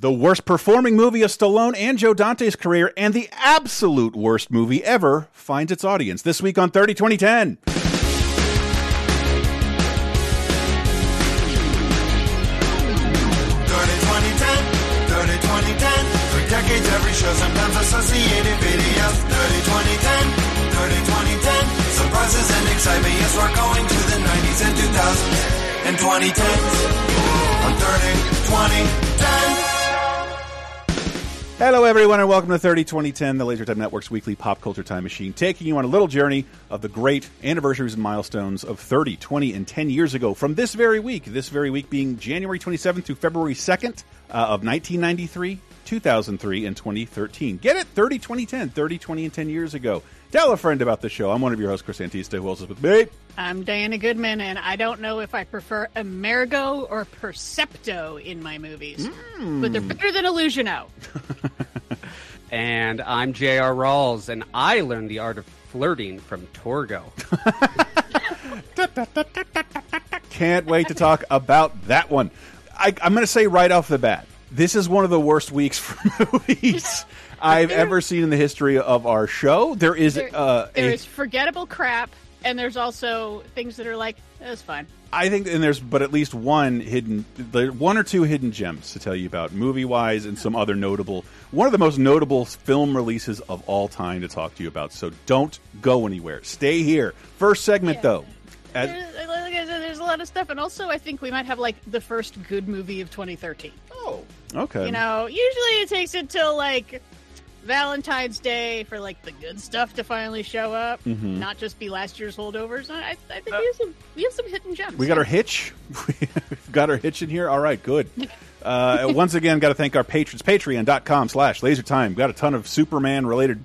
the worst performing movie of Stallone and Joe Dante's career, and the absolute worst movie ever finds its audience this week on 30 2010. decades, every show, sometimes associated videos. 30, 2010, 30, 2010. Surprises and excitement, yes, we're going to the 90s and 2000s and 2010s. On 30, 2010. Hello, everyone, and welcome to 30 2010, the Laser Time Network's weekly pop culture time machine, taking you on a little journey of the great anniversaries and milestones of 30, 20, and 10 years ago from this very week. This very week being January 27th through February 2nd uh, of 1993, 2003, and 2013. Get it? 30, 2010, 30, 20, and 10 years ago. Tell a friend about the show. I'm one of your hosts, Chris Antista. Who else is with me? I'm Diana Goodman, and I don't know if I prefer Emergo or Percepto in my movies, hmm. but they're better than Illusiono. And I'm J.R. Rawls, and I learned the art of flirting from Torgo. Can't wait to talk about that one. I, I'm going to say right off the bat, this is one of the worst weeks for movies I've ever seen in the history of our show. There is There, uh, a- there's forgettable crap, and there's also things that are like, that's fine. I think, and there's but at least one hidden, there one or two hidden gems to tell you about, movie wise, and some other notable. One of the most notable film releases of all time to talk to you about. So don't go anywhere. Stay here. First segment Yeah. though. As, There's, like I said, there's a lot of stuff, and also I think we might have like the first good movie of 2013. oh, okay. You know, usually it takes until like Valentine's Day for like the good stuff to finally show up, Mm-hmm. not just be last year's holdovers. I, I think we have some we have some hidden gems. We got our hitch. We've got our hitch in here. All right, good. Uh, once again, got to thank our patrons. Patreon.com slash lasertime. Got a ton of Superman related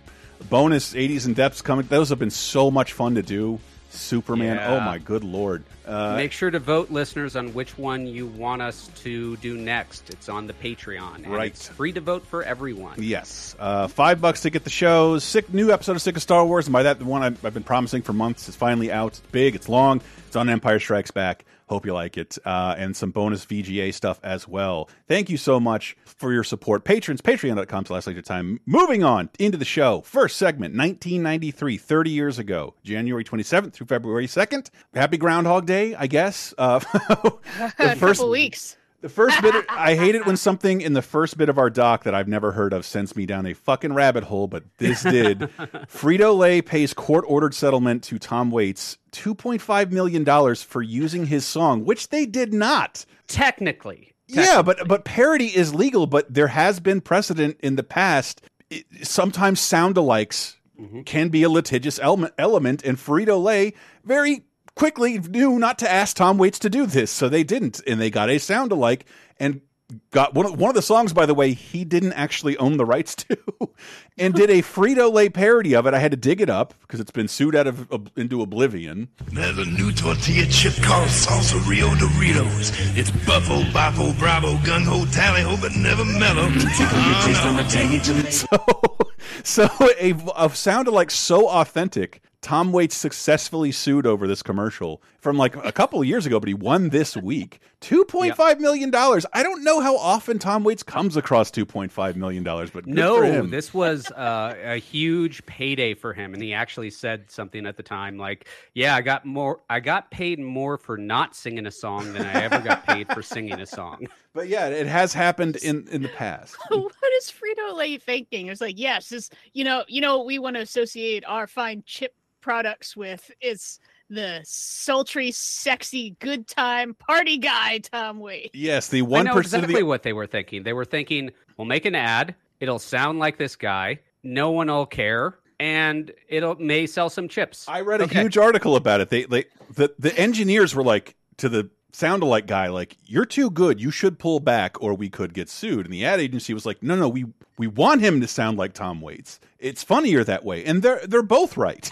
bonus 80s and depths coming. Those have been so much fun to do. Superman. Yeah. Oh, my good lord. Uh, Make sure to vote, listeners, on which one you want us to do next. It's on the Patreon. and Right. It's free to vote for everyone. Yes, uh, five bucks to get the shows. Sick new episode of Sick of Star Wars, and by that the one I've, I've been promising for months is finally out. It's big, it's long, it's on Empire Strikes Back. Hope you like it, uh, and some bonus VGA stuff as well. Thank you so much for your support, patrons. Patreon.com slash lasertime. Moving on into the show. First segment, 1993, 30 years ago, January 27th through February 2nd. Happy Groundhog Day, I guess. Uh, the a couple weeks. The first bit, I hate it when something in the first bit of our doc that I've never heard of sends me down a fucking rabbit hole, but this did. Frito Lay pays court ordered settlement to Tom Waits $2.5 million for using his song, which they did not. Technically. Yeah, but but parody is legal, but there has been precedent in the past. It, sometimes sound alikes mm-hmm. can be a litigious element, element, and Frito Lay very quickly knew not to ask Tom Waits to do this, so they didn't, and they got a sound alike and got one of, one of the songs. By the way, he didn't actually own the rights to, and did a Frito Lay parody of it. I had to dig it up because it's been sued out of ob- into oblivion. There's a new tortilla chip called Salsa Rio Doritos. It's Buffalo, Bafo, Bravo, Gung Ho, Tally Ho, but never mellow. Oh, So a, a sounded like so authentic. Tom Waits successfully sued over this commercial from like a couple of years ago, but he won this week. Two point five million dollars. I don't know how often Tom Waits comes across two point five million dollars, but good for No, him. this was uh, a huge payday for him, and he actually said something at the time like, "Yeah, I got more. I got paid more for not singing a song than I ever got paid for singing a song." But yeah, it has happened in in the past. what is Frito Lay thinking? It's like, yes, this you know, you know, we want to associate our fine chip products with is the sultry, sexy, good time party guy, Tom Waits. Yes, the I one know exactly of the what they were thinking. They were thinking, "We'll make an ad. It'll sound like this guy. No one will care, and it'll may sell some chips." I read a Okay. huge article about it. They, they the the engineers were like to the sound alike guy, like, "You're too good. You should pull back, or we could get sued." And the ad agency was like, "No, no, we we want him to sound like Tom Waits. It's funnier that way." And they're they're both right.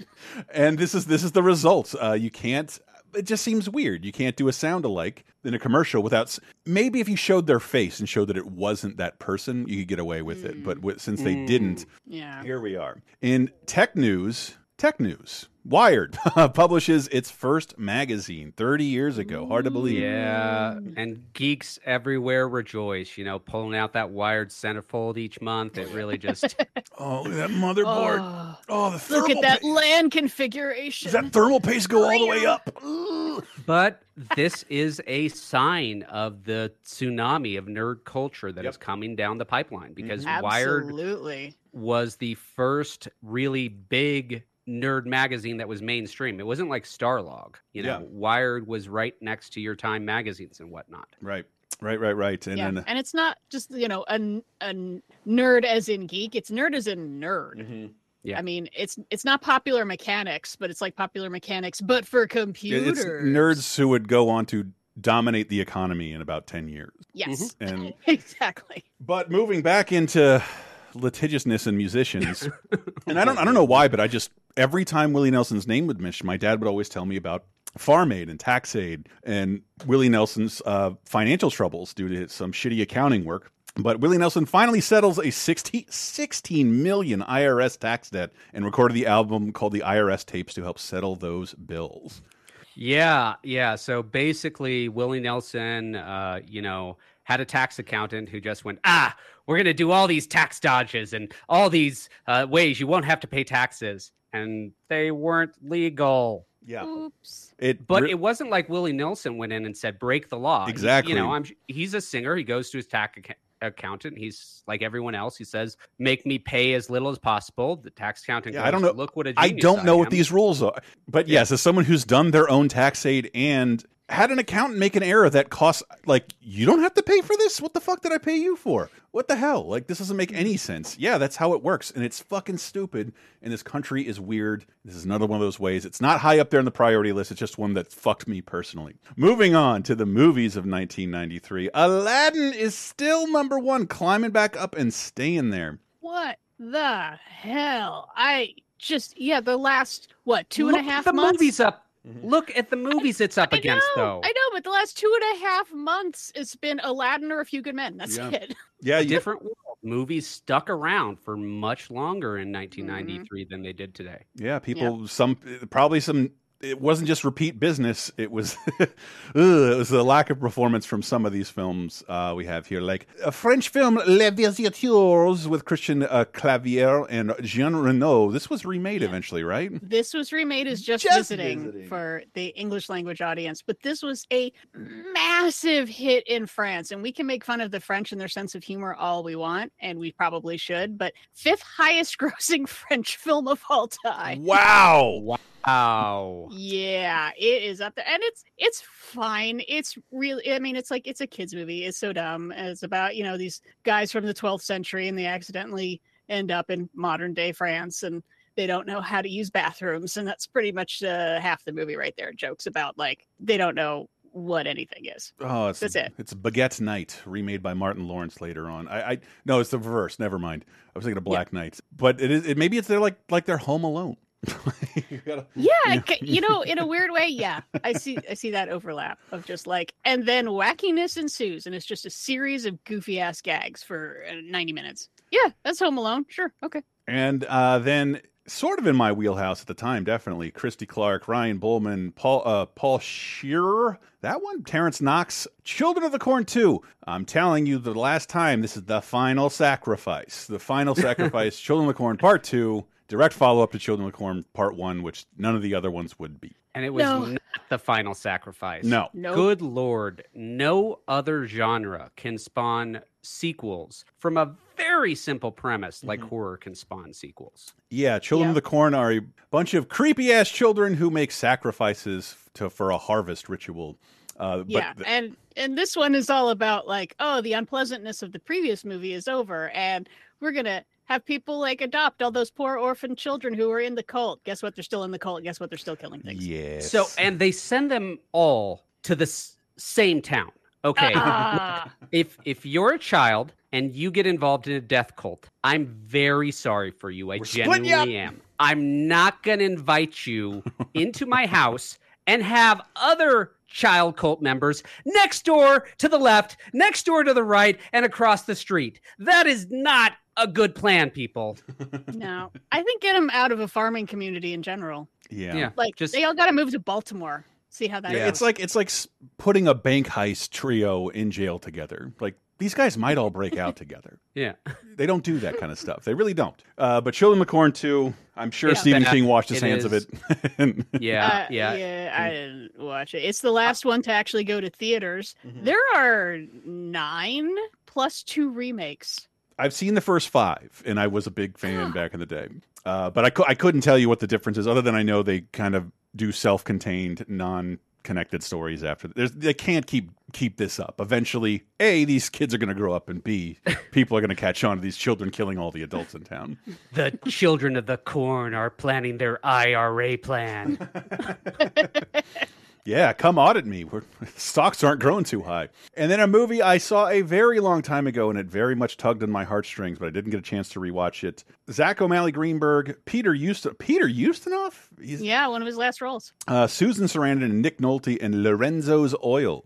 and this is this is the result. Uh, you can't. It just seems weird. You can't do a sound alike in a commercial without. Maybe if you showed their face and showed that it wasn't that person, you could get away with it. But wi- since they didn't, Yeah. here we are. In tech news, tech news. Wired publishes its first magazine 30 years ago. Hard to believe. Yeah, and geeks everywhere rejoice. You know, pulling out that wired centerfold each month. It really just Oh, look at that motherboard. Oh, Oh, the thermal look at that pa- land configuration. Does that thermal paste go all the way up? But this is a sign of the tsunami of nerd culture that is Yep. coming down the pipeline because Mm-hmm. Wired was the first really big nerd magazine that was mainstream. It wasn't like Starlog. You know, Yeah. Wired was right next to your Time magazines and whatnot. Right, right, right, right. And yeah, then and it's not just you know a, a nerd as in geek. It's nerd as in nerd. Mm-hmm. Yeah. I mean, it's it's not popular mechanics, but it's like popular mechanics, but for computers. it's nerds who would go on to dominate the economy in about 10 years. Yes, And exactly. but moving back into litigiousness and musicians, and I don't I don't know why, but I just every time Willie Nelson's name would mention, my dad would always tell me about Farm Aid and Tax Aid and Willie Nelson's uh, financial troubles due to some shitty accounting work. But Willie Nelson finally settles a 60, 16 million IRS tax debt and recorded the album called the IRS Tapes to help settle those bills. Yeah, yeah. So basically, Willie Nelson, uh, you know, had a tax accountant who just went, ah, we're going to do all these tax dodges and all these uh, ways you won't have to pay taxes. And they weren't legal. Yeah. Oops. It But re- it wasn't like Willie Nelson went in and said, break the law. He- Exactly. you know, I'm, he's a singer. He goes to his tax acc- accountant. He's like everyone else. He says, make me pay as little as possible. The tax accountant Yeah, goes, I don't know- Look what a I genius don't know what am." these rules are. But yes, as someone who's done their own tax aid and had an accountant make an error that costs like you don't have to pay for this. What the fuck did I pay you for? What the hell? Like this doesn't make any hmm. sense. Yeah, that's how it works, and it's fucking stupid. And this country is weird. This is another one of those ways. It's not high up there on the priority list. It's just one that fucked me personally. Moving on to the movies of 1993, Aladdin is still number one, climbing back up and staying there. What the hell? I just yeah, the last what two and a half at the months. movies up. Look at the movies it's up I against, know, though. I know, but the last two and a half months, it's been Aladdin or A Few Good Men. That's Yeah. it. Yeah, a you- different world. Movies stuck around for much longer in Mm-hmm. 1993 than they did today. Yeah, people. Some probably some. It wasn't just repeat business. It was, ugh, it was a lack of performance from some of these films uh, we have here, like a French film Les Visiteurs with Christian uh, Clavier and Jean Reno. This was remade eventually, right? This was remade as just, Just visiting, Visiting. for the English language audience, but this was a massive hit in France. And we can make fun of the French and their sense of humor all we want, and we probably should, but fifth highest grossing French film of all time. Wow. Wow. Yeah, it is up there, and it's it's fine. It's really, I mean, it's like it's a kids movie. It's so dumb. It's about you know these guys from the 12th century, and they accidentally end up in modern day France, and they don't know how to use bathrooms, and that's pretty much uh, half the movie right there. Jokes about like they don't know what anything is. Oh, it's That's it. It's Baguette Night, remade by Martin Lawrence later on. I, I no, it's the reverse. Never mind. I was thinking of Black Knight, but it is. It, maybe it's they're like like they're Home Alone. You gotta- Yeah, I ca- you know, in a weird way, yeah, I see, I see that overlap of just like, and then wackiness ensues, and it's just a series of goofy ass gags for uh, ninety minutes. Yeah, that's Home Alone. Sure, okay. And uh, then, sort of in my wheelhouse at the time, definitely Christie Clark, Ryan Bollman, Paul uh, Paul Scherrer. That one, Terence Knox, Children of the Corn 2. I'm telling you, the last time, this is the final sacrifice. The final sacrifice, Children of the Corn Part 2, direct follow up to Children of the Corn Part 1, which none of the other ones would be. And it was No. not the final sacrifice. No. Nope. Good lord, no other genre can spawn sequels from a very simple premise like Mm-hmm. horror can spawn sequels. Yeah, Children of the Corn are a bunch of creepy ass children who make sacrifices to for a harvest ritual. Uh, but yeah, th- and and this one is all about like, oh, the unpleasantness of the previous movie is over, and we're gonna have people like adopt all those poor orphan children who are in the cult. Guess what? They're still in the cult. Guess what? They're still killing things. yes. So, and they send them all to the s- same town. Okay. Ah. if if you're a child and you get involved in a death cult, I'm very sorry for you. I We're genuinely you am. I'm not going to invite you into my house and have other child cult members next door to the left, next door to the right, and across the street. That is not a good plan, people. No, I think get them out of a farming community in general. Yeah. Yeah. Like Just- they all got to move to Baltimore. See how that Yeah. goes. It's like it's like putting a bank heist trio in jail together. Like these guys might all break out together. Yeah. They don't do that kind of stuff. They really don't. Uh, but Children of the Corn 2, I'm sure Yeah. Stephen King washed his It hands of it. Yeah. Uh, yeah. yeah. I didn't watch it. It's the last one to actually go to theaters. Mhm. There are nine plus two remakes. I've seen the first five, and I was a big fan back in the day. Uh, but I, cou- I couldn't tell you what the difference is, other than I know they kind of do self-contained, non-connected stories. After There's, they can't keep keep this up. Eventually, a these kids are going to grow up, and b people are going to catch on to these children killing all the adults in town. The children of the corn are planning their IRA plan. Yeah, come audit me. We're, stocks aren't growing too high. And then a movie I saw a very long time ago, and it very much tugged on my heartstrings, but I didn't get a chance to rewatch it. Zach O'Malley Greenberg, Peter Ustin, Peter Ustinov, He's- Yeah, one of his last roles. uh, Susan Sarandon, and Nick Nolte, and Lorenzo's Oil.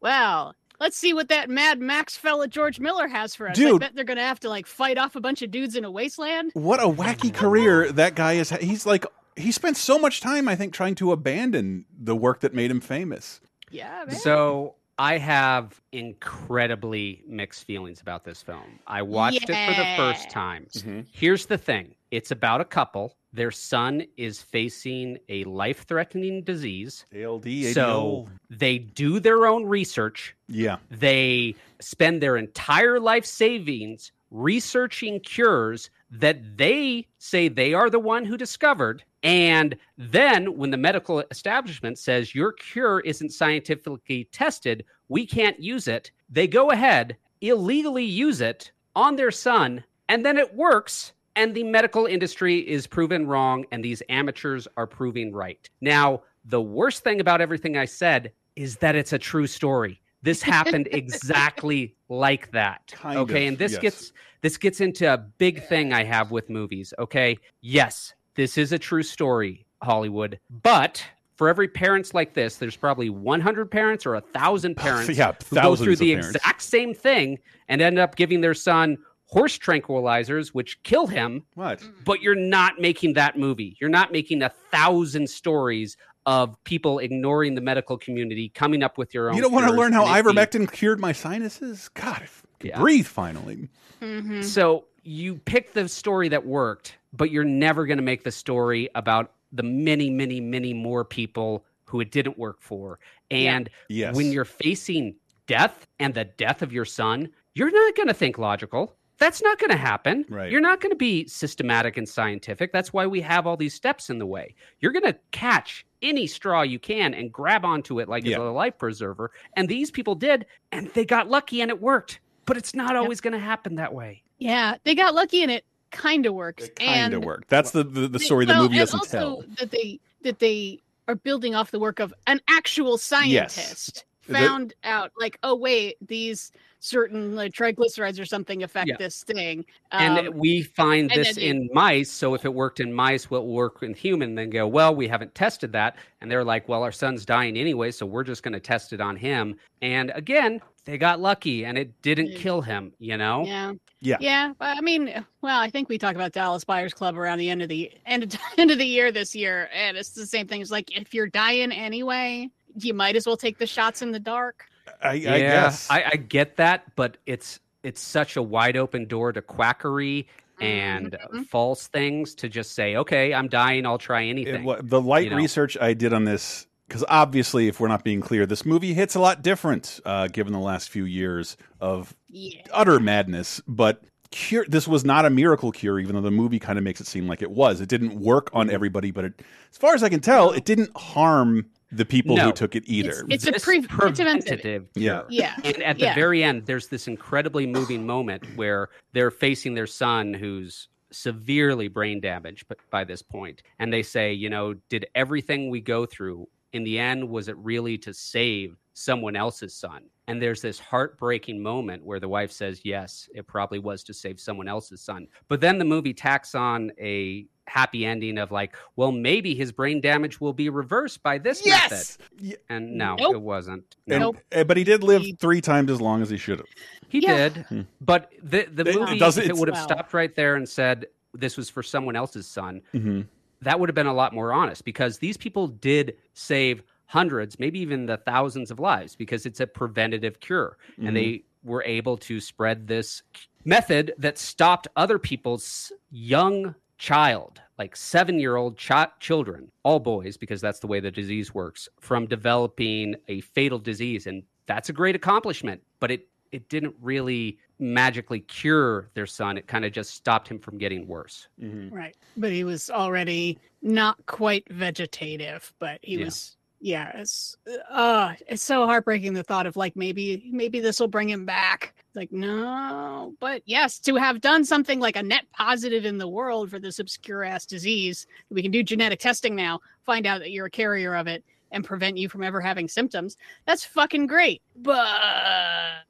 Wow. Let's see what that Mad Max fella George Miller has for us. I Dude. bet they're gonna have to like fight off a bunch of dudes in a wasteland. What a wacky career that guy is. He's like he spent so much time, I think, trying to abandon the work that made him famous. Yeah, man. So I have incredibly mixed feelings about this film. I watched it for the first Yeah. time. Mhm. Here's the thing it's about a couple. Their son is facing a life threatening disease. ALD, So they do their own research. yeah, They spend their entire life savings researching cures that they say they are the one who discovered. And then when the medical establishment says your cure isn't scientifically tested, we can't use it, they go ahead, illegally use it on their son, and then it works. And the medical industry is proven wrong, and these amateurs are proving right. Now, the worst thing about everything I said is that it's a true story. This happened exactly like that. Kind okay, of, and this yes. gets this gets into a big thing I have with movies. Okay, yes, this is a true story, Hollywood, but for every parents like this, there's probably 100 parents or a thousand parents yeah, who go through the parents. exact same thing and end up giving their son horse tranquilizers, which kill him. What? But you're not making that movie. You're not making a thousand stories of people ignoring the medical community, coming up with your own. You don't want to learn how and it ivermectin cured my sinuses? God, I Yeah. breathe finally. Mhm. So you pick the story that worked, but you're never going to make the story about the many, many, many more people who it didn't work for. Yeah. And Yes. when you're facing death and the death of your son, you're not going to think logical. That's not going to happen. Right. You're not going to be systematic and scientific. That's why we have all these steps in the way. You're going to catch any straw you can and grab onto it like Yeah. it's a life preserver. And these people did, and they got lucky and it worked. But it's not always going to happen that way. Yeah, they got lucky and it kind of works. Kind of and worked. That's the the, the they- story the movie doesn't also tell. That they that they are building off the work of an actual scientist The- found out like, oh wait, these certain like triglycerides or something affect Yeah. this thing. and Um, we find this then they- in mice. So if it worked in mice, what will work in human? Then go, well, we haven't tested that. And they're like, well, our son's dying anyway, so we're just going to test it on him. And again, they got lucky and it didn't Yeah. kill him, you know? yeah, Yeah. yeah. But I mean, well, I think we talk about Dallas Buyers Club around the end of the end of, end of the year this year, and it's the same thing. It's like if you're dying anyway, you might as well take the shots in the dark. I, I yeah, guess. I, I get that, but it's it's such a wide open door to quackery and Mhm. false things to just say, okay, I'm dying, I'll try anything. wa- the light you know. research I did on this, because obviously, if we're not being clear, this movie hits a lot different uh, given the last few years of Yeah. utter madness. But cure, this was not a miracle cure, even though the movie kind of makes it seem like it was. It didn't work on everybody, but it, as far as I can tell, it didn't harm the people who took it either. It's a pre- preventive. preventative. Yeah. Yeah. And at the Yeah. very end, there's this incredibly moving moment where they're facing their son who's severely brain damaged by this point. And they say, you know, did everything we go through in the end, was it really to save someone else's son? And there's this heartbreaking moment where the wife says, Yes, it probably was to save someone else's son. But then the movie tacks on a happy ending of like, well, maybe his brain damage will be reversed by this method. Y- And no, Nope. it wasn't. and- No, Nope. eh, but he did live He- three times as long as he should have. he Yeah. did. Hmm. But the the It- it movie, doesn't- if it would have Well. stopped right there and said this was for someone else's son, hmm that would have been a lot more honest because these people did save hundreds, maybe even the thousands of lives because it's a preventative cure. Mhm. And they were able to spread this method that stopped other people's young child, like seven year old chi- children, all boys, because that's the way the disease works, from developing a fatal disease. And that's a great accomplishment, but it, it didn't really magically cure their son. It kind of just stopped him from getting worse. hmm Right. But he was already not quite vegetative, but he Yeah. was yeah, it's uh it's so heartbreaking the thought of like maybe maybe this will bring him back. Like no, but yes, to have done something like a net positive in the world for this obscure ass disease, we can do genetic testing now, find out that you're a carrier of it and prevent you from ever having symptoms. That's fucking great. But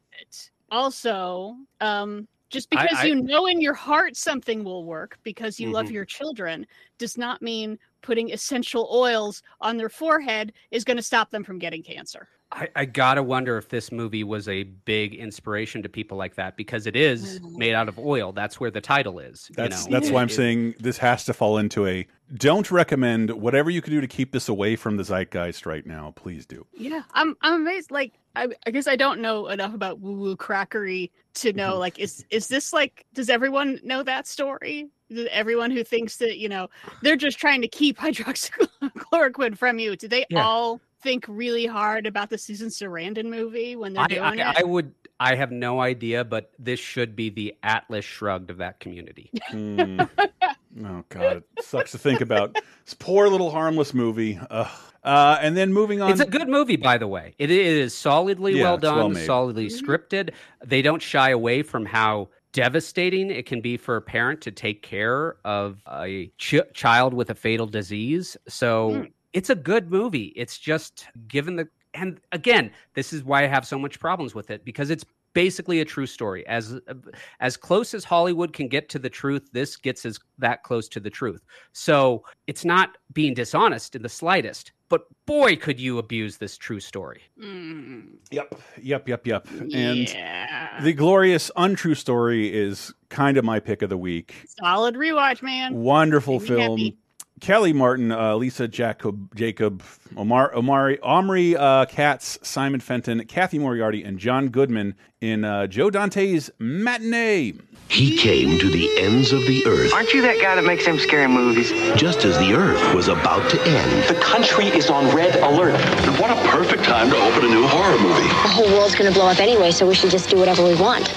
also, um just because I- you know in your heart something will work because you love Mhm. your children does not mean putting essential oils on their forehead is going to stop them from getting cancer. I, I gotta wonder if this movie was a big inspiration to people like that because it is Mm. made out of oil. That's where the title is. That's you know? that's why I'm saying this has to fall into a don't recommend whatever you can do to keep this away from the zeitgeist right now. Please do. Yeah, I'm I'm amazed. Like I, I guess I don't know enough about woo woo crackery to know Mhm. like is is this like does everyone know that story? Does everyone who thinks that you know they're just trying to keep hydroxychloroquine from you, do they Yeah. all think really hard about the Susan Sarandon movie when they're I, doing I, it? I would. I have no idea, but this should be the Atlas Shrugged of that community. Hmm. oh God, it sucks to think about. This poor little harmless movie. Ugh. Uh, and then moving on. It's a good movie, by the way. It, it is solidly Yeah, well done, well made. solidly Mhm. scripted. They don't shy away from how devastating it can be for a parent to take care of a ch- child with a fatal disease. So Mm. it's a good movie. It's just given the and again, this is why I have so much problems with it because it's basically a true story. As as close as Hollywood can get to the truth, this gets as that close to the truth. So it's not being dishonest in the slightest. But boy, could you abuse this true story. Mm, Yep, yep, yep, yep. And the glorious untrue story is kind of my pick of the week. solid rewatch, man. Wonderful Made film. happy. Kellie Martin, uh, Lisa Jakub, Jacob, Omar, Omari, Omri uh, Katz, Simon Fenton, Cathy Moriarty, and John Goodman in uh, Joe Dante's Matinee. He came to the ends of the earth Aren't you that guy that makes them scary movies? just as the earth was about to end. The country is on red alert. And What a perfect time to open a new horror movie. The whole world's gonna blow up anyway, so we should just do whatever we want.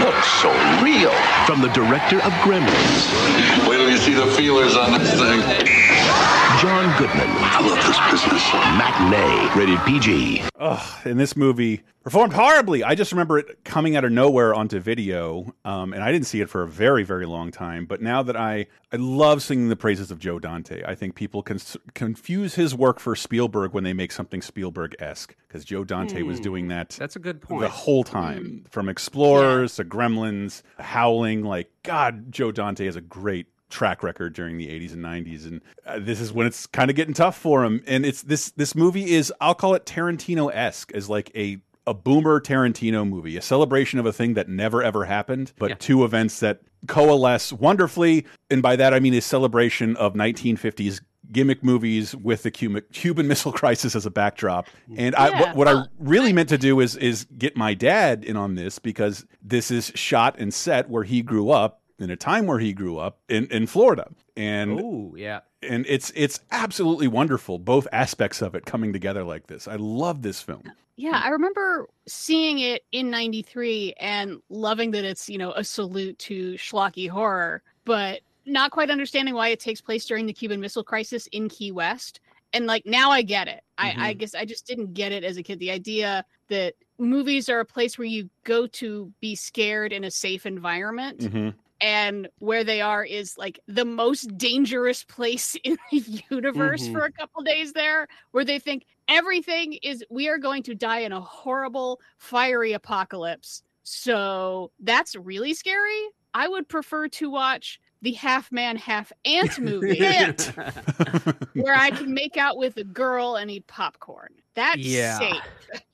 Looks so real. From the director of Gremlins, Wait till you see the feelers on this thing. John Goodman. I love this business. Matinee, rated PG. Ugh, and this movie performed horribly. I just remember it coming out of nowhere onto video, um, and I didn't see it for a very, very long time. But now that I, I love singing the praises of Joe Dante. I think people can confuse his work for Spielberg when they make something Spielberg esque, because Joe Dante was doing that That's a good point. the whole time, from Explorers to Gremlins, Howling. Like God, Joe Dante is a great track record during the 80s and 90s and uh, this is when it's kind of getting tough for him and it's this this movie is I'll call it Tarantino-esque as like a a boomer Tarantino movie, a celebration of a thing that never ever happened, but Yeah. two events that coalesce wonderfully. And by that I mean a celebration of 1950s gimmick movies with the Cuban, Cuban Missile Crisis as a backdrop. And I, Yeah, what, what I really meant to do is is get my dad in on this because this is shot and set where he grew up in a time where he grew up in, in Florida. And Oh, yeah. and it's it's absolutely wonderful both aspects of it coming together like this. I love this film. Yeah, I remember seeing it in 93 and loving that it's, you know, a salute to schlocky horror, but not quite understanding why it takes place during the Cuban Missile Crisis in Key West. And like now I get it. I, I guess I just didn't get it as a kid. The idea that movies are a place where you go to be scared in a safe environment hmm and where they are is like the most dangerous place in the universe Mhm. for a couple days there where they think everything is we are going to die in a horrible fiery apocalypse. So that's really scary. I would prefer to watch the half man, half ant movie where I can make out with a girl and eat popcorn. That's Yeah. safe.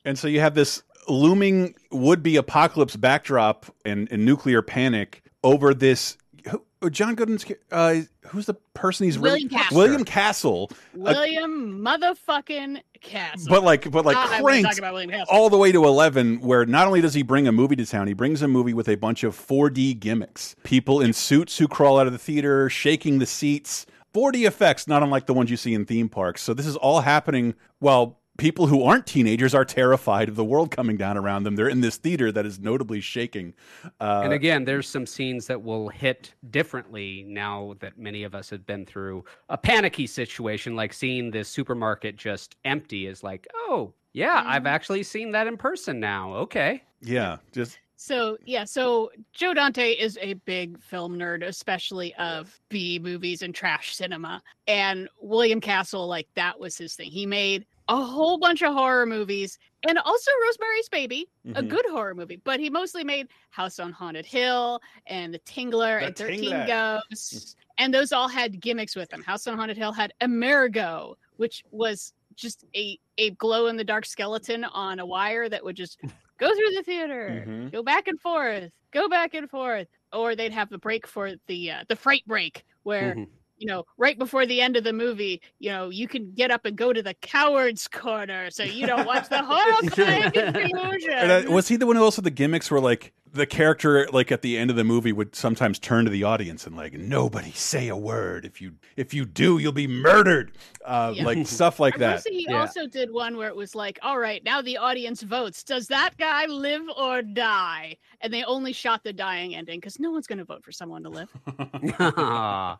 And so you have this looming would-be apocalypse backdrop and, and nuclear panic over this. Who, oh, John Gooden's uh, who's the person he's really William Castle. William Castle, William motherfucking Castle. but like but like God, cranked about William Castle. all the way to 11 where not only does he bring a movie to town he brings a movie with a bunch of 4d gimmicks people in suits who crawl out of the theater shaking the seats 4d effects not unlike the ones you see in theme parks so this is all happening while people who aren't teenagers are terrified of the world coming down around them they're in this theater that is notably shaking uh, and again, there's some scenes that will hit differently now that many of us have been through a panicky situation, like seeing the supermarket just empty is like, oh, yeah, I've actually seen that in person now. Okay. yeah just So yeah, so Joe Dante is a big film nerd, especially of B movies and trash cinema. And William Castle, like that was his thing. He made a whole bunch of horror movies and also Rosemary's Baby, a Mhm. good horror movie. But he mostly made House on Haunted Hill and The Tingler The and 13 Tingler. Ghosts. And those all had gimmicks with them. House on Haunted Hill had Emergo, which was just a, a glow in the dark skeleton on a wire that would just go through the theater, Mhm. go back and forth, go back and forth. Or they'd have the break for the uh, the fright break where Mhm. You know right before the end of the movie, you know you can get up and go to the cowards corner so you don't watch the whole conclusion. And, uh, was he the one who also the gimmicks were like the character like at the end of the movie would sometimes turn to the audience and like nobody say a word if you if you do you'll be murdered uh, Yeah. like stuff like Or that he Yeah. also did one where it was like, all right, now the audience votes. Does that guy live or die? And they only shot the dying ending because no one's going to vote for someone to live.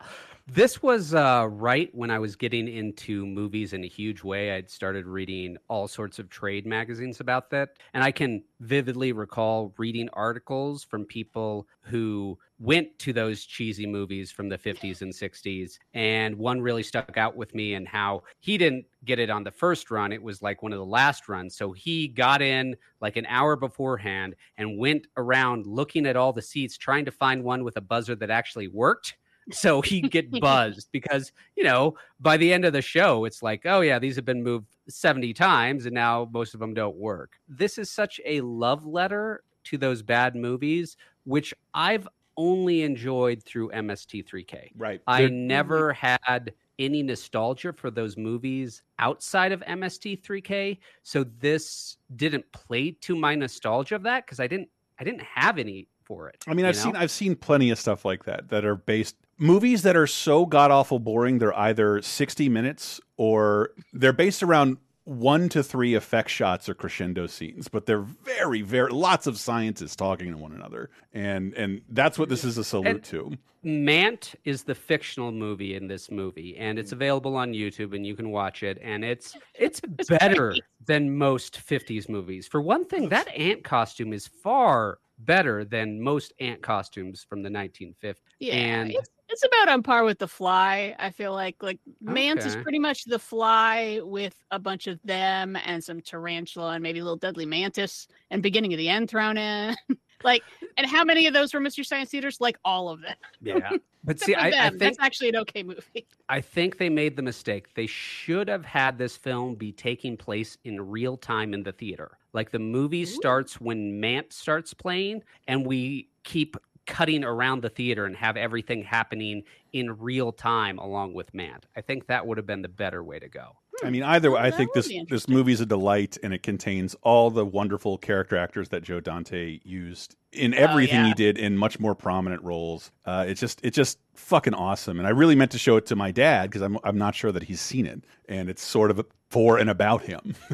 this was uh, right when I was getting into movies in a huge way. I'd started reading all sorts of trade magazines about that. And I can vividly recall reading articles from people who went to those cheesy movies from the 50s and 60s. And one really stuck out with me and how he didn't get it on the first run. It was like one of the last runs. So he got in like an hour beforehand and went around looking at all the seats, trying to find one with a buzzer that actually worked so he'd get buzzed because you know by the end of the show it's like oh yeah these have been moved 70 times and now most of them don't work. This is such a love letter to those bad movies which i've only enjoyed through mst3k right. I They're- never mm-hmm. had any nostalgia for those movies outside of mst3k so this didn't play to my nostalgia of that because i didn't i didn't have any for it I mean, I've know? seen I've seen plenty of stuff like that that are based movies that are so god awful boring. They're either sixty minutes or they're based around one to three effect shots or crescendo scenes, but they're very very lots of scientists talking to one another, and and that's what this is a salute And- to. Mant is the fictional movie in this movie, and it's available on YouTube, and you can watch it. And it's it's better than most '50s movies. For one thing, that ant costume is far better than most ant costumes from the 1950s. Yeah, and it's, it's about on par with the fly. I feel like like Mance is pretty much the fly with a bunch of them and some tarantula and maybe a little deadly mantis and beginning of the end thrown in. like, and how many of those were Mystery Science Theaters? Like all of them. yeah, but see, I, I think that's actually an okay movie. I think they made the mistake. They should have had this film be taking place in real time in the theater. Like the movie starts when Mant starts playing, and we keep cutting around the theater and have everything happening in real time along with Mant. I think that would have been the better way to go. I mean, either way, I think this this movie's a delight, and it contains all the wonderful character actors that Joe Dante used in everything he yeah. did in much more prominent roles. Uh, it's just it's just fucking awesome, and I really meant to show it to my dad because I'm I'm not sure that he's seen it, and it's sort of for and about him.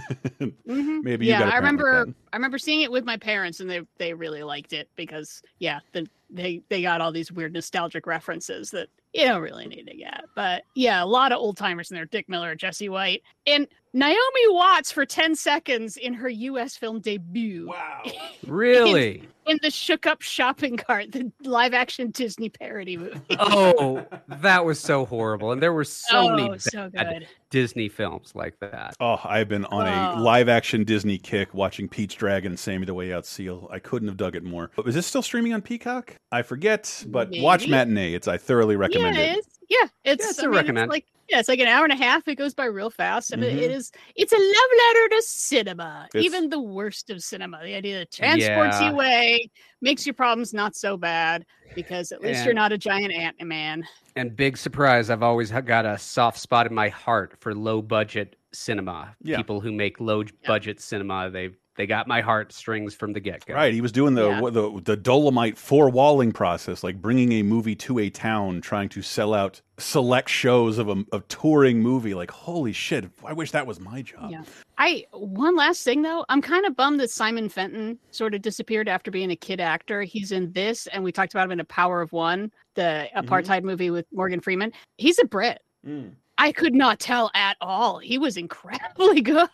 Mhm. Maybe you yeah, I remember. I remember seeing it with my parents, and they they really liked it because yeah, the, they they got all these weird nostalgic references that you don't really need to get. But yeah, a lot of old timers in there: Dick Miller, Jesse White, and Naomi Watts for ten seconds in her U.S. film debut. Wow. Really? in the shook up shopping cart, the live action Disney parody movie. oh, that was so horrible, and there were so oh, many so bad good. Disney films like that. Oh, I've been on a Oh. live action Disney kick watching Pete's Dragon and Sammy the Way Out Seal. I couldn't have dug it more. But is this still streaming on Peacock? I forget, but watch Matinee. It's I thoroughly Yeah, recommend it. it's yeah, it's, it's I a mean, recommend. It's like yeah, it's like an hour and a half. It goes by real fast, and it- Mhm. it is it's a love letter to cinema, It's- even the worst of cinema. The idea that transports Yeah. you away, makes your problems not so bad because at least you're not a giant ant man. And big surprise, I've always got a soft spot in my heart for low budget cinema. Yeah. People who make low budget cinema, they they got my heart strings from the get go. Right, he was doing the, Yeah. the the Dolomite four walling process, like bringing a movie to a town, trying to sell out select shows of a of touring movie. Like, holy shit! I wish that was my job. Yeah. I one last thing though, I'm kind of bummed that Simon Fenton sort of disappeared after being a kid actor. He's in this, and we talked about him in A Power of One, the apartheid movie with Morgan Freeman. He's a Brit. Mm. I could not tell at all. He was incredibly good.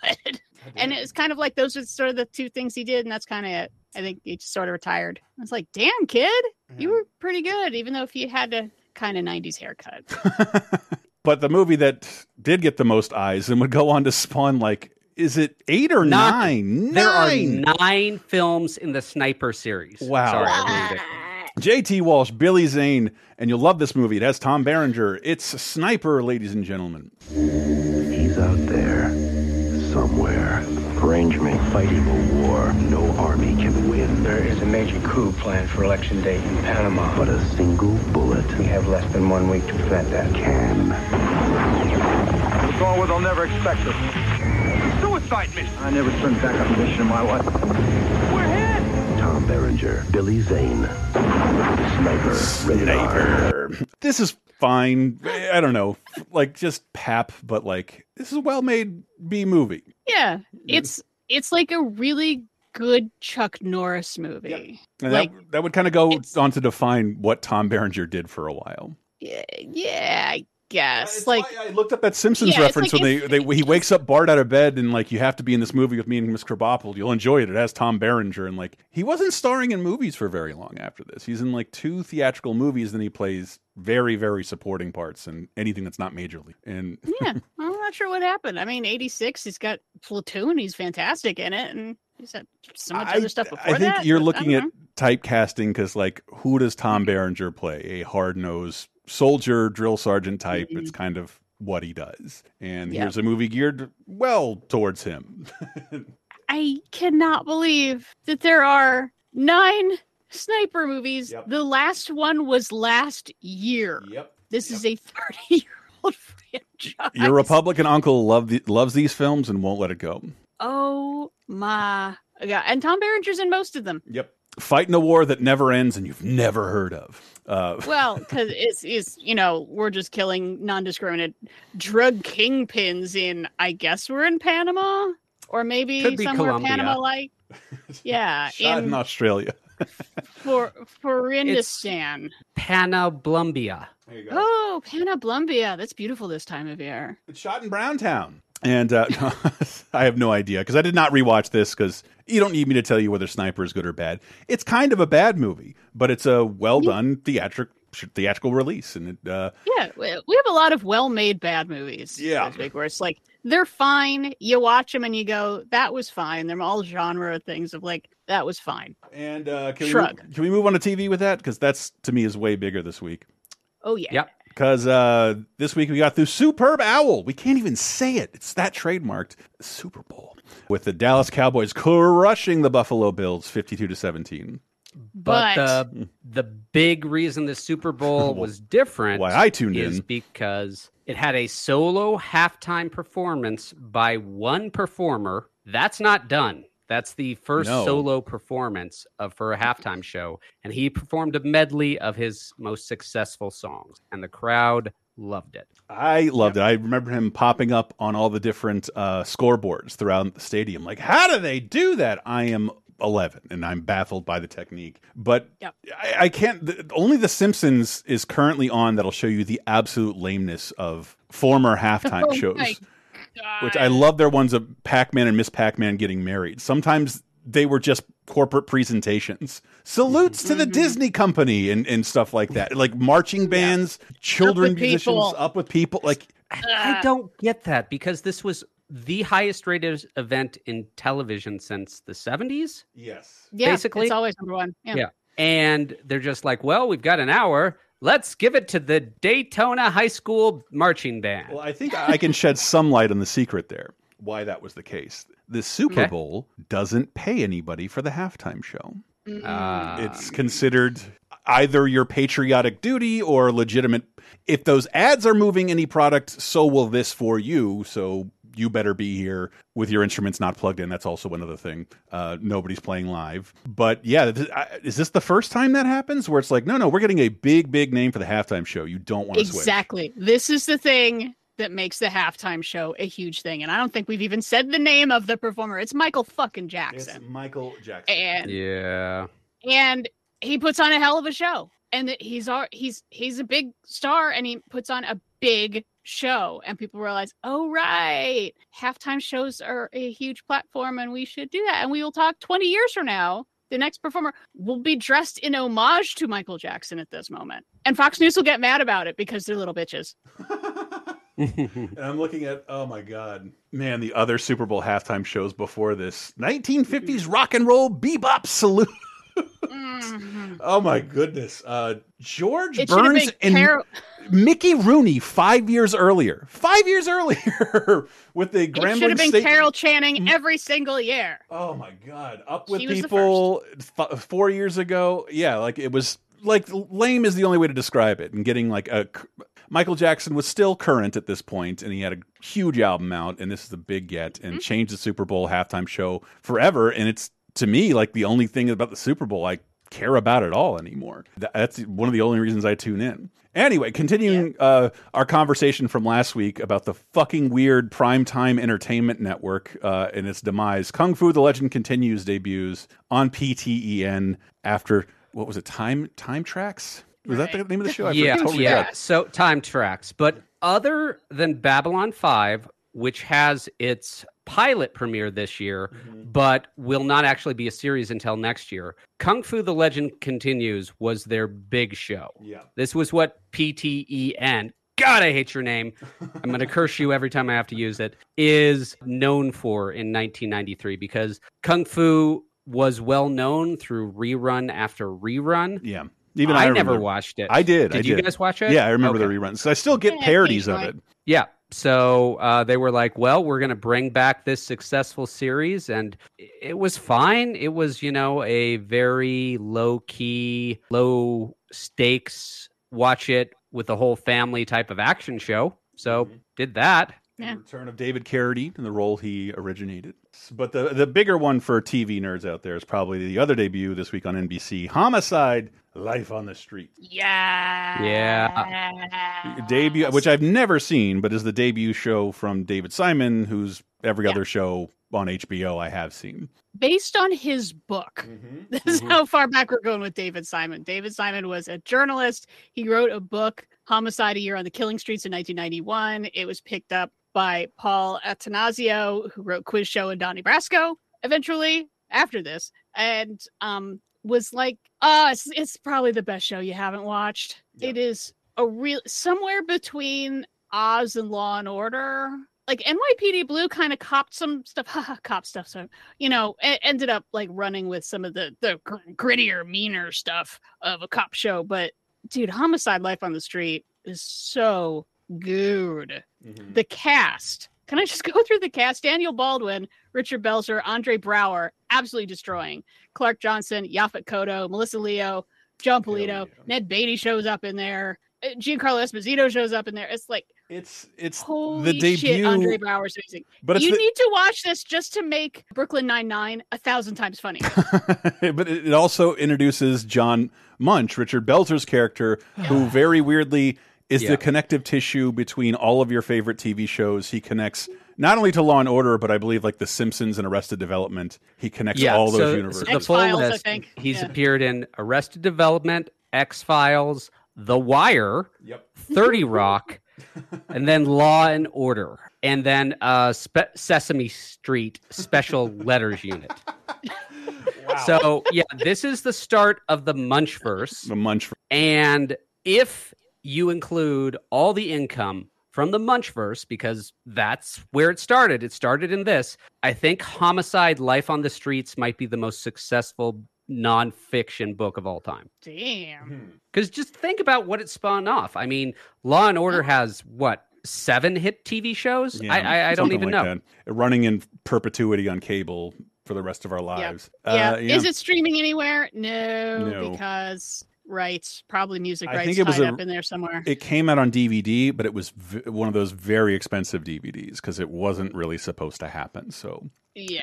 And it was kind of like those are sort of the two things he did, and that's kind of it. I think he just sort of retired. I was like, damn, kid, you were pretty good, even though if you had a kind of 90s haircut. But the movie that did get the most eyes and would go on to spawn like, is it eight or Nine. nine? There are Nine. nine films in the Sniper series. Wow. Sorry, I ruined it. J.T. Walsh, Billy Zane, and you'll love this movie. It has Tom Berenger. It's Sniper, ladies and gentlemen. Somewhere. Rangeman fighting a war no army can win. There is a major coup planned for election day in Panama. But a single bullet We have less than one week to prevent that. can. We're going where they'll never expect us. Suicide mission. I never turned back on a mission in my life. We're hit. Tom Berenger, Billy Zane. Sniper, rated R. Sniper. This is fine. I don't know. Like, just pap, but like, this is a well made B movie. Yeah, it's it's like a really good Chuck Norris movie. And Like, that, that would kind of go on to define what Tom Berenger did for a while. yeah, yeah, I guess. Like, I looked up that Simpsons Yeah, reference like when they, they he wakes up Bart out of bed and like you have to be in this movie with me and Miss Krabappel. You'll enjoy it. It has Tom Berenger and like he wasn't starring in movies for very long after this. He's in like two theatrical movies, then he plays very very supporting parts and anything that's not majorly. And yeah, I'm not sure what happened. I mean, '86, he's got Platoon. He's fantastic in it, and he's had so much I, other stuff before I think that, you're looking at know. typecasting because like who does Tom Berenger play? A hard nosed soldier, drill sergeant type. It's kind of what he does. And Mm-hmm. Yeah. here's a movie geared well towards him. I cannot believe that there are nine sniper movies. The last one was last year. Yep. This is a 30 year old franchise. Your Republican uncle love the, loves these films and won't let it go. Oh my god! And Tom Berenger's in most of them. Yep. Fighting a war that never ends and you've never heard of. Uh, Well, because it's, it's you know we're just killing non-discriminate drug kingpins in I guess we're in Panama or maybe somewhere Panama like. Yeah, shot in, in Australia. For for Forindistan. Panablumbia. There you Oh, Panablumbia. That's beautiful this time of year. It's shot in Browntown. And uh, I have no idea because I did not rewatch this because you don't need me to tell you whether Sniper is good or bad. It's kind of a bad movie, but it's a well done theatric theatrical release, and it uh, Yeah, we we have a lot of well-made bad movies. Yeah. so to where it's like they're fine. You watch them and you go, "That was fine." They're all genre things of like, "That was fine." and uh, can Shrug. we move, can we move on to TV with that because that's to me is way bigger this week. Oh yeah. Yep. Because uh, this week we got through Superb Owl. We can't even say it. It's that trademarked Super Bowl with the Dallas Cowboys crushing the Buffalo Bills, fifty-two to seventeen. But, But- the the big reason the Super Bowl was different Why I tuned is in. because it had a solo halftime performance by one performer. That's not done. That's the first No. solo performance of for a halftime show, and he performed a medley of his most successful songs, and the crowd loved it. I loved it. I remember him popping up on all the different uh, scoreboards throughout the stadium. Like, how do they do that? I am 11 and I'm baffled by the technique. But Yep. I, I can't. The, only The Simpsons is currently on that'll show you the absolute lameness of former halftime Oh shows. My Which I love their ones of Pac Man and Miss Pac Man getting married. Sometimes they were just corporate presentations. Salutes to the Disney company and, and stuff like that. Like marching bands, children with musicians, people. up with people. Like I don't get that because this was the highest rated event in television since the 70s. Yes. Yeah, Basically- it's always number one. Yeah. Yeah. And they're just like, well, we've got an hour. Let's give it to the Daytona High School marching band. Well, I think I can shed some light on the secret there, why that was the case. The Super Okay. Bowl doesn't pay anybody for the halftime show. Ah. It's considered either your patriotic duty or legitimate. If those ads are moving any product, so will this for you. So you better be here with your instruments not plugged in. That's also another thing. Uh, nobody's playing live. But yeah, th- I- is this the first time that happens where it's like, no, no, we're getting a big, big name for the halftime show. You don't want to switch. Exactly. This is the thing that makes the halftime show a huge thing. And I don't think we've even said the name of the performer. It's Michael fucking It's Jackson. Michael Jackson. And yeah. and he puts on a hell of a show. And that he's our he's he's a big star and he puts on a big show and people realize, "Oh right, halftime shows are a huge platform and we should do that." And we will talk 20 years from now the next performer will be dressed in homage to Michael Jackson at this moment. And Fox News will get mad about it because they're little bitches. And I'm looking at, oh my God, man, the other Super Bowl halftime shows before this 1950s rock and roll bebop salute. Mhm. Oh my goodness. Uh, George It Burns been and Carol- Mickey Rooney five years earlier. Five years earlier with the It should have been State. Carol Channing every single year. Oh my God. Up with She was the people f- four years ago. Yeah, like it was like lame is the only way to describe it. And getting like a. Michael Jackson was still current at this point, and he had a huge album out, and this is the big get, and mm-hmm. changed the Super Bowl halftime show forever. And it's to me like the only thing about the Super Bowl I care about at all anymore. That's one of the only reasons I tune in. Anyway, continuing uh, our conversation from last week about the fucking weird primetime entertainment network uh, and its demise, Kung Fu: The Legend continues debuts on PTEN after what was it? Time Time Trax. Was that the name of the show? I yeah, totally yeah. So Time Trax, but other than Babylon Five, which has its pilot premiere this year, Mm-hmm. but will not actually be a series until next year. Kung Fu: The Legend Continues was their big show. Yeah. This was what PTEN. God, I hate your name. I'm going to curse you every time I have to use it. Is known for in 1993 because Kung Fu was well known through rerun after rerun. Yeah. Even I, I, never watched it. I did. Did I you did. guys watch it? Yeah, I remember Okay. the reruns. So I still get Yeah, parodies of it. Yeah. So uh, they were like, well, we're going to bring back this successful series. And it was fine. It was, you know, a very low key, low stakes, watch it with the whole family type of action show. So did that. Yeah. The return of David Carradine in the role he originated. But the the bigger one for TV nerds out there is probably the other debut this week on NBC, Homicide: Life on the Street. Yeah. Yeah. Debut, which I've never seen, but is the debut show from David Simon, whose every Yeah. other show on HBO I have seen. based on his book. This is how far back we're going with David Simon. David Simon was a journalist. He wrote a book, Homicide: A Year on the Killing Streets, in 1991. It was picked up by Paul Attanasio, who wrote Quiz Show and Donnie Brasco. Eventually, after this, and um, was like, "Ah, it's, it's probably the best show you haven't watched. It is a real somewhere between Oz and Law and Order." Like NYPD Blue kind of copped some stuff, cop stuff. So you know, it ended up like running with some of the the gr- grittier, meaner stuff of a cop show. But dude, Homicide: Life on the Street is so good. The cast. Can I just go through the cast? Daniel Baldwin, Richard Belzer, Andre Braugher, absolutely destroying. Clark Johnson, Yaphet Kotto, Melissa Leo, Jon Polito, yeah. Ned Beatty shows up in there. uh, Giancarlo Esposito shows up in there. It's like It's it's the debut, shit, Andre Braugher's amazing. but you the, need to watch this just to make Brooklyn Nine Nine a thousand times funny. but it also introduces John Munch, Richard Belzer's character, who very weirdly is Yeah. the connective tissue between all of your favorite TV shows. He connects not only to Law and Order, but I believe like The Simpsons and Arrested Development. He connects all those so, universes. So the full X-Files, I list, think. he's Yeah. appeared in Arrested Development, X Files, The Wire, Yep. 30 Rock, and then Law and Order. and then uh, Spe- Sesame Street Special Letters Unit. Wow. So yeah, this is the start of the Munchverse. The Munch. And if you include all the income from the Munchverse, because that's where it started, it started in this. I think Homicide: Life on the Streets might be the most successful nonfiction book of all time. Damn. Because just think about what it spawned off. I mean, Law and Order has what seven hit TV shows? Yeah, I, I, I don't even like know. that. Running in perpetuity on cable for the rest of our lives. Yeah. Uh, Is it streaming anywhere? No, No. because rights, probably music rights I rights think it was a- up in there somewhere. It came out on DVD, but it was v- one of those very expensive DVDs because it wasn't really supposed to happen. So yeah.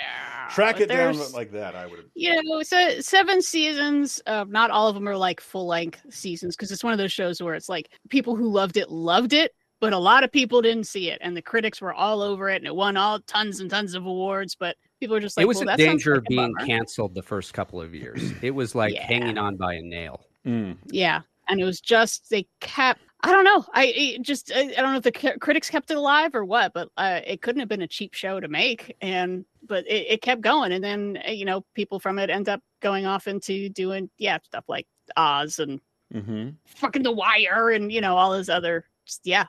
track but it down like that. I would have. you know, so seven seasons. Uh, not all of them are like full length seasons because it's one of those shows where it's like people who loved it loved it, but a lot of people didn't see it, and the critics were all over it, and it won all tons and tons of awards. But people were just like, it was well, in that danger like of being bummer. canceled the first couple of years. It was like Yeah. hanging on by a nail. Mm. Yeah, and it was just they kept. I don't know. I it just I, I don't know if the c- critics kept it alive or what, but uh, it couldn't have been a cheap show to make, and but it, it kept going, and then uh, you know people from it end up going off into doing yeah stuff like Oz and Mm-hmm. fucking The Wire and you know all those other just, yeah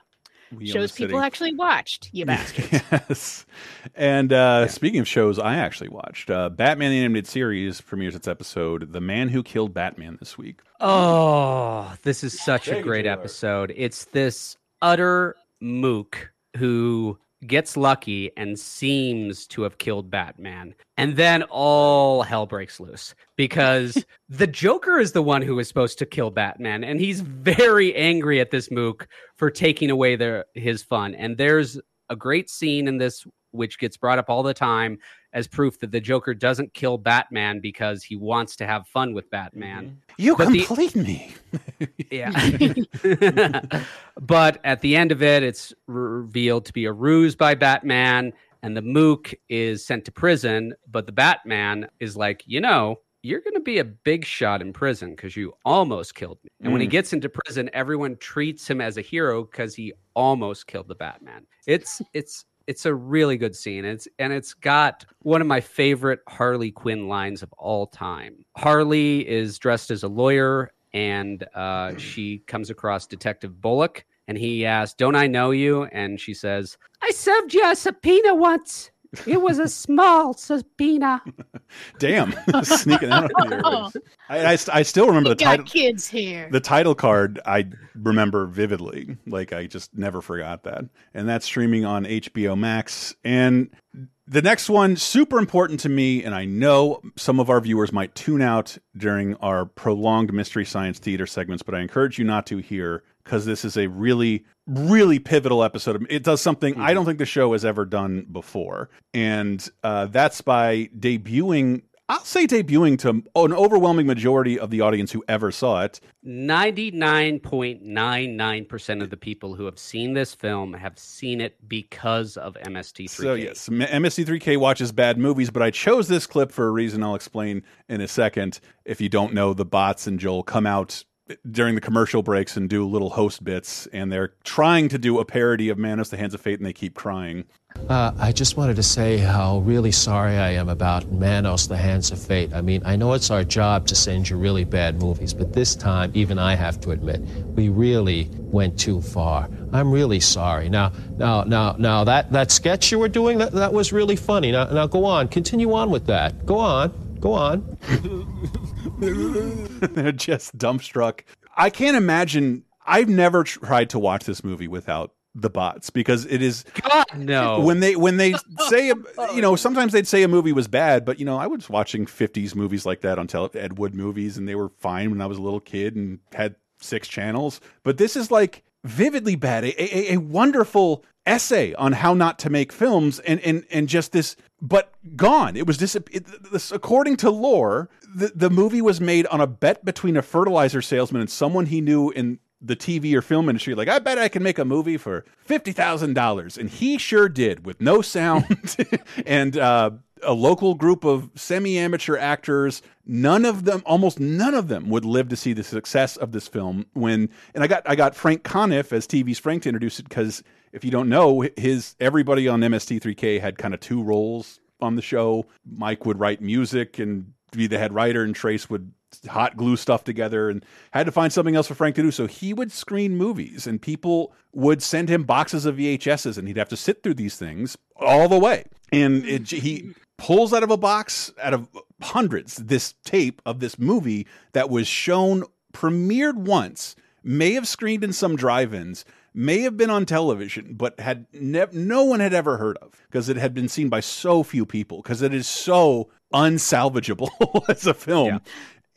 We shows the City. people actually watched. You bastard. yes. And uh, speaking of shows, I actually watched uh, Batman the Animated Series premieres its episode "The Man Who Killed Batman" this week. Oh, this is such a great episode. It's this utter mook who gets lucky and seems to have killed Batman. And then all hell breaks loose because the Joker is the one who is supposed to kill Batman. And he's very angry at this mook for taking away their, his fun. And there's a great scene in this which gets brought up all the time as proof that the Joker doesn't kill Batman because he wants to have fun with Batman. You But the- complete me. Yeah. but at the end of it, it's revealed to be a ruse by Batman, and the Mook is sent to prison. But the Batman is like, you know, you're going to be a big shot in prison because you almost killed me. And when he Mm. gets into prison, everyone treats him as a hero because he almost killed the Batman. It's it's it's a really good scene. It's and it's got one of my favorite Harley Quinn lines of all time. Harley is dressed as a lawyer and uh, she comes across Detective Bullock and he asks, Don't I know you? And she says, I served you a subpoena once. It was a small subpoena. Damn, sneaking out on here. I, I, I still remember You the title. kids here. The title card I remember vividly. Like I just never forgot that. And that's streaming on HBO Max. And the next one, super important to me, and I know some of our viewers might tune out during our prolonged Mystery Science Theater segments, but I encourage you not to here because this is a really, really pivotal episode. It does something I don't think the show has ever done before. And uh, that's by debuting. I'll say debuting to an overwhelming majority of the audience who ever saw it. 99.99% of the people who have seen this film have seen it because of MST3K. So yes, M- MST3K watches bad movies, but I chose this clip for a reason I'll explain in a second. If you don't know, the bots and Joel come out during the commercial breaks and do little host bits, and they're trying to do a parody of Manos: The Hands of Fate, and they keep crying. Uh, I just wanted to say how really sorry I am about Manos, The Hands of Fate. I mean, I know it's our job to send you really bad movies, but this time, even I have to admit, we really went too far. I'm really sorry. Now, now, now, now, that, that sketch you were doing, that, that was really funny. Now, now, go on. Continue on with that. Go on. Go on. they're just dumbstruck. I can't imagine. I've never tried to watch this movie without the bots because it is God no. when they when they say you know sometimes they'd say a movie was bad but you know i was watching 50s movies like that on tele ed wood movies and they were fine when i was a little kid and had six channels but this is like vividly bad a, a, a wonderful essay on how not to make films and and and just this but gone it was dis it, this according to lore the, the movie was made on a bet between a fertilizer salesman and someone he knew in the TV or film industry, like, I bet I can make a movie for $50,000. And he sure did with no sound and uh, a local group of semi-amateur actors. None of them, almost none of them, would live to see the success of this film. When and I got I got Frank Conniff as TV's Frank to introduce it because if you don't know, his everybody on MST3K had kind of two roles on the show. Mike would write music and be the head writer, and Trace would hot glue stuff together and had to find something else for Frank to do. So he would screen movies and people would send him boxes of VHSs and he'd have to sit through these things all the way. And it, he pulls out of a box out of hundreds this tape of this movie that was shown premiered once, may have screened in some drive-ins, may have been on television, but had no one had ever heard of because it had been seen by so few people because it is so unsalvageable as a film. Yeah.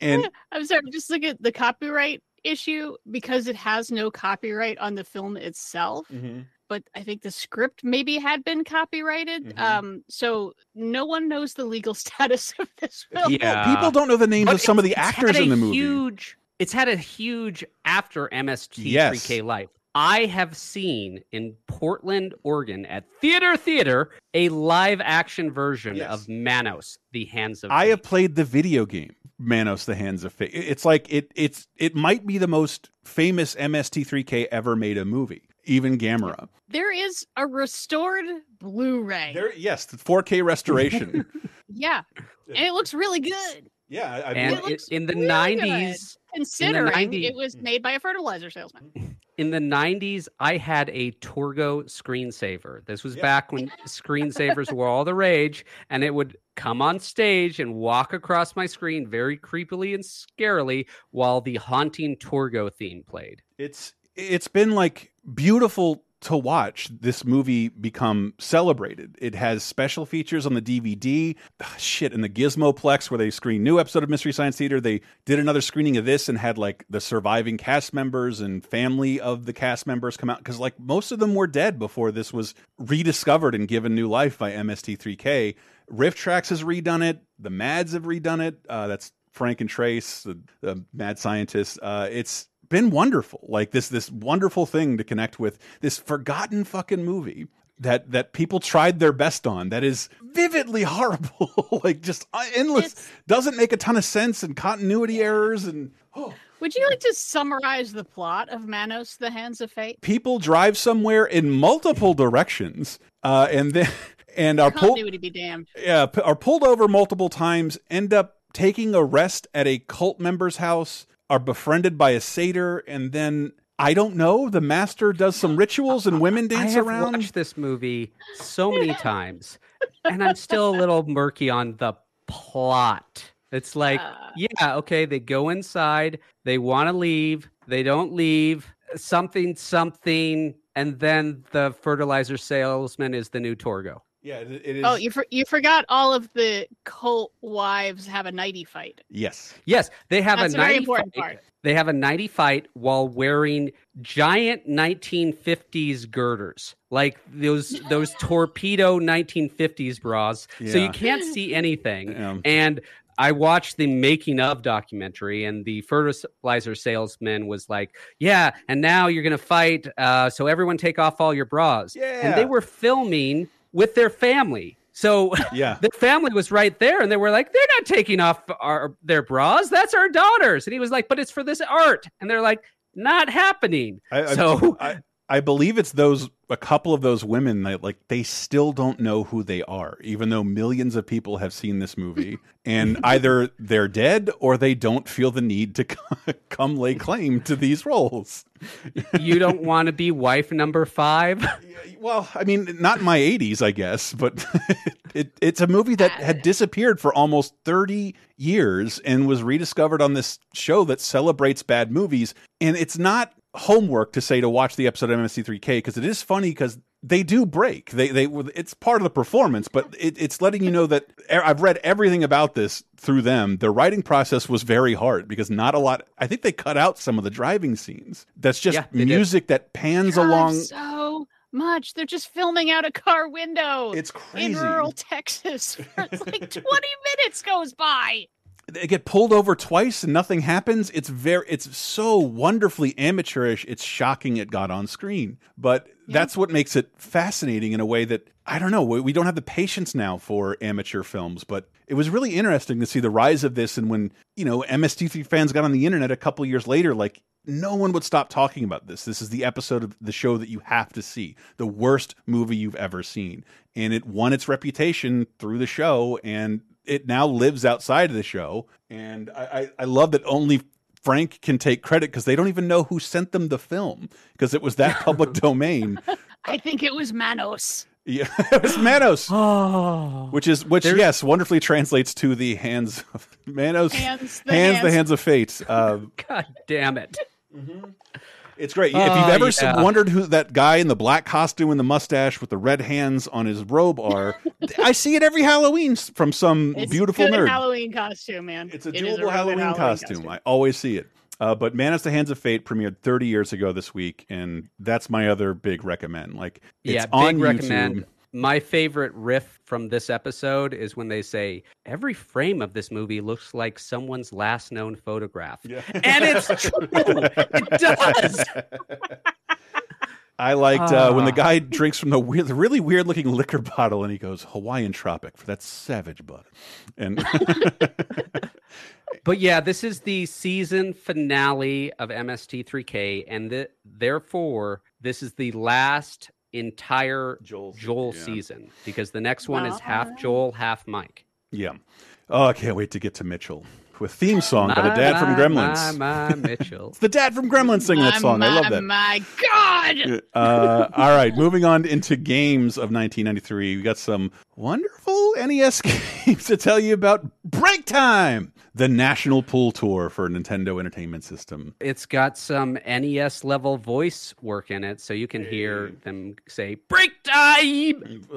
And I'm sorry, just look at the copyright issue because it has no copyright on the film itself. Mm-hmm. But I think the script maybe had been copyrighted. Mm-hmm. Um, so no one knows the legal status of this film. Yeah. People don't know the names But of some of the actors had a in the movie. Huge. It's had a huge after MST3K Yes. life. I have seen in Portland, Oregon, at Theater Theater, a live action version Yes. of Manos, the Hands of. I Fate. have played the video game Manos: The Hands of Fate. It's like it it's it might be the most famous MST3K ever made a movie, even Gamera. There is a restored Blu-ray. There, yes, the 4K restoration. yeah, and it looks really good. yeah, I, I and it believe- looks in the really nineties, Considering 90s it was made by a fertilizer salesman. in the 90s i had a torgo screensaver this was Yeah. back when screensavers were all the rage and it would come on stage and walk across my screen very creepily and scarily while the haunting torgo theme played it's it's been like beautiful to watch this movie become celebrated. It has special features on the DVD. Ah, Shit, in the Gizmoplex where they screen new episode of Mystery Science Theater, they did another screening of this and had like the surviving cast members and family of the cast members come out because like most of them were dead before this was rediscovered and given new life by MST3K. RiffTrax has redone it. The Mads have redone it. Uh, that's Frank and Trace, the, the mad scientists. Uh, it's been wonderful. Like this this wonderful thing to connect with this forgotten fucking movie that that people tried their best on that is vividly horrible like just uh, endless It's- doesn't make a ton of sense and continuity errors and oh. Would you like to summarize the plot of Manos: The Hands of Fate? people drive somewhere in multiple directions uh and then and are pulled Continuity be damned. yeah, are pulled over multiple times, end up taking a rest at a cult member's house, are befriended by a satyr, and then I don't know. The master does some rituals and women dance around. I have around. watched this movie so many times and i'm still a little murky on the plot it's like Uh. yeah okay they go inside they want to leave they don't leave something something and then the fertilizer salesman is the new torgo Yeah, it, it is. Oh, you for, you forgot all of the cult wives have a nighty fight. yes. yes they have That's a a very 90 important fight. part. they have a 90 fight while wearing giant 1950s girders like those those torpedo 1950s bras so you can't see anything Yeah. and I watched the making of documentary, and the fertilizer salesman was like, "Yeah, and now you're gonna fight. Uh, so everyone take off all your bras." Yeah. And they were filming with their family, so Yeah. their family was right there, and they were like, "They're not taking off our their bras. That's our daughters." And he was like, "But it's for this art," and they're like, "Not happening." I- So- I, I believe it's those a couple of those women that like they still don't know who they are, even though millions of people have seen this movie, and either they're dead or they don't feel the need to come lay claim to these roles. you don't want to be wife number five. Well, I mean, not in my 80s, I guess, but it, it's a movie that had disappeared for almost 30 years and was rediscovered on this show that celebrates bad movies. And it's not homework to say to watch the episode of MST3K because it is funny because they do break. They they it's part of the performance, but it, it's letting you know that I've read everything about this through them. Their writing process was very hard because not a lot. I think they cut out some of the driving scenes. That's just Yeah, they did. music that pans God, along. so much. They're just filming out a car window. It's in crazy. rural Texas. it's like 20 minutes goes by. They get pulled over twice and nothing happens it's very it's so wonderfully amateurish it's shocking it got on screen but that's what makes it fascinating in a way that I don't know. We we don't have the patience now for amateur films, but it was really interesting to see the rise of this. And when you know MST3 fans got on the internet a couple years later, like no one would stop talking about this. This is the episode of the show that you have to see, the worst movie you've ever seen, and it won its reputation through the show, and it now lives outside of the show. And I, I, I love that only Frank can take credit because they don't even know who sent them the film because it was that public domain. I think it was Manos. Yeah, it was Manos, Oh, which is which There's- yes, wonderfully translates to the hands of Manos, Hands, the hands, the hands. hands of fate. Um, God damn it. It's great. if you've Oh, ever yeah. wondered who that guy in the black costume and the mustache with the red hands on his robe are, I see it every Halloween from some It's beautiful nerd. Halloween costume, man. It's a It doable real good Halloween, costume. I always see it. Uh, but Man, It's the Hands of Fate premiered 30 years ago this week, and that's my other big recommend. Like, it's yeah, on big recommend. YouTube. My favorite riff from this episode is when they say every frame of this movie looks like someone's last known photograph. Yeah. And it's true. it does. I liked uh, when the Ah. guy drinks from the, weird, the really weird looking liquor bottle, and he goes Hawaiian Tropic for that savage bud. And But yeah, this is the season finale of MST3K, and th- therefore this is the last entire Joel, Joel yeah. season because the next one is half Joel, half Mike. yeah, oh, I can't wait to get to Mitchell with theme song by the My, dad from Gremlins. My, my Mitchell. It's the dad from Gremlins singing that My, song. I love my, that. My God. Uh, all right, moving on into games of 1993. We got some wonderful NES games to tell you about. Break Time, the national pool tour for Nintendo Entertainment System. It's got some NES level voice work in it, so you can hear them say "break time."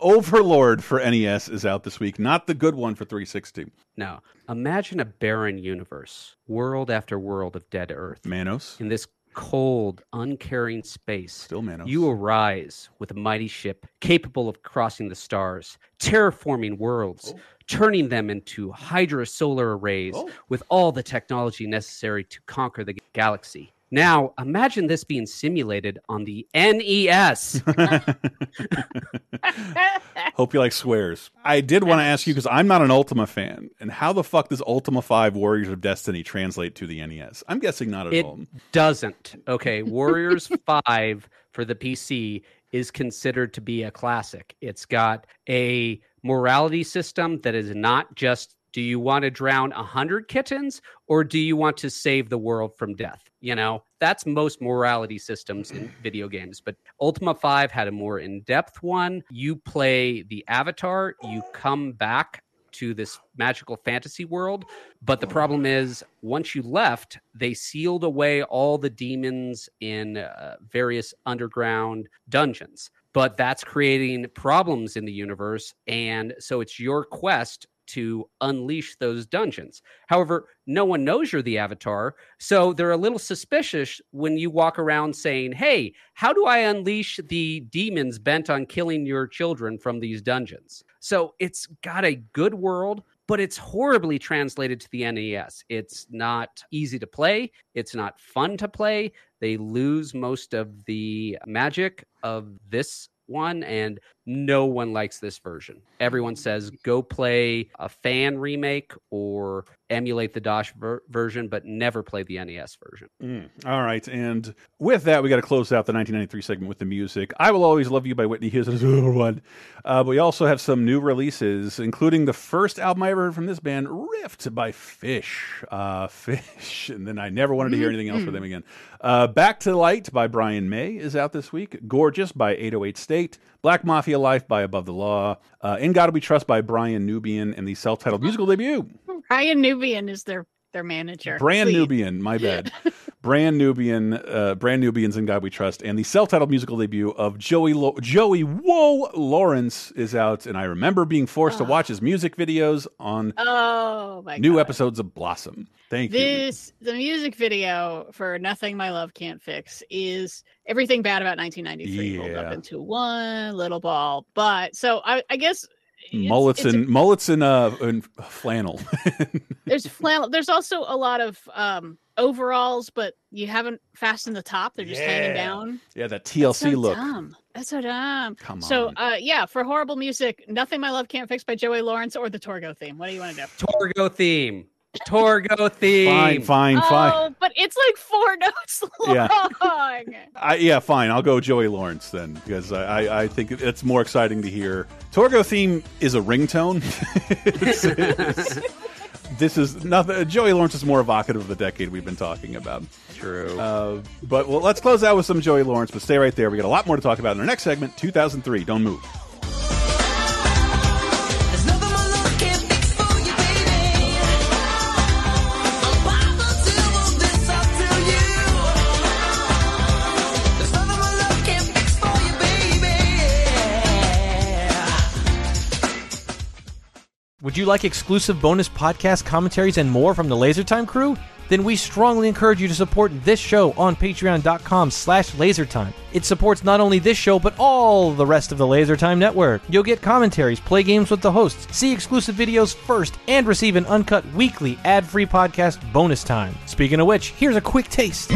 Overlord for NES is out this week, not the good one for 360. No, imagine a barren universe, world after world of dead Earth. Manos. In this cold, uncaring space, Still Manos. you arise with a mighty ship capable of crossing the stars, terraforming worlds, oh. turning them into Hydra solar arrays Oh. with all the technology necessary to conquer the galaxy. Now, imagine this being simulated on the NES. Hope you like swears. I did want to ask you because I'm not an Ultima fan, and how the fuck does Ultima 5 Warriors of Destiny translate to the NES? I'm guessing not at It all. doesn't. Okay, Warriors 5 for the PC is considered to be a classic. It's got a morality system that is not just do you want to drown 100 kittens or do you want to save the world from death? You know, that's most morality systems in video games. But Ultima 5 had a more in depth one. You play the avatar, you come back to this magical fantasy world. But the problem is, once you left, they sealed away all the demons in uh, various underground dungeons. But that's creating problems in the universe. And so it's your quest to unleash those dungeons. However, no one knows you're the avatar. So they're a little suspicious when you walk around saying, Hey, how do I unleash the demons bent on killing your children from these dungeons? So it's got a good world, but it's horribly translated to the NES. It's not easy to play, it's not fun to play. They lose most of the magic of this one and no one likes this version. Everyone says go play a fan remake or emulate the DOS ver- version, but never play the NES version. Mm. All right, and with that, we got to close out the 1993 segment with the music. "I Will Always Love You" by Whitney Houston is another one. Uh, but we also have some new releases, including the first album I ever heard from this band, "Rift" by Phish. Uh, Phish, and then I never wanted to hear anything else from them again. Uh, "Back to Light" by Brian May is out this week. "Gorgeous" by 808 State. Black Mafia Life by Above the Law. Uh, In God We Trust by Brian Nubian, and the self-titled musical debut Ryan Nubian is their their manager. Brand Please. Nubian, my bad. Brand Nubian, uh, Brand Nubians in God We Trust, and the self-titled musical debut of Joey Lo- Joey Whoa Lawrence is out, and I remember being forced to watch his music videos on Oh my new god. episodes of Blossom. Thank you. This the music video for Nothing My Love Can't Fix is everything bad about 1993 rolled up into one little ball. But so I, I guess mullets it's a- and mullets and uh and flannel. There's flannel. There's also a lot of um overalls, but you haven't fastened the top. They're just hanging down. yeah, that That's TLC so look. dumb. That's so dumb. Come on. So, uh, yeah, for horrible music, nothing my love can't fix by Joey Lawrence or the Torgo theme. What do you want to do? Torgo theme. Torgo theme. Fine, fine, fine. Oh, but it's like four notes long. Yeah. I, yeah, fine. I'll go Joey Lawrence then because I, I, I think it's more exciting to hear. Torgo theme is a ringtone. It's- it's- this is nothing. Joey Lawrence is more evocative of the decade we've been talking about. True. Uh, but well, let's close out with some Joey Lawrence. But stay right there. We got a lot more to talk about in our next segment. 2003. Don't move. Would you like exclusive bonus podcast commentaries and more from the LaserTime crew? Then we strongly encourage you to support this show on patreon.com slash lasertime. It supports not only this show, but all the rest of the LaserTime network. You'll get commentaries, play games with the hosts, see exclusive videos first, and receive an uncut weekly ad-free podcast bonus time. Speaking of which, here's a quick taste.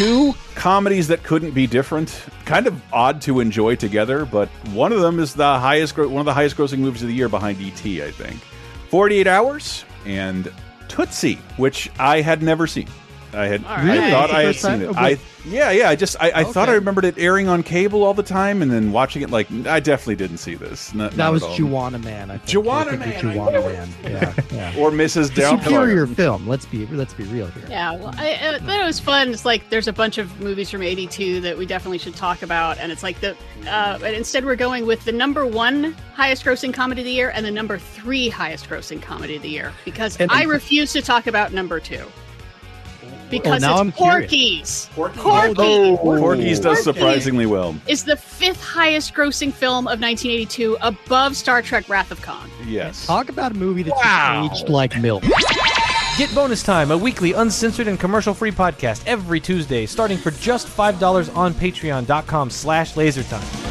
Two comedies that couldn't be different. Kind of odd to enjoy together, but one of them is the highest, one of the highest grossing movies of the year behind ET. I think. 48 Hours and Tootsie, which I had never seen. I had All I thought I had seen it. Oh, I yeah yeah. I just I, I thought I remembered it airing on cable all the time, and then watching it like I definitely didn't see this. Not, That not was at all. Juwanna Mann. I think. Juana I think it was Man, Juwanna Mann. Yeah, yeah. or Mrs. The Doubtfire. superior film. Let's be let's be real here. Yeah, well, I, I thought it was fun. It's like there's a bunch of movies from '82 that we definitely should talk about, and it's like the. Uh, but instead, we're going with the number one highest grossing comedy of the year and the number three highest grossing comedy of the year because And- I refuse to talk about number two because oh, now it's I'm. Porky's. Porky's. Porky. Oh, Porky's does Porky's surprisingly well. Is the fifth highest grossing film of 1982, above Star Trek: Wrath of Khan. Yes. Talk about a movie that's Wow. aged like milk. Get Bonus Time, a weekly uncensored and commercial-free podcast every Tuesday, starting for just $5 on patreon.com slash lasertime.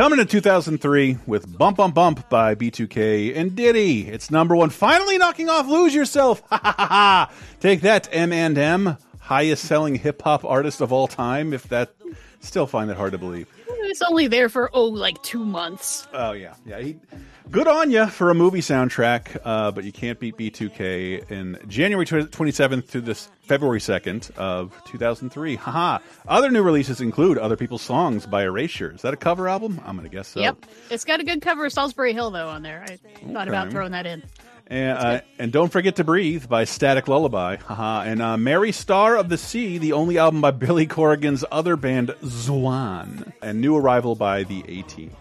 Coming in 2003 with Bump Bump Bump by B2K and Diddy. It's number one, finally knocking off Lose Yourself. Ha ha ha ha. Take that, Eminem, highest selling hip hop artist of all time. If that, still find that hard to believe. It's only there for oh, like two months. Oh yeah, yeah. He, good on you for a movie soundtrack, uh, but you can't beat B2K in January 27th through this February 2nd of 2003. Haha. Other new releases include Other People's Songs by Erasure. Is that a cover album? I'm gonna guess so. Yep, it's got a good cover of Solsbury Hill though on there. I thought about throwing that in. And, uh, and Don't Forget to Breathe by Static Lullaby. Haha. And uh, Mary Star of the Sea, the only album by Billy Corgan's other band, Zwan. And New Arrival by the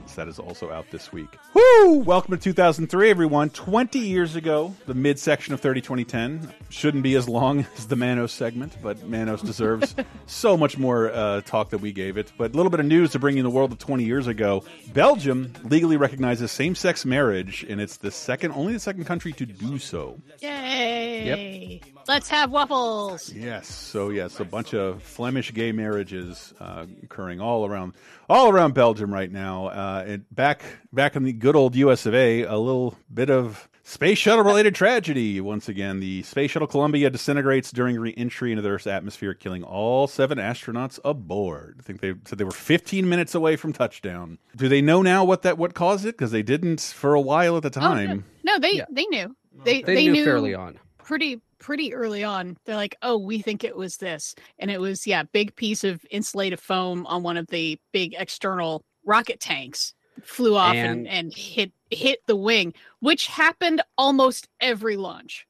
18s. That is also out this week. Woo! Welcome to 2003, everyone. 20 years ago, the midsection of 30 2010 shouldn't be as long as the Manos segment, but Manos deserves so much more uh, talk that we gave it. But a little bit of news to bring you in the world of 20 years ago. Belgium legally recognizes same sex marriage, and it's the second, only the second country to do so. Yay! Let's have waffles. Yes. So yes, a bunch of Flemish gay marriages uh, occurring all around, all around Belgium right now. Uh, and back, back in the good old U.S. of A., a little bit of space shuttle related tragedy. Once again, the space shuttle Columbia disintegrates during re-entry into the Earth's atmosphere, killing all seven astronauts aboard. I think they said they were 15 minutes away from touchdown. Do they know now what that what caused it? Because they didn't for a while at the time. No, they they knew. They They, they, knew, knew fairly on. pretty pretty early on. They're like, "Oh, we think it was this." And it was yeah, big piece of insulated foam on one of the big external rocket tanks flew off and, And- and hit hit the wing, which happened almost every launch.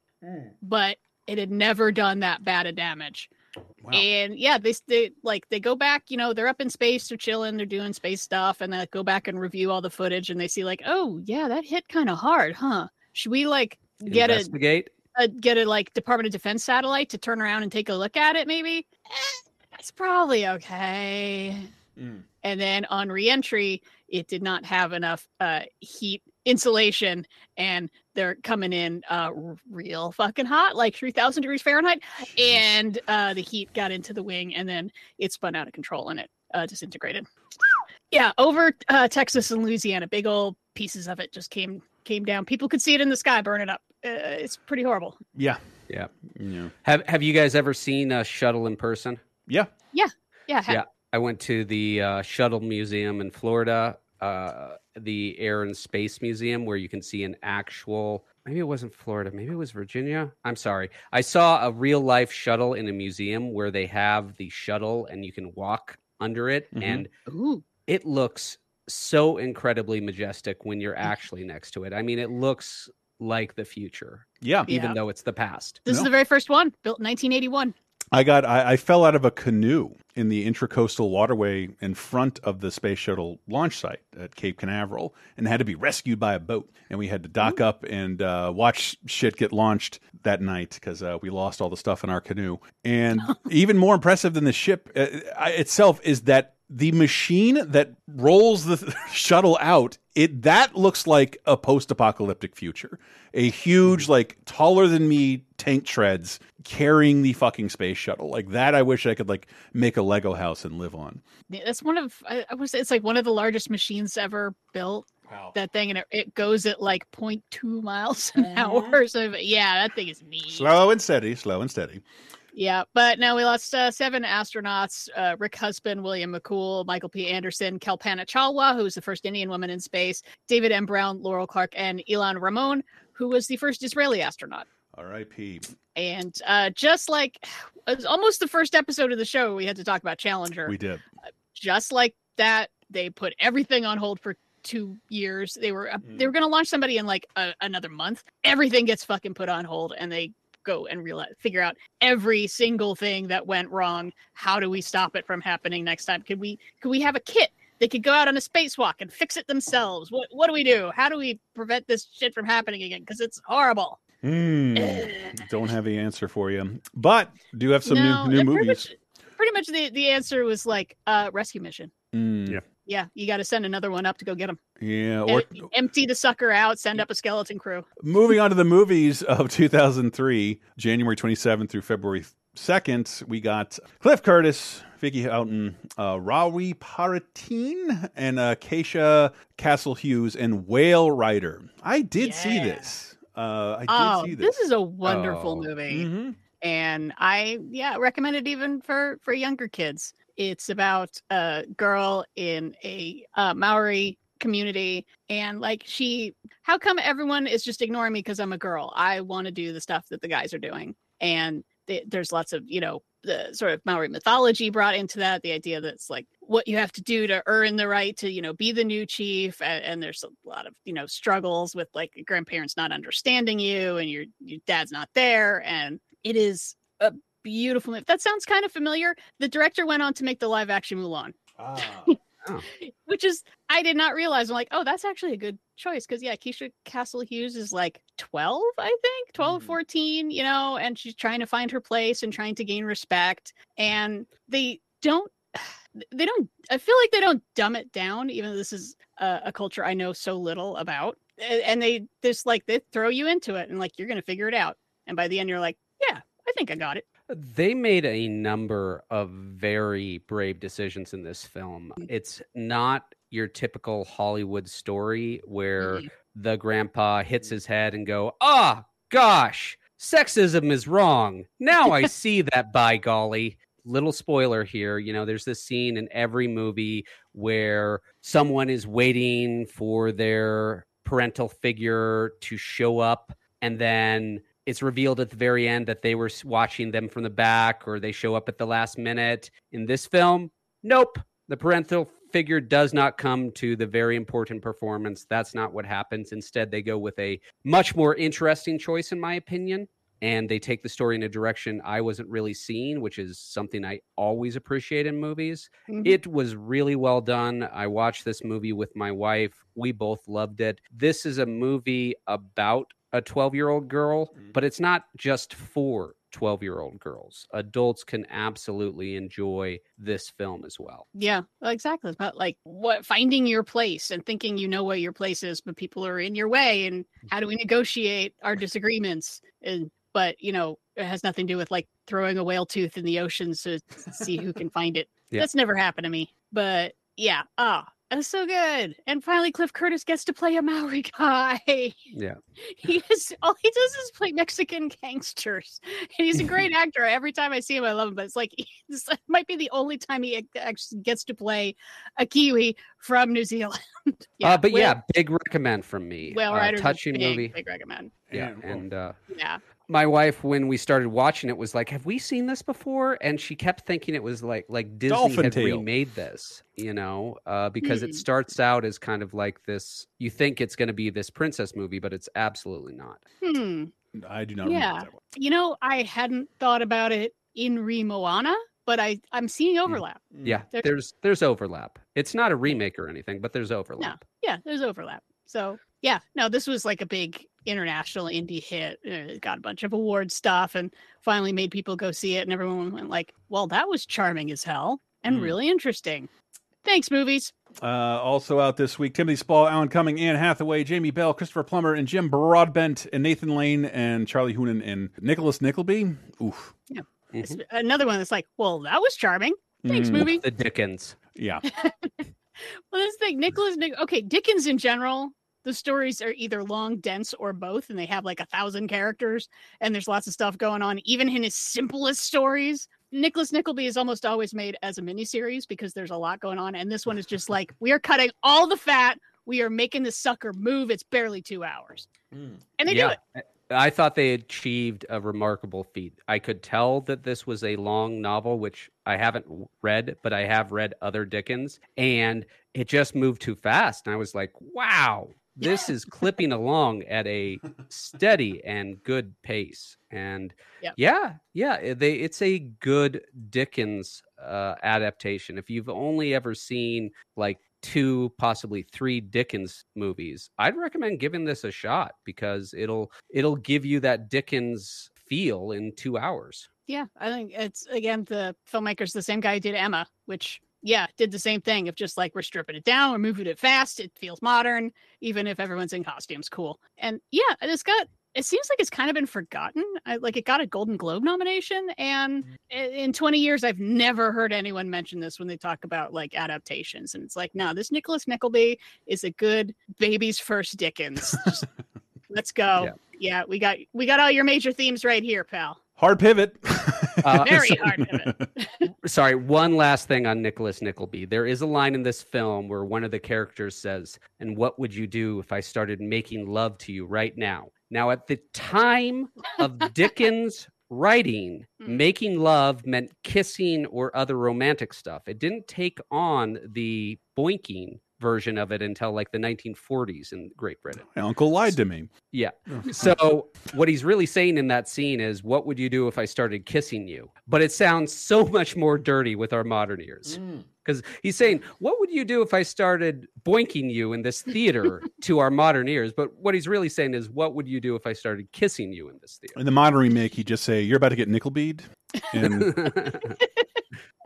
But it had never done that bad of damage. And yeah, they, they like they go back, you know, they're up in space, they're chilling, they're doing space stuff, and they like, go back and review all the footage, and they see like, oh yeah, that hit kind of hard, huh? Should we like get a Investigate. uh, get a like Department of Defense satellite to turn around and take a look at it, maybe eh, that's probably okay. Mm. And then on reentry, it did not have enough uh, heat insulation, and they're coming in uh, real fucking hot, like three thousand degrees Fahrenheit, and uh, the heat got into the wing, and then it spun out of control and it uh, disintegrated. Yeah, over uh, Texas and Louisiana, big old pieces of it just came came down. People could see it in the sky, burn it up. Uh, it's pretty horrible. Yeah. Yeah. Yeah. Have Have you guys ever seen a shuttle in person? Yeah. Yeah, yeah, ha- Yeah, I went to the uh, Shuttle Museum in Florida, uh, the Air and Space Museum, where you can see an actual. Maybe it wasn't Florida. Maybe it was Virginia. I'm sorry. I saw a real life shuttle in a museum where they have the shuttle and you can walk under it, Mhm. and Ooh. it looks so incredibly majestic when you're actually next to it. I mean, it looks like the future, Yeah. even Yeah. though it's the past. This is the very first one, built in 1981. I got I, I fell out of a canoe in the intracoastal waterway in front of the space shuttle launch site at Cape Canaveral and had to be rescued by a boat. And we had to dock up and uh, watch shit get launched that night because uh, we lost all the stuff in our canoe. And even more impressive than the ship uh, itself is that the machine that rolls the shuttle out it that looks like a post-apocalyptic future a huge mm-hmm. like taller than me tank treads carrying the fucking space shuttle like that i wish i could like make a lego house and live on That's one of I, I was it's like one of the largest machines ever built. Wow. That thing and it, it goes at like 0.2 miles an mm-hmm. hour. So yeah, that thing is neat. slow and steady slow and steady Yeah, but no, we lost uh, seven astronauts: uh, Rick Husband, William McCool, Michael P. Anderson, Kalpana Chawla, who was the first Indian woman in space, David M. Brown, Laurel Clark, and Ilan Ramon, who was the first Israeli astronaut. rip And uh, just like it was almost the first episode of the show, we had to talk about Challenger. we did just like that, they put everything on hold for two years. They were uh, they were going to launch somebody in like a, another month. Everything gets fucking put on hold, and they go and realize figure out every single thing that went wrong. How do we stop it from happening next time? Could we could we have a kit? They could go out on a spacewalk and fix it themselves. What what do we do? How do we prevent this shit from happening again? Because it's horrible. Hmm. don't have the answer for you but do have some No, new, new it pretty movies much- Pretty much the, the answer was like uh rescue mission. Hmm. Yeah. Yeah, you got to send another one up to go get them. yeah or empty the sucker out, send up a skeleton crew. Moving on to the movies of 2003, January 27th through February 2nd, we got Cliff Curtis, Vicky Haughton, uh, Rawiri Paratene, and uh, Keisha Castle Hughes, and Whale Rider. I did see this. Uh, I did Oh, see this. this. is a wonderful Oh. movie, Mhm. and I yeah recommend it even for for younger kids. It's about a girl in a uh, Maori community, and like she, how come everyone is just ignoring me because I'm a girl? I want to do the stuff that the guys are doing, and th- there's lots of you know the sort of Maori mythology brought into that. The idea that it's like what you have to do to earn the right to you know be the new chief, and, and there's a lot of you know struggles with like grandparents not understanding you, and your your dad's not there, and it is a beautiful. If that sounds kind of familiar, the director went on to make the live action Mulan ah. oh. which is I did not realize. I'm like, oh, that's actually a good choice because yeah, Keisha Castle Hughes is like 12, I think, 12, mm-hmm. 14, you know, and she's trying to find her place and trying to gain respect. And they don't, they don't. I feel like they don't dumb it down, even though this is a, a culture I know so little about. And they just like they throw you into it and like you're gonna figure it out. And by the end, you're like, yeah, I think I got it. They made a number of very brave decisions in this film. Mm-hmm. It's not your typical Hollywood story where mm-hmm. the grandpa hits mm-hmm. his head and go, "Ah, gosh, sexism is wrong." Now I see that by golly. Little spoiler here, you know, there's this scene in every movie where someone is waiting for their parental figure to show up and then it's revealed at the very end that they were watching them from the back or they show up at the last minute. In this film, nope. The parental figure does not come to the very important performance. That's not what happens. Instead, they go with a much more interesting choice, in my opinion. And they take the story in a direction I wasn't really seeing, which is something I always appreciate in movies. Mhm. It was really well done. I watched this movie with my wife. We both loved it. This is a movie about a 12 year old girl, but it's not just for 12 year old girls. Adults can absolutely enjoy this film as well. Yeah, exactly. It's about like what finding your place and thinking you know what your place is, but people are in your way, and how do we negotiate our disagreements? And but you know, it has nothing to do with like throwing a whale tooth in the ocean to see who can find it. Yeah. That's never happened to me. But yeah, ah, that's so good. And finally, Cliff Curtis gets to play a Maori guy. Yeah. He is all he does is play Mexican gangsters, and he's a great actor. Every time I see him, I love him. But it's like this might be the only time he actually gets to play a Kiwi from New Zealand. uh, but Whale- yeah, big recommend from me. Whale uh, Riders is touching big, movie. Big recommend. Yeah, and uh, Yeah. My wife, when we started watching it, was like, "Have we seen this before?" And she kept thinking it was like like Disney Dolphin had Tale. remade this, you know, uh, because Hmm. it starts out as kind of like this. You think it's going to be this princess movie, but it's absolutely not. Hmm. I do not Yeah. remember that one. You know, I hadn't thought about it in Re Moana, but I I'm seeing overlap. Yeah, There- there's there's overlap. It's not a remake or anything, but there's overlap. No, Yeah, there's overlap. So yeah, no, this was like a big international indie hit. It got a bunch of award stuff and finally made people go see it, and everyone went like, "Well, that was charming as hell and Mm. really interesting." Thanks, movies. Uh, also out this week, Timothy Spall, Alan Cumming, Anne Hathaway, Jamie Bell, Christopher Plummer, and Jim Broadbent, and Nathan Lane, and Charlie Hunnam, and Nicholas Nickleby. Oof. Yeah, It's another one that's like, "Well, that was charming." Thanks, Mm. movie. The Dickens. Yeah. Well, this thing, Nicholas, Nick, okay, Dickens in general, the stories are either long, dense, or both, and they have like a thousand characters, and there's lots of stuff going on, even in his simplest stories. Nicholas Nickleby is almost always made as a miniseries because there's a lot going on, and this one is just like we are cutting all the fat, we are making the sucker move. It's barely two hours, mm, and they do it. I- I thought they achieved a remarkable feat. I could tell that this was a long novel, which I haven't read, but I have read other Dickens, and it just moved too fast. And I was like, wow, this is clipping along at a steady and good pace. And Yep. yeah, yeah, they it's a good Dickens uh, adaptation. If you've only ever seen like two, possibly three Dickens movies, I'd recommend giving this a shot because it'll it'll give you that Dickens feel in two hours. Yeah, I think it's again the filmmaker's the same guy who did Emma, which yeah, did the same thing of just like we're stripping it down, we're moving it fast, it feels modern, even if everyone's in costumes, cool. And yeah, it's got it seems like it's kind of been forgotten. I, like it got a Golden Globe nomination, and mm. in 20 years, I've never heard anyone mention this when they talk about like adaptations. And it's like, no, this Nicholas Nickleby is a good baby's first Dickens. Just- let's go. Yeah. yeah, we got we got all your major themes right here, pal. Hard pivot. Uh, Very so- hard pivot. Sorry, one last thing on Nicholas Nickleby. There is a line in this film where one of the characters says, And what would you do if I started making love to you right now? Now, at the time of Dickens' writing, Hmm. making love meant kissing or other romantic stuff. It didn't take on the boinking version of it until like the 1940s in Great Britain. My uncle lied to me. Yeah. So what he's really saying in that scene is, "What would you do if I started kissing you?" But it sounds so much more dirty with our modern ears. Because he's saying, "What would you do if I started boinking you in this theater?" to our modern ears, but what he's really saying is, "What would you do if I started kissing you in this theater?" In the modern remake, he just say, "You're about to get nickelbead," and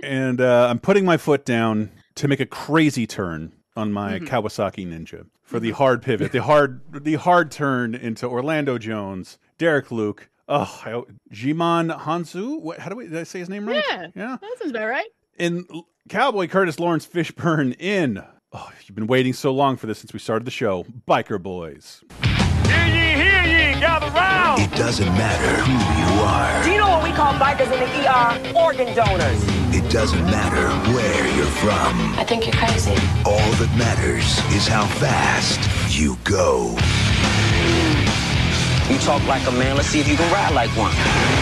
and uh, I'm putting my foot down to make a crazy turn on my Mhm. Kawasaki Ninja for the hard pivot, the hard the hard turn into Orlando Jones, Derek Luke. Oh, I, Djimon Hounsou. What, how do we? Did I say his name right? Yeah, Yeah. that sounds about right. In L- Cowboy Curtis Laurence Fishburne in. Oh, you've been waiting so long for this since we started the show. Biker Boys. Hear ye, hear ye, gather round. It doesn't matter who you are. Do you know what we call bikers in the ER? Organ donors. It doesn't matter where you're from. I think you're crazy. All that matters is how fast you go. You talk like a man, let's see if you can ride like one.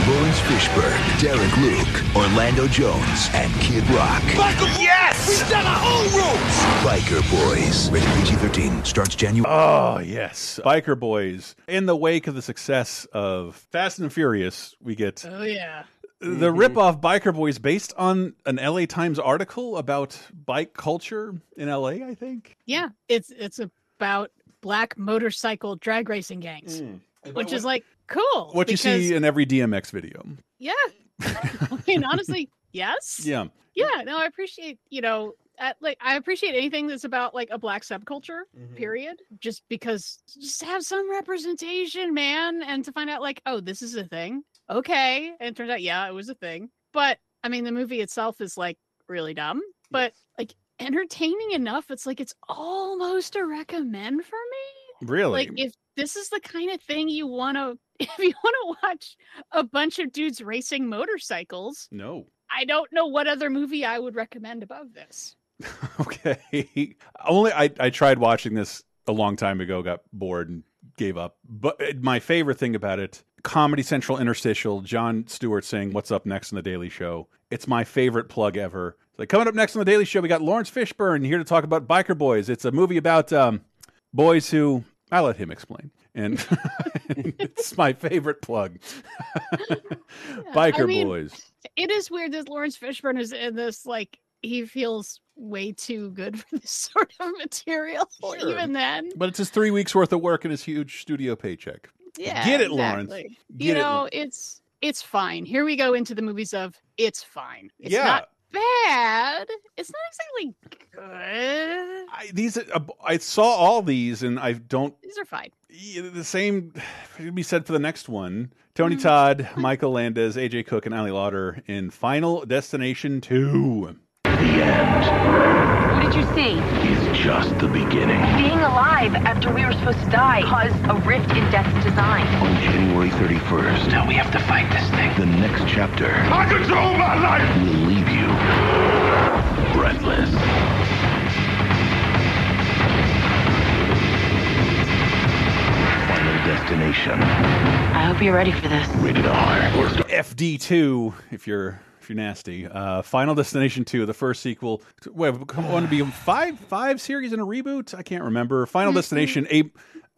Laurence Fishburne, Derek Luke, Orlando Jones, and Kid Rock. Michael, yes! We set our own rules! Biker Boys. Rated PG-13. Starts January. Oh, yes. Biker Boys. In the wake of the success of Fast and Furious, we get Oh yeah. The mm-hmm. ripoff Biker Boys based on an LA Times article about bike culture in LA, I think. Yeah, it's it's about black motorcycle drag racing gangs. Mm. which is like cool. What you see in every DMX video. Yeah. I mean, honestly, yes. Yeah. Yeah. No, I appreciate, you know, at, like I appreciate anything that's about like a black subculture, Mm-hmm. period. Just because just have some representation, man. And to find out like, oh, this is a thing. Okay. And it turns out, yeah, it was a thing. But I mean, the movie itself is like really dumb, but like entertaining enough. It's like it's almost a recommend for me. Really? Like if this is the kind of thing you want to, if you want to watch a bunch of dudes racing motorcycles, no. I don't know what other movie I would recommend above this. Okay. Only I, I tried watching this a long time ago, got bored and gave up. But uh, my favorite thing about it, Comedy Central interstitial, Jon Stewart saying what's up next in the Daily Show. It's my favorite plug ever. Like coming up next on the Daily Show, we got Laurence Fishburne here to talk about Biker Boys. It's a movie about um, boys who I'll let him explain. And it's my favorite plug. Biker I mean, Boys. It is weird that Laurence Fishburne is in this. Like he feels way too good for this sort of material. Even then, But it's his three weeks worth of work and his huge studio paycheck. Yeah, Get it, Laurence. exactly. Get you know, Laurence. it's it's fine. Here we go into the movies of it's fine. It's Yeah. not bad. It's not exactly good. I, these uh, I saw all these and I don't These are fine. Yeah, the same could be said for the next one. Tony Todd, Michael Landes, AJ Cook, and Ali Larter in Final Destination 2. The end What did you see? is just the beginning. Being alive after we were supposed to die caused a rift in death's design. On January 31st, now we have to fight this thing. The next chapter I control my life! will leave you breathless. Final Destination. I hope you're ready for this. Rated R. FD2, if you're if you're nasty. Uh, Final Destination 2, the first sequel. Wait, come on to be five five series in a reboot? I can't remember. Final Destination, a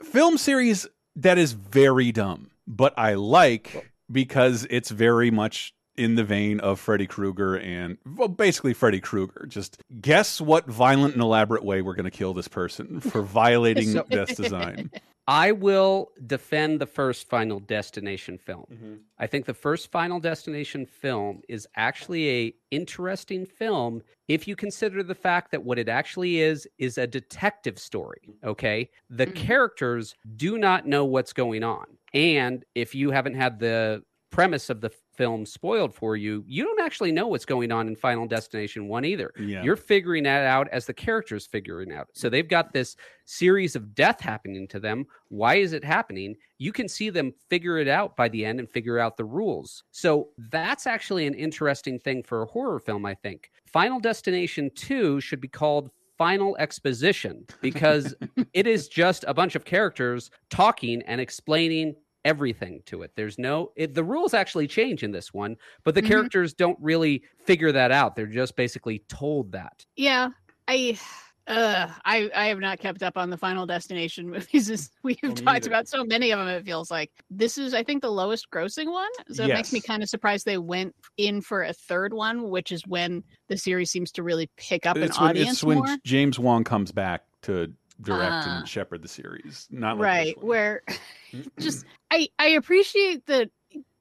film series that is very dumb, but I like because it's very much in the vein of Freddy Krueger and well, basically Freddy Krueger. Just guess what violent and elaborate way we're going to kill this person for violating So- death's design. I will defend the first Final Destination film. Mm-hmm. I think the first Final Destination film is actually a interesting film if you consider the fact that what it actually is is a detective story, okay? The characters do not know what's going on. And if you haven't had the premise of the film spoiled for you, you don't actually know what's going on in Final Destination 1 either. Yeah. You're figuring that out as the characters figuring out. So they've got this series of death happening to them. Why is it happening? You can see them figure it out by the end and figure out the rules. So that's actually an interesting thing for a horror film, I think. Final Destination 2 should be called Final Exposition because it is just a bunch of characters talking and explaining everything to it. There's no it, the rules actually change in this one, but the Mhm. characters don't really figure that out. They're just basically told that. Yeah, I, uh, I, I have not kept up on the Final Destination movies. As we've me talked neither. about so many of them. It feels like this is, I think, the lowest grossing one. So it makes me kind of surprised they went in for a third one, which is when the series seems to really pick up an when, audience it's when more. James Wong comes back to direct Ah. and shepherd the series. Not like right where just i i appreciate that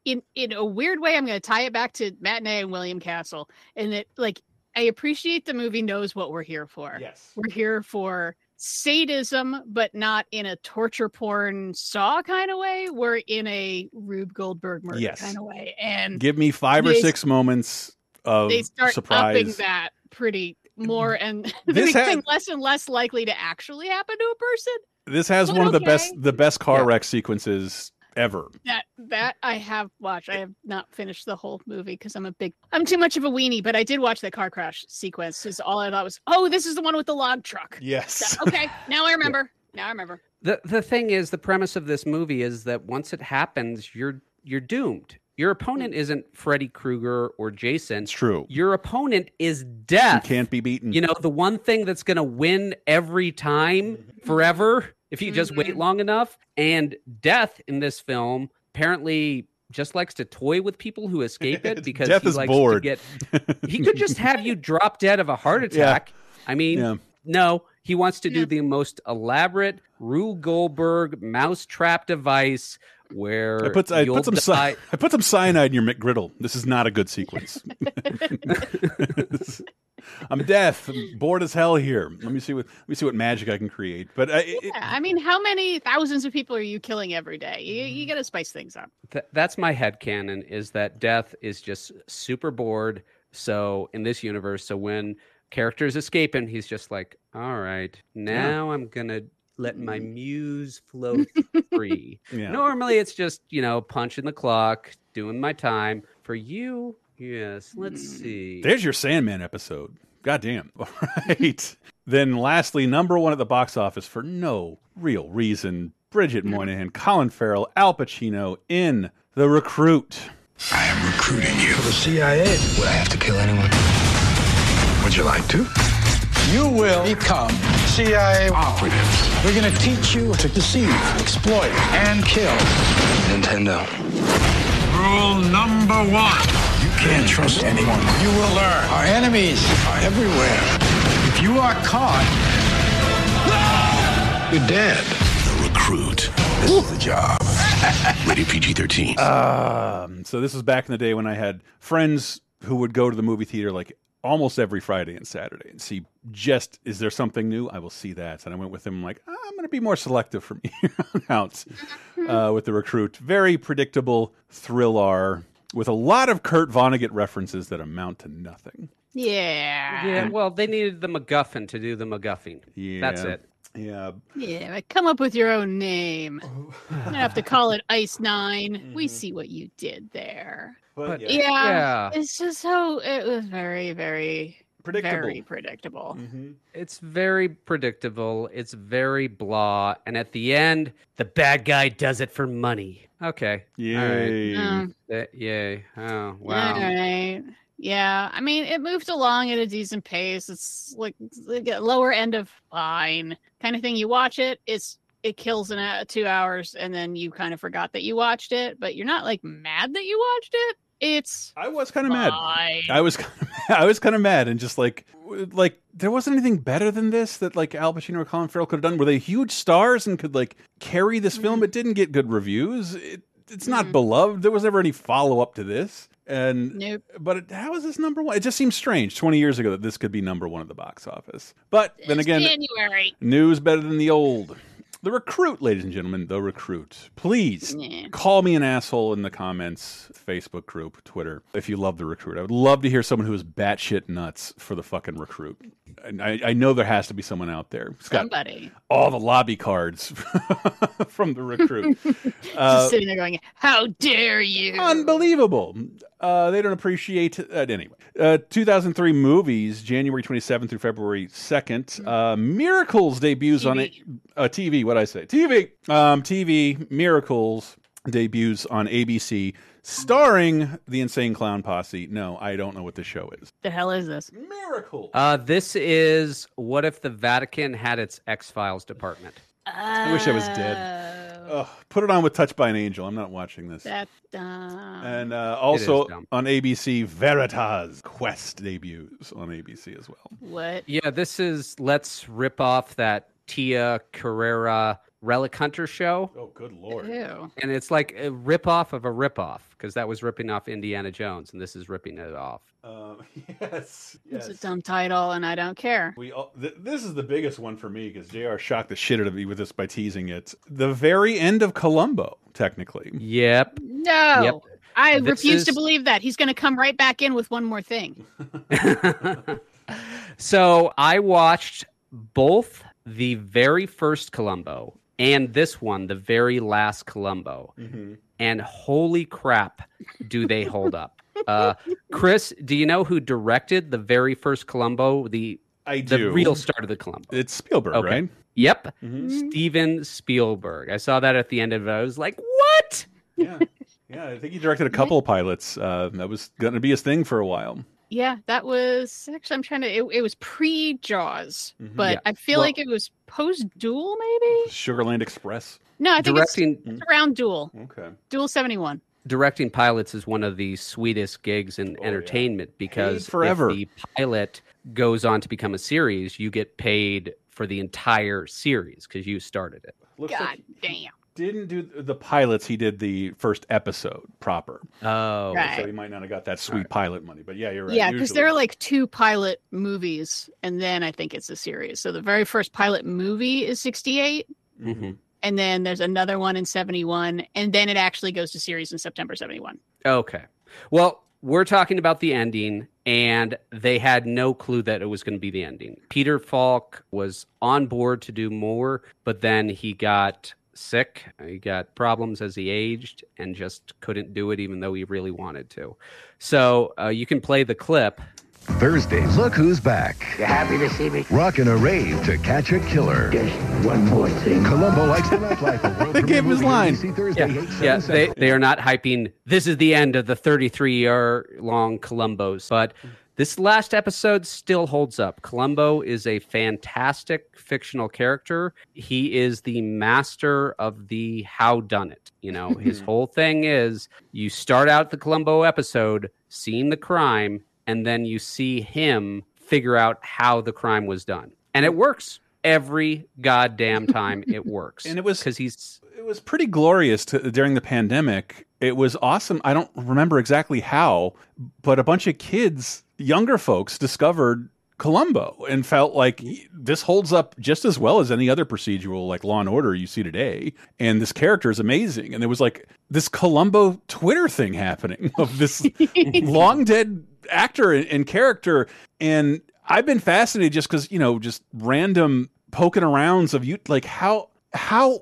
in in a weird way i'm going to tie it back to matinee and william castle and that like i appreciate the movie knows what we're here for yes we're here for sadism but not in a torture porn saw kind of way we're in a rube goldberg murder Yes. kind of way and Give me five or they- six moments of they start upping that pretty more and they This make had- less and less likely to actually happen to a person This has But one of the best the best car wreck sequences ever. That that I have watched. I eh have not finished the whole movie because I'm a big I'm too much of a weenie, but I did watch the car crash sequence. Is all I thought was, oh, this is the one with the log truck. Yes. okay, now I remember. Now I remember. The the thing is the premise of this movie is that once it happens, you're you're doomed. Your opponent isn't Freddy Krueger or Jason. It's true. Your opponent is death. You can't be beaten. You know, the one thing that's going to win every time forever if you just wait mm-hmm. long enough. And death in this film apparently just likes to toy with people who escape it because Death he is likes bored. to get. He could just have you drop dead of a heart Yeah. attack. I mean, Yeah. no, He wants to do the most elaborate Rube Goldberg mousetrap device where I put I you'll put some die- cy- I put some cyanide in your McGriddle. This is not a good sequence. I'm deaf, I'm bored as hell here. Let me see what let me see what magic I can create. But I, it, Yeah, I mean, how many thousands of people are you killing every day? You, Mm-hmm. you got to spice things up. Th- that's my head canon is that death is just super bored. So in this universe, so when characters escaping, he's just like, all right, now I'm gonna let my mm-hmm. muse flow free. Yeah. Normally it's just, you know, punching the clock, doing my time. For you, yes, let's see. There's your Sandman episode. God damn. All right. then lastly, number one at the box office for no real reason. Bridget mm-hmm. Moynahan, Colin Farrell, Al Pacino in The Recruit. I am recruiting you. For the CIA. Would I have to kill anyone? Would you like to? You will become CIA Operatives. We're going to teach you to deceive, exploit, and kill. Nintendo. Rule number one. You can't trust anyone. You will learn. Our enemies are everywhere. If you are caught, You're dead. The recruit. This is the job. Rated PG 13. Um, so this was back in the day when I had friends who would go to the movie theater like almost every Friday and Saturday and see just is there something new? I will see that. And I went with him like "Ah, I'm going to be more selective from here on out uh, with the recruit. Very predictable thriller with a lot of Kurt Vonnegut references that amount to nothing. Yeah. Yeah, well, they needed the MacGuffin to do the MacGuffin. Yeah, That's it. Yeah. Yeah, but come up with your own name. You don't have to call it Ice 9 Mm-hmm. We see what you did there. But Yeah, yeah. it's just so it was very, very Predictable. very predictable. It's very predictable. It's very blah. And at the end, the bad guy does it for money. Okay. Yay. All right. Um, Uh, yay. Oh, wow. All right. Yeah, I mean, it moved along at a decent pace. It's like the lower end of fine kind of thing. You watch it, it's it kills in uh, two hours, and then you kind of forgot that you watched it, but you're not like mad that you watched it. It's I was kind of mad. I was kind of, I was kind of mad and just like like there wasn't anything better than this that like Al Pacino or Colin Farrell could have done. Were they huge stars and could like carry this film? It didn't get good reviews. It, it's not beloved. There was never any follow up to this. And Nope. but it, how is this number one? It just seems strange. Twenty years ago that this could be number one at the box office. But then It's again, January. News better than the old. The recruit, ladies and gentlemen, the recruit. Please Yeah. call me an asshole in the comments, Facebook group, Twitter, if you love the recruit. I would love to hear someone who is batshit nuts for the fucking recruit. And I, I know there has to be someone out there. got Somebody all the lobby cards from the recruit. Uh, just sitting there going, "How dare you!" Unbelievable. Uh, they don't appreciate uh, anyway. Uh, 2003 movies, January 27th through February 2nd. Uh, Miracles debuts on a, uh, TV. What I say? TV. Um, TV. Miracles debuts on ABC, starring the Insane Clown Posse. No, I don't know what the show is. The hell is this? Miracle. Uh, this is what if the Vatican had its X Files department? I wish I was dead. Ugh, put it on with Touched by an Angel. I'm not watching this. That dumb. And uh, also dumb. on ABC, Veritas Quest debuts on ABC as well. what? Yeah, this is let's rip off that Tia Carrere Relic Hunter show. Oh, good lord. Ew. And it's like a rip off of a rip off because that was ripping off Indiana Jones, and this is ripping it off. Um, yes, It's a dumb title, and I don't care. We all, th- this is the biggest one for me because Jr. shocked the shit out of me with this by teasing it. The very end of Columbo, technically. Yep. No, Yep. I This refuse to believe that he's going to come right back in with one more thing. so I watched both the very first Columbo and this one, the very last Columbo. And holy crap, do they hold up? Uh, Chris, do you know who directed the very first Columbo? The I the do. real start of the Columbo. It's Spielberg, Okay. right? Yep, Mhm. Steven Spielberg. I saw that at the end of it. I was like, "What?" Yeah. Yeah, I think he directed a couple of pilots. Uh, that was going to be his thing for a while. Yeah, that was actually. I'm trying to. It, it was pre Jaws, but Mm-hmm. Yeah. I feel Well- like it was post Duel, maybe. Sugarland Express. No, I think Directing- it's, it's around Duel. Okay. Duel seventy one. directing pilots is one of the sweetest gigs in entertainment because forever. if the pilot goes on to become a series, you get paid for the entire series because you started it. Looks God like damn. Didn't do the pilots. He did the first episode proper. Oh, Right. So he might not have got that sweet pilot money. But yeah, you're right. Yeah, because there are like two pilot movies, and then I think it's a series. So the very first pilot movie is 68, hmm and then there's another one in 71, and then it actually goes to series in September 71. Okay. Well, we're talking about the ending, and they had no clue that it was going to be the ending. Peter Falk was on board to do more, but then he got sick. He got problems as he aged and just couldn't do it, even though he really wanted to. So uh, you can play the clip. Thursday, look who's back. You happy to see me? Rockin' a rave to catch a killer. Just one more thing. Columbo likes the nightlife. a world They gave him his premiere line. Thursday, Yeah, 8, 7 yeah they, Central. they are not hyping this is the end of the 33 year long Columbos, but this last episode still holds up. Columbo is a fantastic fictional character. He is the master of the how done it. You know, his whole thing is you start out the Columbo episode seeing the crime, and then you see him figure out how the crime was done. And it works every goddamn time it works. And it was- because he's it was pretty glorious to, during the pandemic. It was awesome. I don't remember exactly how, but a bunch of kids, younger folks, discovered Columbo and felt like mm-hmm. this holds up just as well as any other procedural like Law and Order you see today. And this character is amazing. And there was like this Columbo Twitter thing happening of this long dead actor and, and character. And I've been fascinated just because you know just random poking arounds of you like how how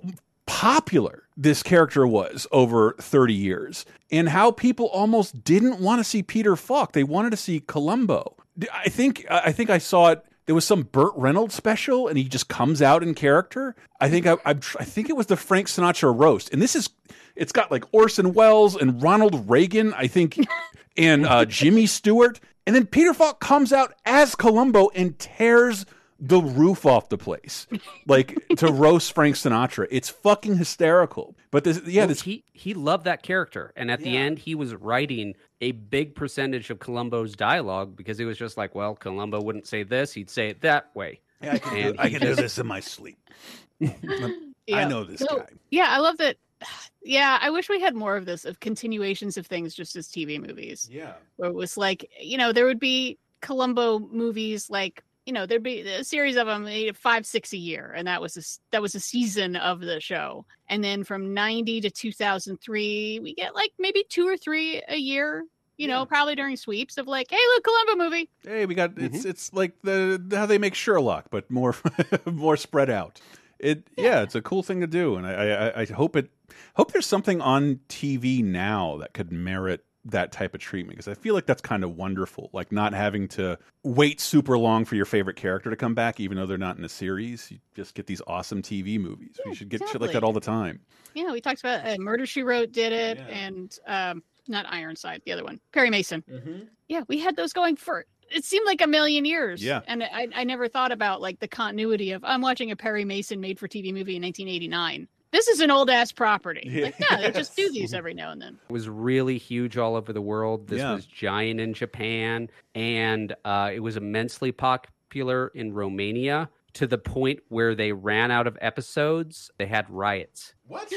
popular this character was over 30 years and how people almost didn't want to see Peter Falk. They wanted to see Columbo. I think I think I saw it. There was some Burt Reynolds special, and he just comes out in character. I think I, I, I think it was the Frank Sinatra roast, and this is it's got like Orson Welles and Ronald Reagan, I think, and uh, Jimmy Stewart, and then Peter Falk comes out as Columbo and tears the roof off the place, like to roast Frank Sinatra. It's fucking hysterical. But this, yeah, Well, this he he loved that character, and at the end, he was writing a big percentage of Columbo's dialogue because he was just like, well, Columbo wouldn't say this; he'd say it that way. I can, And I he can do this in my sleep. I know this So- guy. Yeah, I love that. Yeah, I wish we had more of this of continuations of things just as TV movies. Yeah. Where it was like, you know, there would be Columbo movies like, you know, there'd be a series of them, eh, five, six a year, and that was a, s- that was a season of the show. And then from ninety to two thousand three, we get like maybe two or three a year. You know, probably during sweeps of like, hey, look, Columbo movie. Hey, we got it's it's like the how they make Sherlock, but more more spread out. It yeah. it's a cool thing to do, and I, I I hope it hope there's something on TV now that could merit that type of treatment because I feel like that's kind of wonderful, like not having to wait super long for your favorite character to come back, even though they're not in a series. You just get these awesome TV movies. we should get shit like that all the time. Yeah, we talked about uh, Murder She Wrote did it, and um, not Ironside, the other one, Perry Mason. Yeah, we had those going for it seemed like a million years. Yeah. and I, I never thought about like the continuity of I'm watching a Perry Mason made for TV movie in 1989. This is an old ass property. Like, yeah, they just do these every now and then. It was really huge all over the world. This Yeah. was giant in Japan, and uh, it was immensely popular in Romania to the point where they ran out of episodes. They had riots. What?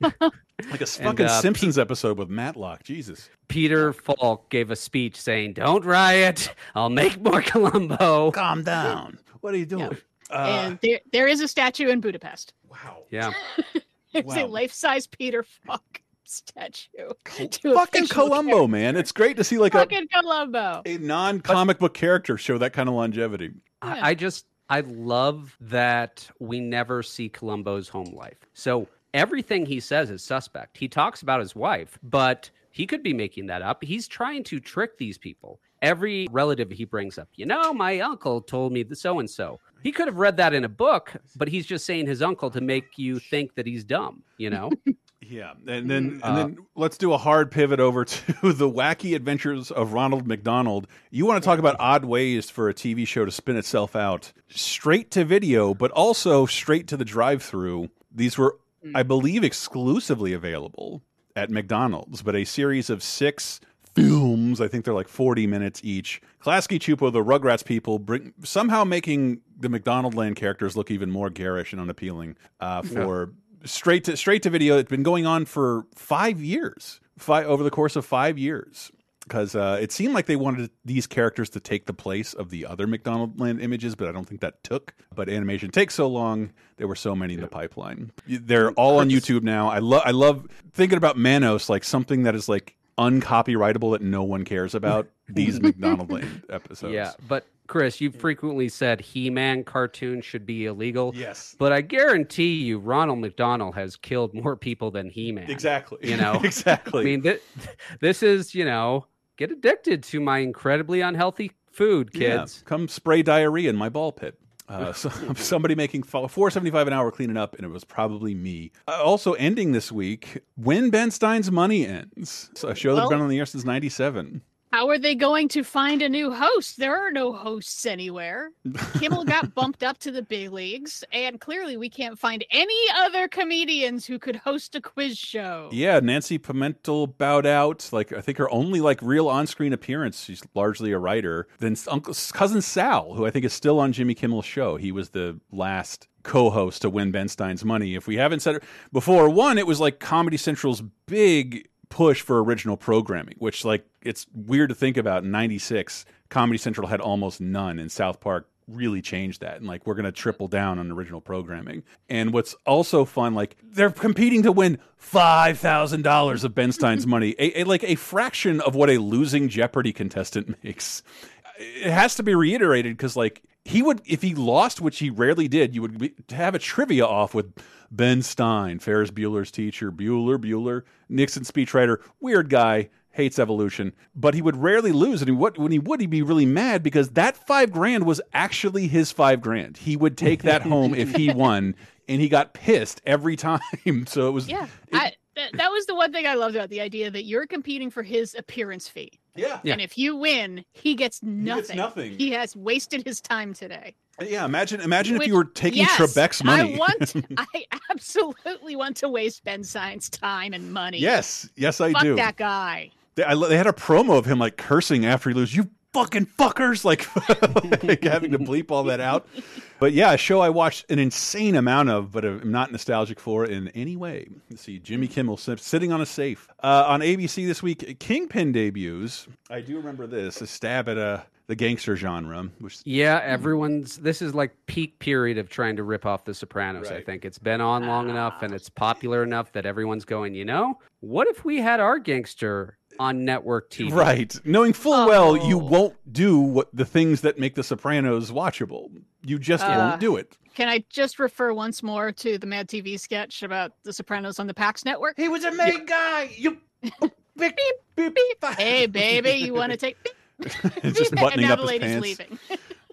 Like a And, fucking uh, Simpsons episode with Matlock. Jesus. Peter Falk gave a speech saying, "Don't riot. I'll make more Columbo." Calm down. What are you doing? Uh, and there there is a statue in Budapest. Wow. Yeah. There's Wow. a life size Peter Falk statue. to fucking fictional Columbo, character. man. It's great to see like a, Fucking Columbo. a non comic book character show that kind of longevity. I, I just I love that we never see Columbo's home life. So everything he says is suspect. He talks about his wife, but he could be making that up. He's trying to trick these people. Every relative he brings up, you know, my uncle told me the so and so. He could have read that in a book, but he's just saying his uncle to make you think that he's dumb, you know? Yeah, and then Uh, and then let's do a hard pivot over to the wacky adventures of Ronald McDonald. You want to talk about odd ways for a TV show to spin itself out straight to video, but also straight to the drive-through. These were, I believe, exclusively available at McDonald's, but a series of six films. I think they're like 40 minutes each. Klasky Csupo, the Rugrats people, bring somehow making the McDonald Land characters look even more garish and unappealing uh, for straight to straight to video. It's been going on for five years, five over the course of five years. Because uh, it seemed like they wanted these characters to take the place of the other McDonald Land images, but I don't think that took. But animation takes so long. There were so many in the pipeline. They're all on YouTube now. I love. I love thinking about Manos like something that is like uncopyrightable that no one cares about. these McDonald Land episodes. Yeah, but Chris, you've frequently said He-Man cartoons should be illegal. Yes. But I guarantee you, Ronald McDonald has killed more people than He-Man. Exactly. You know, exactly. I mean, th- this is you know, get addicted to my incredibly unhealthy food, Yeah, kids. come spray diarrhea in my ball pit. Uh, so, somebody making four seventy five an hour cleaning up, and it was probably me. Uh, also, ending this week when Ben Stein's money ends. So a show that's Well- been on the air since ninety seven. How are they going to find a new host? There are no hosts anywhere. Kimmel got bumped up to the big leagues, and clearly we can't find any other comedians who could host a quiz show. Yeah, Nancy Pimental bowed out. Like I think her only like real on screen appearance. She's largely a writer. Then Uncle cousin Sal, who I think is still on Jimmy Kimmel's show. He was the last co-host to win Ben Stein's money. If we haven't said it before, one it was like Comedy Central's big push for original programming, which like it's weird to think about. In '96, Comedy Central had almost none, and South Park really changed that and like we're going to triple down on original programming and what's also fun like they're competing to win $5000 of ben stein's money a, a- like a fraction of what a losing jeopardy contestant makes it has to be reiterated because like he would if he lost which he rarely did you would be, have a trivia off with ben stein ferris bueller's teacher bueller bueller nixon speechwriter weird guy hates evolution but he would rarely lose and he, would- when he would he'd be really mad because that five grand was actually his five grand he would take that home if he won and he got pissed every time so it was Yeah, I, that, that was the one thing I loved about the idea that you're competing for his appearance fee. Yeah. And if you win, he gets nothing. gets nothing. He has wasted his time today. yeah imagine imagine if you were taking yes, trebek's money I want, I absolutely want to waste Ben Stein's time and money. yes yes i Fuck do that guy. They, I, they had a promo of him like cursing after he loses. You fucking fuckers! Like, like having to bleep all that out. But yeah, a show I watched an insane amount of, but I'm not nostalgic for in any way. Let's see, Jimmy Kimmel sitting on a safe uh, on ABC this week. Kingpin debuts. I do remember this a stab at uh, the gangster genre, which Yeah, everyone's. This is like peak period of trying to rip off The Sopranos. I think it's been on long enough and it's popular enough that everyone's going. You know, what if we had our gangster on network TV? Right. Knowing full well you won't do what the things that make The Sopranos watchable. You just Uh, won't do it. Can I just refer once more to the Mad TV sketch about The Sopranos on the PAX network? He was a main guy. You beep, beep, beep. Hey, baby, you want to take? just and buttoning now up the his lady's pants. leaving.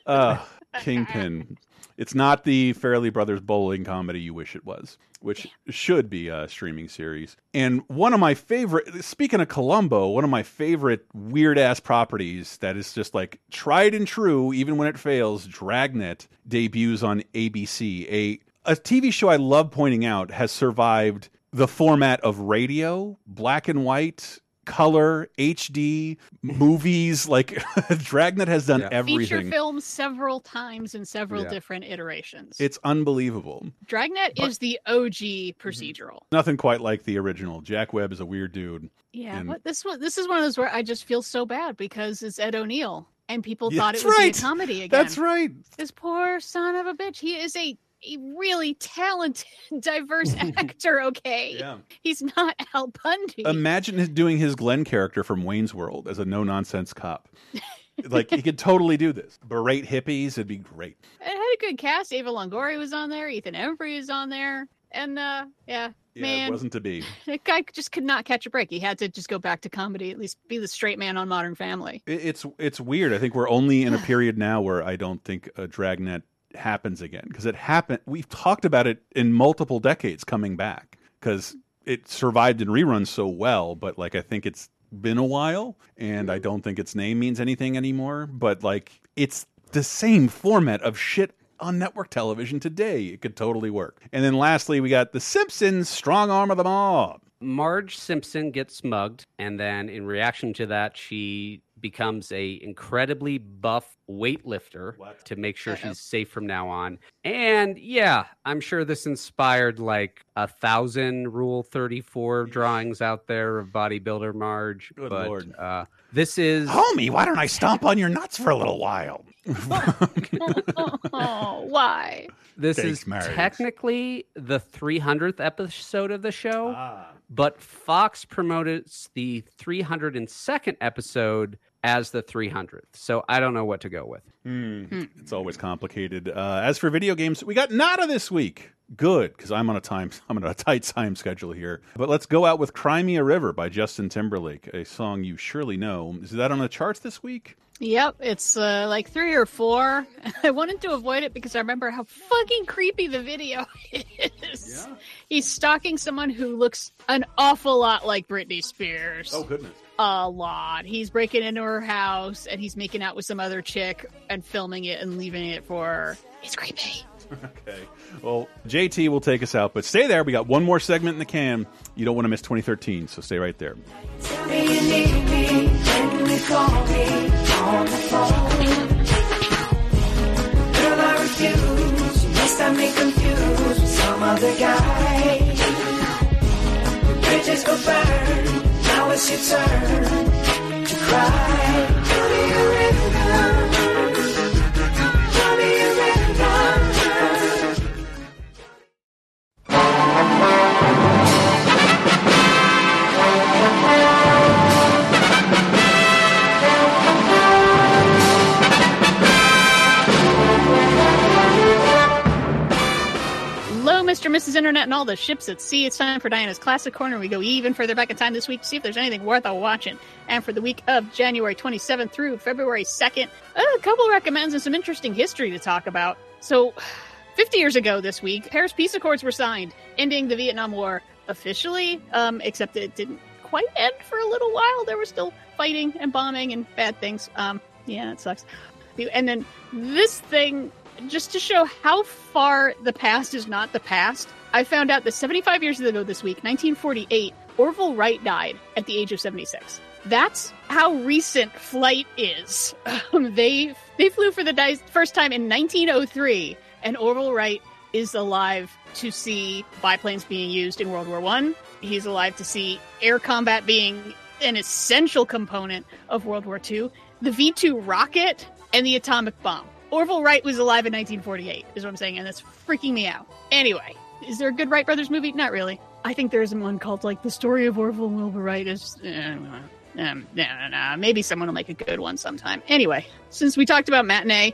Uh, Kingpin. It's not the Farrelly Brothers bowling comedy you wish it was, which should be a streaming series. And one of my favorite, speaking of Columbo, one of my favorite weird ass properties that is just like tried and true, even when it fails, Dragnet debuts on ABC. A, a TV show I love pointing out has survived the format of radio, black and white, color, HD, movies. Like Dragnet has done Feature everything. Feature films several times in several Yeah. different iterations. It's unbelievable. Dragnet But- is the OG procedural. Mm-hmm. Nothing quite like the original. Jack Webb is a weird dude. Yeah, And- but this one, this is one of those where I just feel so bad because it's Ed O'Neill, and people Yeah, thought it that's would right. be a comedy again. That's right. This poor son of a bitch. He is a a really talented, diverse actor. Okay, Yeah. he's not Al Bundy. Imagine doing his Glenn character from Wayne's World as a no nonsense cop. like he could totally do this. Berate hippies, it'd be great. It had a good cast. Eva Longoria was on there. Ethan Embry was on there. And uh, yeah, Yeah, man, it wasn't to be. that guy just could not catch a break. He had to just go back to comedy, at least be the straight man on Modern Family. It's it's weird. I think we're only in a period now where I don't think a Dragnet happens again because it happened. We've talked about it in multiple decades coming back because it survived in reruns so well. But like I think it's been a while, and I don't think its name means anything anymore. But like it's the same format of shit on network television today. It could totally work. And then lastly, we got The Simpsons: Strong Arm of the Mob. Marge Simpson gets mugged, and then in reaction to that, she becomes a incredibly buff weightlifter to make sure she's safe from now on. And yeah, I'm sure this inspired like a thousand Rule 34 drawings out there of bodybuilder Marge. Good but, lord. Uh, this is Homie, why don't I stomp on your nuts for a little while? oh, why? This Thanks, is Marge. technically the 300th episode of the show, Ah. but Fox promotes the 302nd episode as the 300th. So I don't know what to go with. Hmm, It's always complicated. Uh, as for video games, we got Nada this week. Good, because I'm on a time. I'm on a tight time schedule here. But let's go out with "Cry Me a River" by Justin Timberlake, a song you surely know. Is that on the charts this week? Yep, it's uh, like three or four. I wanted to avoid it because I remember how fucking creepy the video is. He's stalking someone who looks an awful lot like Britney Spears. Oh goodness. A lot. He's breaking into her house and he's making out with some other chick and filming it and leaving it for her. It's creepy. Okay. Well, JT will take us out, but stay there. We got one more segment in the can. You don't want to miss 2013, so stay right there. Now it's your turn to cry. Me a river. Mr. and Mrs. Internet and all the ships at sea. It's time for Diana's Classic Corner. We go even further back in time this week to see if there's anything worth a watching. And for the week of January 27th through February 2nd, a couple recommends and some interesting history to talk about. So, 50 years ago this week, Paris Peace Accords were signed, ending the Vietnam War officially, um, except it didn't quite end for a little while. There was still fighting and bombing and bad things. Um, yeah, it sucks. And then this thing, just to show how far the past is not the past, I found out that 75 years ago this week, 1948, Orville Wright died at the age of 76. That's how recent flight is. Um, they they flew for the di- first time in 1903, and Orville Wright is alive to see biplanes being used in World War One. He's alive to see air combat being an essential component of World War II. The V 2 rocket and the atomic bomb. Orville Wright was alive in 1948, is what I'm saying, and that's freaking me out. Anyway, is there a good Wright Brothers movie? Not really. I think there's one called like The Story of Orville and Wilbur Wright. Is uh, um, no, no, no. Maybe someone will make a good one sometime. Anyway, since we talked about matinee,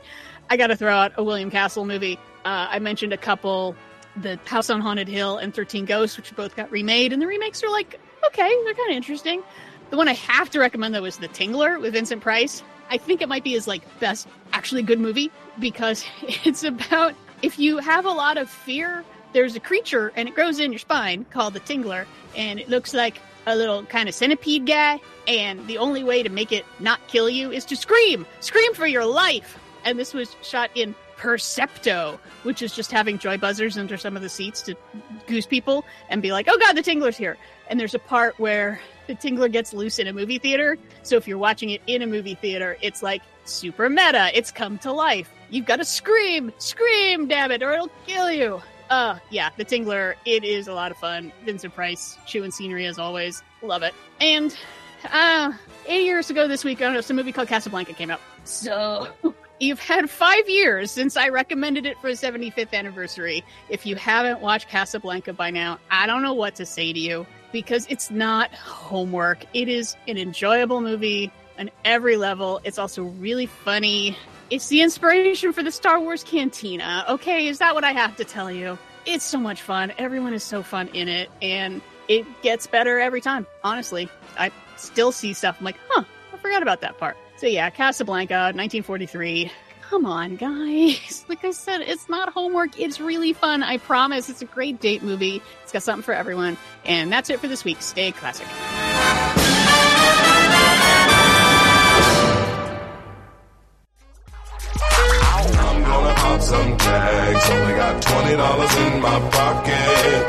I got to throw out a William Castle movie. Uh, I mentioned a couple, The House on Haunted Hill and 13 Ghosts, which both got remade, and the remakes are like okay, they're kind of interesting. The one I have to recommend though is The Tingler with Vincent Price. I think it might be his like best actually good movie because it's about if you have a lot of fear, there's a creature and it grows in your spine called the Tingler, and it looks like a little kind of centipede guy. And the only way to make it not kill you is to scream, scream for your life. And this was shot in Percepto, which is just having joy buzzers under some of the seats to goose people and be like, "Oh God, the Tingler's here!" And there's a part where the Tingler gets loose in a movie theater. So if you're watching it in a movie theater, it's like super meta. It's come to life. You've got to scream, scream, damn it, or it'll kill you. Uh, yeah, the Tingler. It is a lot of fun. Vincent Price, chewing scenery as always. Love it. And uh, eight years ago this week, I don't know, some movie called Casablanca came out. So you've had five years since I recommended it for the 75th anniversary. If you haven't watched Casablanca by now, I don't know what to say to you because it's not homework. It is an enjoyable movie on every level. It's also really funny. It's the inspiration for the Star Wars Cantina. Okay, is that what I have to tell you? It's so much fun. Everyone is so fun in it, and it gets better every time. Honestly, I still see stuff. I'm like, huh, I forgot about that part. So yeah, Casablanca, 1943. Come on, guys. Like I said, it's not homework. It's really fun. I promise. It's a great date movie. It's got something for everyone. And that's it for this week. Stay classic. Pop some tags. Only got twenty dollars in my pocket.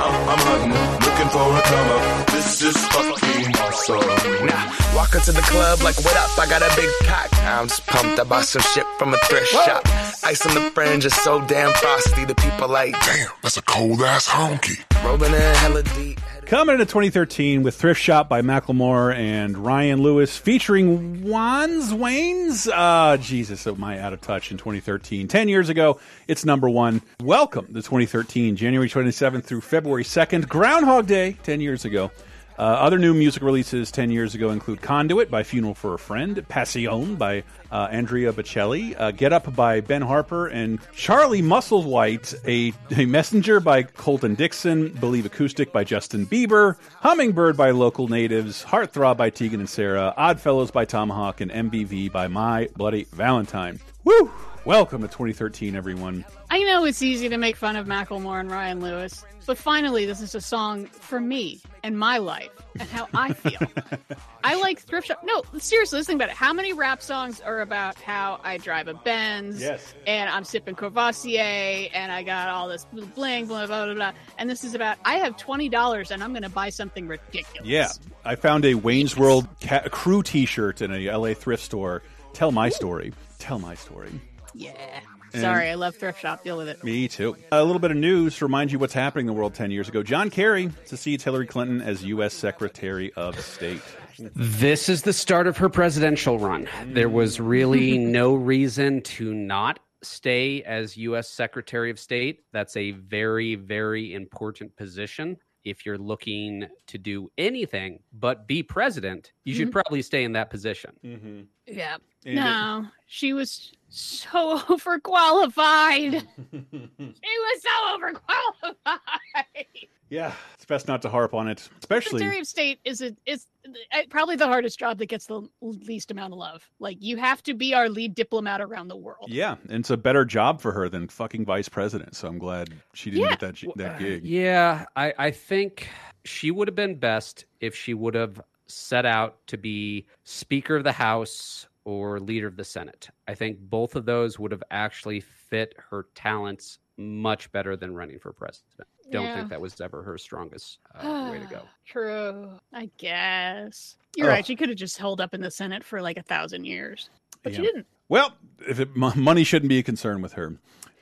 I'm, I'm hunting, looking for a come up. This is fucking awesome. Nah, walk into the club like, what up? I got a big cock. I'm just pumped. I bought some shit from a thrift shop. Ice on the fringe is so damn frosty. The people like, damn, that's a cold ass honky. Rolling in hella deep. Coming into 2013 with Thrift Shop by Macklemore and Ryan Lewis featuring Wands Waynes. Ah, Jesus, am I out of touch in 2013. 10 years ago, it's number one. Welcome to 2013, January 27th through February 2nd. Groundhog Day, 10 years ago. Uh, other new music releases 10 years ago include Conduit by Funeral for a Friend, Passion by uh, Andrea Bocelli, uh, Get Up by Ben Harper, and Charlie Musselwhite, a, a Messenger by Colton Dixon, Believe Acoustic by Justin Bieber, Hummingbird by Local Natives, Heartthrob by Tegan and Sara, Oddfellows by Tomahawk, and MBV by My Bloody Valentine. Woo! Welcome to 2013, everyone. I know it's easy to make fun of Macklemore and Ryan Lewis, but finally, this is a song for me and my life and how I feel. I like thrift shop. No, seriously, let's think about it. How many rap songs are about how I drive a Benz Yes. and I'm sipping Courvoisier and I got all this bling, blah, blah, blah, blah. And this is about I have $20 and I'm going to buy something ridiculous. Yeah, I found a Wayne's World ca- crew T-shirt in a LA thrift store. Tell my story. Tell my story. Yeah. And- Sorry, I love thrift shop. Deal with it. Me too. A little bit of news to remind you what's happening in the world 10 years ago. John Kerry succeeds Hillary Clinton as U.S. Secretary of State. This is the start of her presidential run. There was really no reason to not stay as U.S. Secretary of State. That's a very, very important position. If you're looking to do anything but be president, you should Mhm. probably stay in that position. Mm-hmm. Yeah. And no, she was so overqualified. she was so overqualified. Yeah, it's best not to harp on it, especially. Secretary of State is a is uh, probably the hardest job that gets the least amount of love. Like you have to be our lead diplomat around the world. Yeah, and it's a better job for her than fucking vice president. So I'm glad she didn't Yeah. get that that gig. Yeah, I, I think she would have been best if she would have set out to be Speaker of the House or Leader of the Senate. I think both of those would have actually fit her talents much better than running for president. Don't Yeah. think that was ever her strongest uh, way to go. True. I guess. You're Ugh. right. She could have just held up in the Senate for like a thousand years. But she didn't. Well, if it, money shouldn't be a concern with her.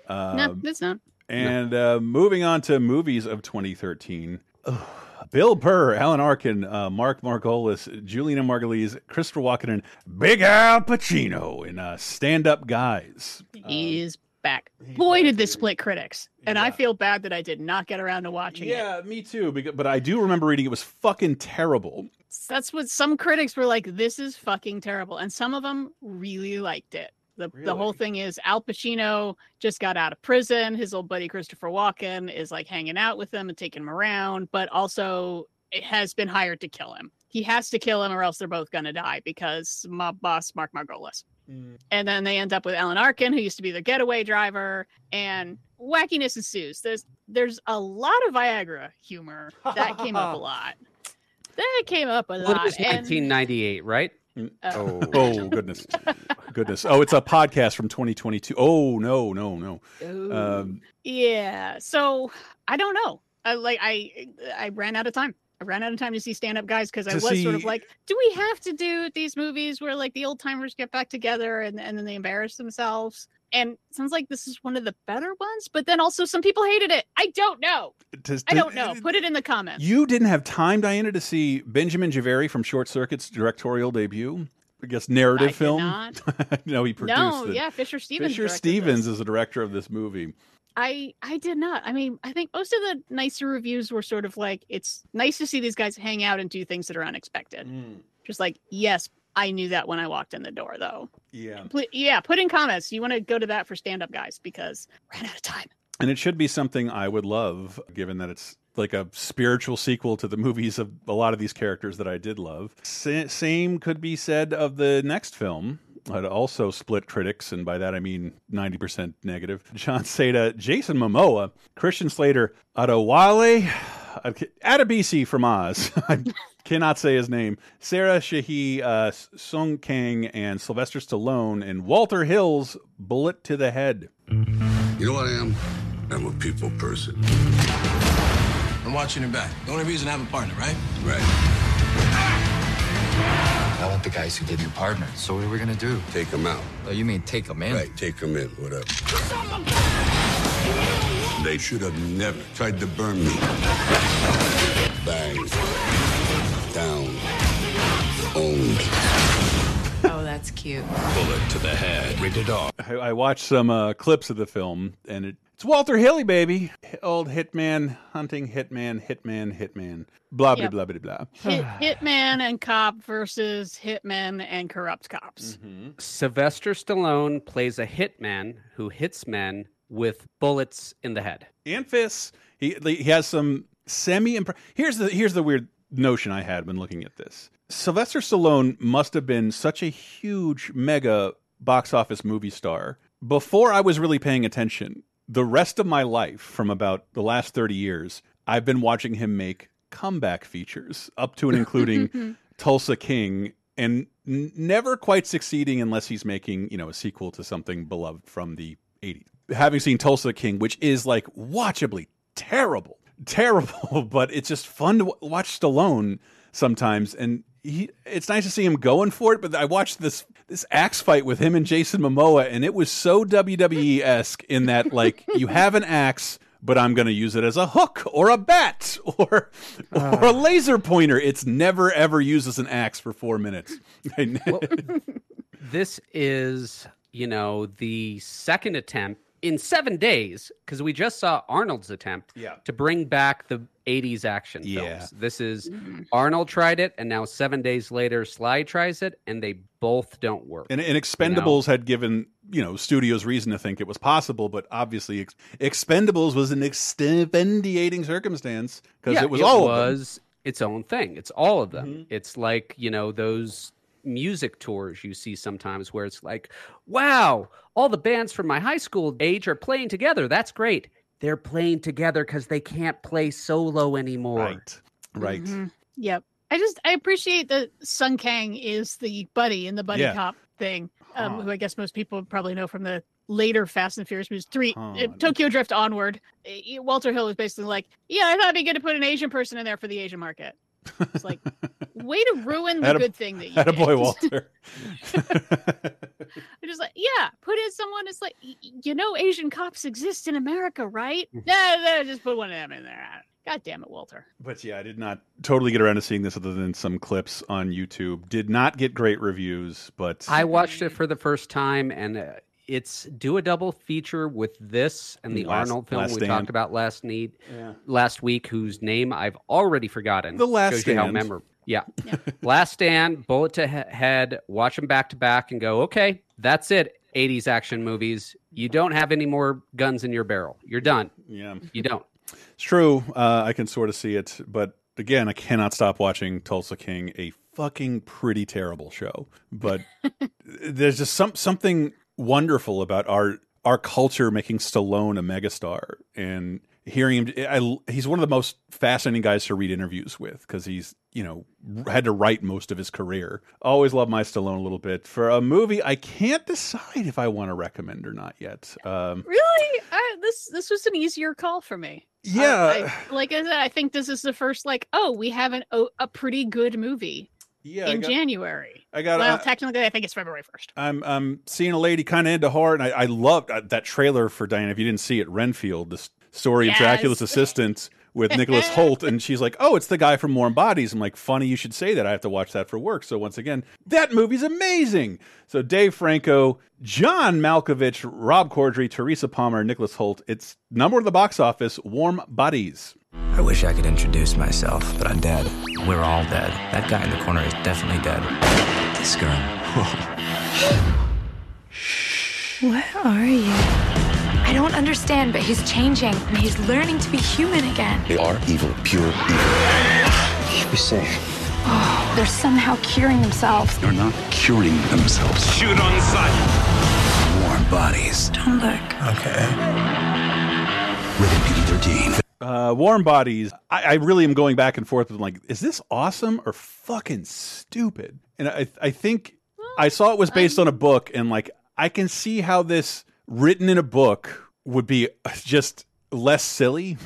Uh, no, it's not. And uh, moving on to movies of 2013. Ugh. Bill Burr, Alan Arkin, uh, Mark Margolis, Julianna Margulies, Christopher Walken, and Big Al Pacino in uh, Stand Up Guys. He's back. Boy, did this split critics. And I feel bad that I did not get around to watching it. Yeah, me too. Because, but I do remember reading it was fucking terrible. That's what some critics were like, this is fucking terrible. And some of them really liked it. The, the whole thing is Al Pacino just got out of prison. His old buddy Christopher Walken is like hanging out with him and taking him around, but also it has been hired to kill him. He has to kill him or else they're both going to die because my boss Mark Margolis. Mm. And then they end up with Alan Arkin, who used to be their getaway driver, and wackiness ensues. There's there's a lot of Viagra humor that came up a lot. That came up a Well, it lot. was and- 1998, right? Oh. Oh goodness, goodness. Oh, it's a podcast from 2022. Oh no, no, no. Um, Yeah. So I don't know. I like I I ran out of time. I ran out of time to see stand up guys because I To was sort of like, do we have to do these movies where like the old timers get back together and, and then they embarrass themselves? And sounds like this is one of the better ones, but then also some people hated it. I don't know. does- I don't know. Put it in the comments. You didn't have time, Diana, to see Benjamin Jahveri from Short Circuit's directorial debut. I guess narrative I did film. not. no, he produced it. No, it. yeah, Fisher Stevens Fisher Stevens is the director of this movie. I I did not. I mean, I think most of the nicer reviews were sort of like it's nice to see these guys hang out and do things that are unexpected. Mm. Just like, yes, I knew that when I walked in the door though. Yeah. Pl- yeah, put in comments. You want to go to that for stand up guys because ran out of time. And it should be something I would love, given that it's like a spiritual sequel to the movies of a lot of these characters that I did love. Sa- same could be said of the next film. It also split critics, and by that I mean 90% negative. Jon Seda, Jason Momoa, Christian Slater, Adewale, Adebisi from Oz. cannot say his name. Sarah Shahi, uh, Sung Kang, and Sylvester Stallone, and Walter Hill's Bullet to the Head. You know what I am? I'm a people person. I'm watching your back. The only reason I have a partner, right? Right. I want the guys who give you partners. So what are we gonna do? Take them out. Oh, you mean take them in? Right, take them in, whatever. They should have never tried to burn me. Bang. Down. Owned. Oh, that's cute. Bullet to the head. Rated R. I, I watched some uh, clips of the film, and it, it's Walter Haley, baby, old hitman hunting hitman, hitman, hitman. Blah blah Yep. blah blah blah. Hit, hitman and cop versus hitman and corrupt cops. Mm-hmm. Sylvester Stallone plays a hitman who hits men with bullets in the head. and fists. He he has some semi. Here's the here's the weird notion I had when looking at this. Sylvester Stallone must have been such a huge mega box office movie star before I was really paying attention. The rest of my life, from about the last thirty years, I've been watching him make comeback features, up to and including Tulsa King, and never quite succeeding unless he's making you know a sequel to something beloved from the 80s. Having seen Tulsa King, which is like watchably terrible, terrible, but it's just fun to watch Stallone sometimes, and he, it's nice to see him going for it. But I watched this this axe fight with him and Jason Momoa, and it was so WWE esque in that like you have an axe. But I'm going to use it as a hook or a bat or or a ah. laser pointer. It's never ever used as an axe for four minutes. This is, you know, the second attempt in seven days, because we just saw Arnold's attempt Yeah. to bring back the 80s action Yeah. films. This is Arnold tried it, and now seven days later, Sly tries it, and they both don't work. And, and Expendables had given you know studios reason to think it was possible, but obviously Ex- Expendables was an extenuating circumstance because Yeah, it was all of them. was its own thing. It's all of them. Mm-hmm. It's like you know those music tours you see sometimes where it's like, wow, all the bands from my high school age are playing together. That's great. They're playing together because they can't play solo anymore. Right. Right. Mhm. Yep. I just I appreciate that Sung Kang is the buddy in the buddy Yeah. cop thing, um, Huh. who I guess most people probably know from the later Fast and Furious movies, three, Huh. uh, Tokyo Drift onward. Uh, Walter Hill was basically like, "Yeah, I thought it'd be good to put an Asian person in there for the Asian market." It's like, way to ruin the Atta- good thing that you had a boy, Walter. I'm just like, yeah, put in someone. It's like, y- y- you know, Asian cops exist in America, right? Mm-hmm. Yeah, yeah, just put one of them in there. God damn it, Walter. But yeah, I did not totally get around to seeing this other than some clips on YouTube. Did not get great reviews, but I watched it for the first time, and uh, it's do a double feature with this and the Last- Arnold film we Stand. talked about last need Yeah. last week, whose name I've already forgotten. The Last Shows you how Stand. memorable. Yeah, Last Stand, bullet to head. Watch them back to back and go. Okay, that's it. 80s action movies. You don't have any more guns in your barrel. You're done. Yeah. You don't. It's true. Uh, I can sort of see it, but again, I cannot stop watching Tulsa King, a fucking pretty terrible show. But there's just some something wonderful about our our culture making Stallone a megastar and hearing him. I, he's one of the most fascinating guys to read interviews with because he's you know had to write most of his career. Always love my Stallone a little bit. For a movie, I can't decide if I want to recommend or not yet. Um, Really? I, this this was an easier call for me. Yeah. I, I- like I said, I think this is the first like, oh, we have an oh, a pretty good movie Yeah, I in got- January. I got- Well, I- technically, I think it's February first. I'm I'm seeing a lady kind of into horror, and I, I loved uh, that trailer for Diana. If you didn't see it, Renfield, the story Yes. of Dracula's assistant with Nicholas Holt, and she's like, "Oh, it's the guy from Warm Bodies." I'm like, "Funny you should say that. I have to watch that for work." So once again, that movie's amazing. So Dave Franco, John Malkovich, Rob Corddry, Teresa Palmer, Nicholas Hoult. It's number one at the box office. Warm Bodies. I wish I could introduce myself, but I'm dead. We're all dead. That guy in the corner is definitely dead. This girl. Shh. What are you? I don't understand, but he's changing and he's learning to be human again. They are evil, pure evil. Should be safe. Oh, they're somehow curing themselves. They're not curing themselves. Shoot on sight. Warm bodies. Don't look. Okay. Rated PG-13. Uh, Warm Bodies. I, I really am going back and forth with like, is this awesome or fucking stupid? And I, I think I saw it was based on a book, and like, I can see how this written in a book would be just less silly,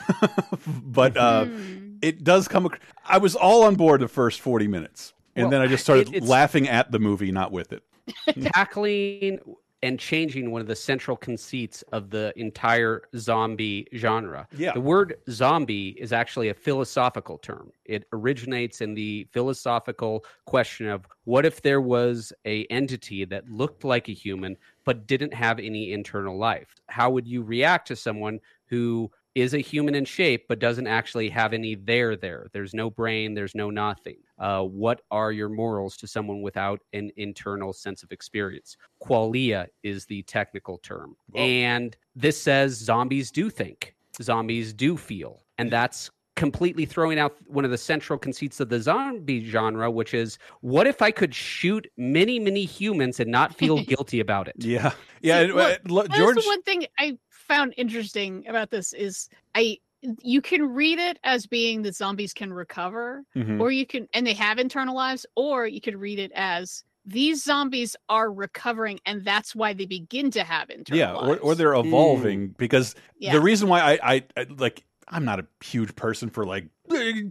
but uh, Hmm. it does come. ac- I was all on board the first forty minutes, and Well, then I just started it- laughing at the movie, not with it. tackling and changing one of the central conceits of the entire zombie genre. Yeah. The word zombie is actually a philosophical term. It originates in the philosophical question of what if there was a entity that looked like a human but didn't have any internal life? How would you react to someone who is a human in shape but doesn't actually have any there there? There's no brain there's no nothing. Uh, what are your morals to someone without an internal sense of experience? Qualia is the technical term. And this says zombies do think zombies do feel and that's completely throwing out one of the central conceits of the zombie genre which is what if i could shoot many many humans and not feel guilty about it Yeah, yeah. See, it- look, it- look, That's George, the one thing I found interesting about this is I you can read it as being that zombies can recover, Mhm. or you can and they have internal lives, or you could read it as these zombies are recovering and that's why they begin to have internal yeah, or, lives. or they're evolving because Yeah. the reason why I, I, I like I'm not a huge person for like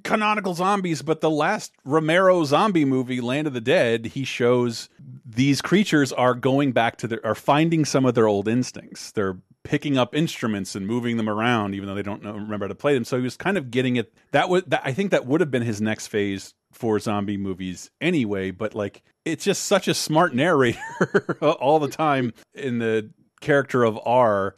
canonical zombies, but the last Romero zombie movie, Land of the Dead, he shows these creatures are going back to their are finding some of their old instincts. They're picking up instruments and moving them around, even though they don't know, remember how to play them. So he was kind of getting it. That was that, I think that would have been his next phase for zombie movies anyway. But like, it's just such a smart narrator all the time in the character of R.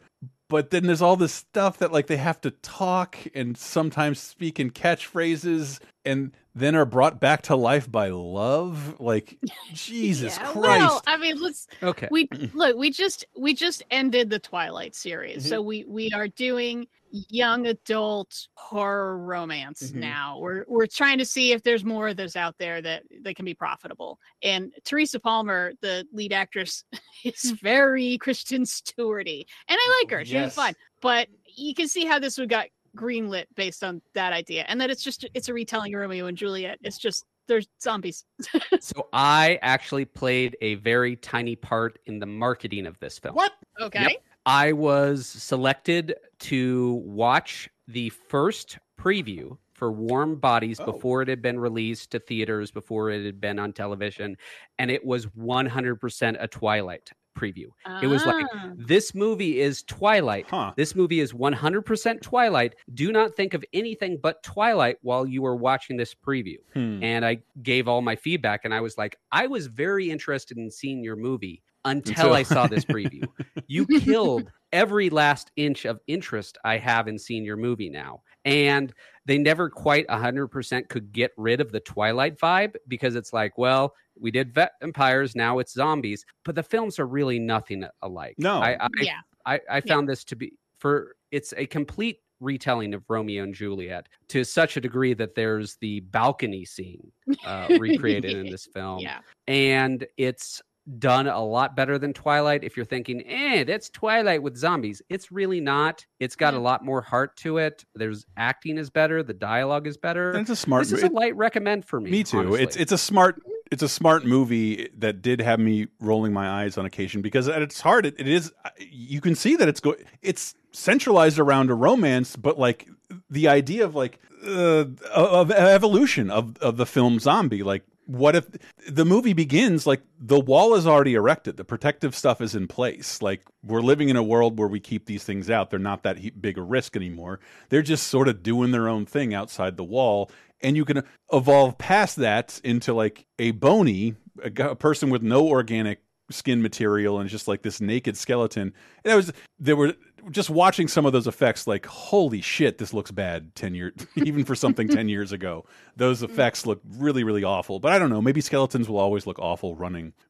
But then there's all this stuff that like they have to talk and sometimes speak in catchphrases and then are brought back to life by love. Like Jesus Yeah, Christ. Well, I mean, let's Okay. We look, we just we just ended the Twilight series, mm-hmm. so we we are doing young adult horror romance Mhm. now. We're we're trying to see if there's more of those out there that that can be profitable. And Teresa Palmer, the lead actress, is very Kristen Stewarty, and I like her. She was Yes. fun, but you can see how this would got greenlit based on that idea, and that it's just it's a retelling of Romeo and Juliet. It's just there's zombies. So I actually played a very tiny part in the marketing of this film. What? Okay. I was selected to watch the first preview for Warm Bodies Oh. before it had been released to theaters, before it had been on television, and it was 100% a Twilight preview. It was like Ah. this movie is Twilight. Huh. This movie is 100% Twilight. Do not think of anything but Twilight while you are watching this preview. Hmm. And I gave all my feedback and I was like, I was very interested in seeing your movie until, Until- I saw this preview. you killed every last inch of interest I have in seeing your movie now. And they never quite 100% could get rid of the Twilight vibe because it's like, well, we did vampires, now it's zombies, but the films are really nothing alike. No. I, I, Yeah. I, I found this to be for it's a complete retelling of Romeo and Juliet to such a degree that there's the balcony scene uh, recreated in this film, Yeah. and it's done a lot better than Twilight. If you're thinking, eh, that's Twilight with zombies, it's really not. It's got a lot more heart to it. There's acting is better, the dialogue is better. And it's a smart This is a light recommend for me. Me too. honestly. It's it's a smart it's a smart movie that did have me rolling my eyes on occasion because at its heart it, it is you can see that it's go it's centralized around a romance but like the idea of like uh, of evolution of of the film zombie like what if the movie begins like the wall is already erected. The protective stuff is in place. Like we're living in a world where we keep these things out. They're not that big a risk anymore. They're just sort of doing their own thing outside the wall. And you can evolve past that into like a bony a, a person with no organic skin material and just like this naked skeleton. And I was there were just watching some of those effects like holy shit this looks bad 10 years even for something 10 years ago. Those effects look really really awful. But i don't know maybe skeletons will always look awful running.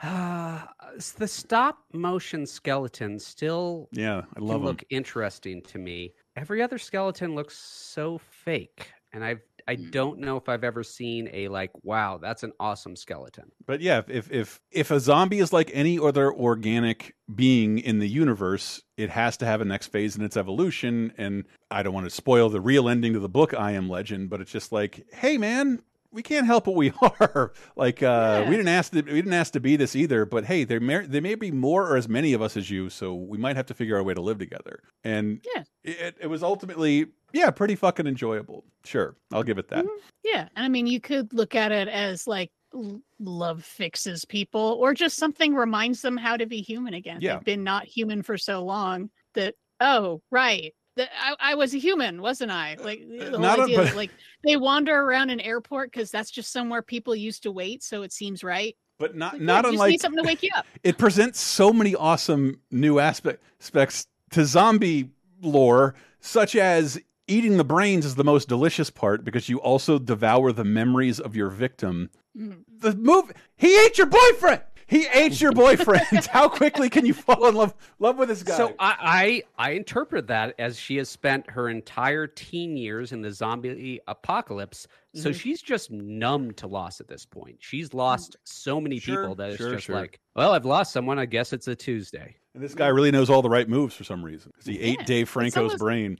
Uh, the stop motion skeleton still yeah i love them look interesting to me. Every other skeleton looks so fake, and I've I Hmm. don't know if I've ever seen a like, wow, that's an awesome skeleton. But yeah, if if if a zombie is like any other organic being in the universe, it has to have a next phase in its evolution. And I don't want to spoil the real ending to the book I Am Legend, but it's just like, hey man, we can't help what we are. like uh, we didn't ask to, we didn't ask to be this either. But hey, there may there may be more or as many of us as you, so we might have to figure out a way to live together. And Yeah. it, it was ultimately yeah, pretty fucking enjoyable. Sure, I'll give it that. Yeah, and I mean, you could look at it as like love fixes people, or just something reminds them how to be human again. Yeah. They've been not human for so long that oh, right, I, I was a human, wasn't I? Like the whole not a- idea that like they wander around an airport because that's just somewhere people used to wait, so it seems right. But not Like, not yeah, you just unlike need something to wake you up. it presents so many awesome new aspect- aspects to zombie lore, such as eating the brains is the most delicious part because you also devour the memories of your victim. Mm. The move he ate your boyfriend. He ate your boyfriend. How quickly can you fall in love love with this guy? So I, I I interpret that as she has spent her entire teen years in the zombie apocalypse. So Mhm. she's just numb to loss at this point. She's lost so many Sure, people that it's sure, just sure. like, well, I've lost someone. I guess it's a Tuesday. and this guy really knows all the right moves for some reason because he ate Yeah, Dave it's Franco's almost- brain.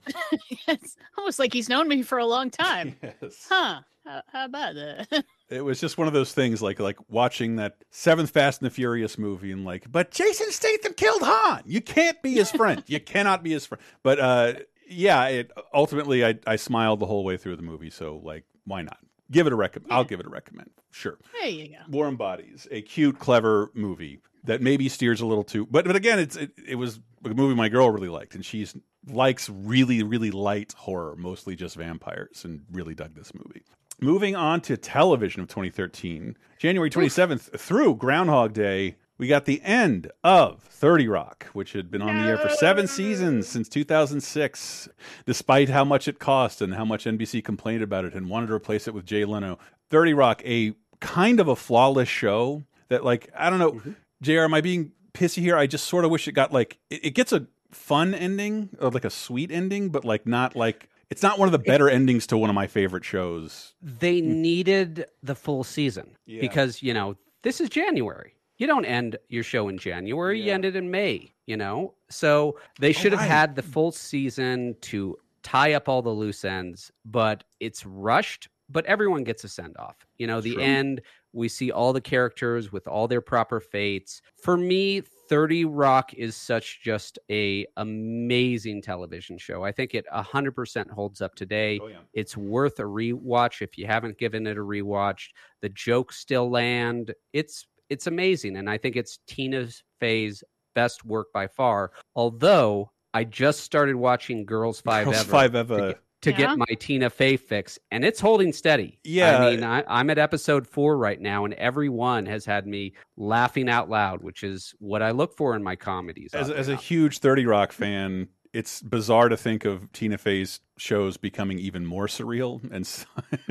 it's almost like he's known me for a long time. Yes. Huh? How, how about that? It was just one of those things, like like watching that seventh Fast and the Furious movie, and like, but Jason Statham killed Han. You can't be his friend. you cannot be his friend. But uh, yeah, it ultimately I I smiled the whole way through the movie. So like, why not give it a recommend? I'll give it a recommend. Sure. there you go. Warm Bodies, a cute, clever movie that maybe steers a little too. But but again, it's it, it was a movie my girl really liked, and she's likes really really light horror, mostly just vampires, and really dug this movie. Moving on to television of 2013, January 27th through Groundhog Day, we got the end of 30 Rock, which had been on the air for seven seasons since 2006, despite how much it cost and how much NBC complained about it and wanted to replace it with Jay Leno. 30 Rock, a kind of a flawless show that, like, I don't know, mm-hmm. JR, am I being pissy here? I just sort of wish it got like, it, it gets a fun ending or like a sweet ending, but like not like, it's not one of the better endings to one of my favorite shows. They needed the full season Yeah. because you know this is January. You don't end your show in January. You end it in May. You know, so they oh, should have right. had the full season to tie up all the loose ends. But it's rushed. But everyone gets a send off. You know, the True. end. We see all the characters with all their proper fates. For me, 30 Rock is such just a amazing television show. I think it 100% holds up today. Oh, yeah. It's worth a rewatch if you haven't given it a rewatch. The jokes still land. It's it's amazing and I think it's Tina Fey's best work by far. Although I just started watching Girls 5 Girls Ever Five to Ever. Get- to Yeah? get my Tina Fey fix, and it's holding steady. Yeah. I mean, I, I'm at episode four right now, and every one has had me laughing out loud, which is what I look for in my comedies. as, as a huge 30 Rock fan, it's bizarre to think of Tina Fey's shows becoming even more surreal and,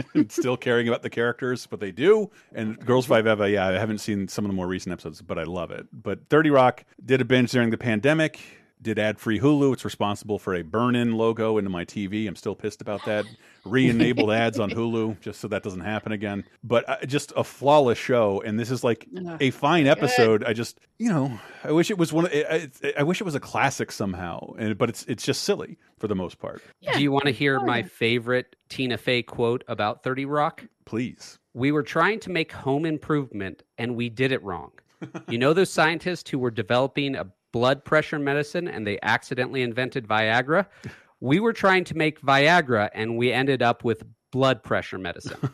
and still caring about the characters, but they do. And Girls Five Eva, yeah, I haven't seen some of the more recent episodes, but I love it. But 30 Rock did a binge during the pandemic. Did ad free Hulu. It's responsible for a burn in logo into my TV. I'm still pissed about that. Re enabled ads on Hulu just so that doesn't happen again. But uh, just a flawless show. And this is like a fine episode. I just, you know, I wish it was one. Of, I, I- I wish it was a classic somehow. And but it's it's just silly for the most part. Do you want to hear Oh, my favorite Tina Fey quote about 30 Rock? Please. We were trying to make home improvement and we did it wrong. you know those scientists who were developing a blood pressure medicine and they accidentally invented Viagra? We were trying to make Viagra and we ended up with blood pressure medicine.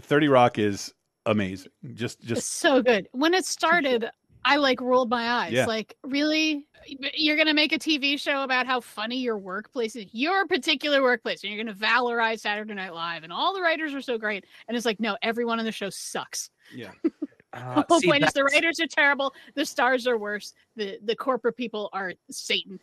30 Rock is amazing. Just It's just so good. When it started, I like rolled my eyes. Yeah. Like, really? You're gonna make a TV show about how funny your workplace is, your particular workplace, and you're gonna valorize Saturday Night Live, and all the writers are so great. And it's like, no, everyone on the show sucks. yeah. Uh, The whole see, point is the that's- writers are terrible, the stars are worse, the the corporate people are Satan,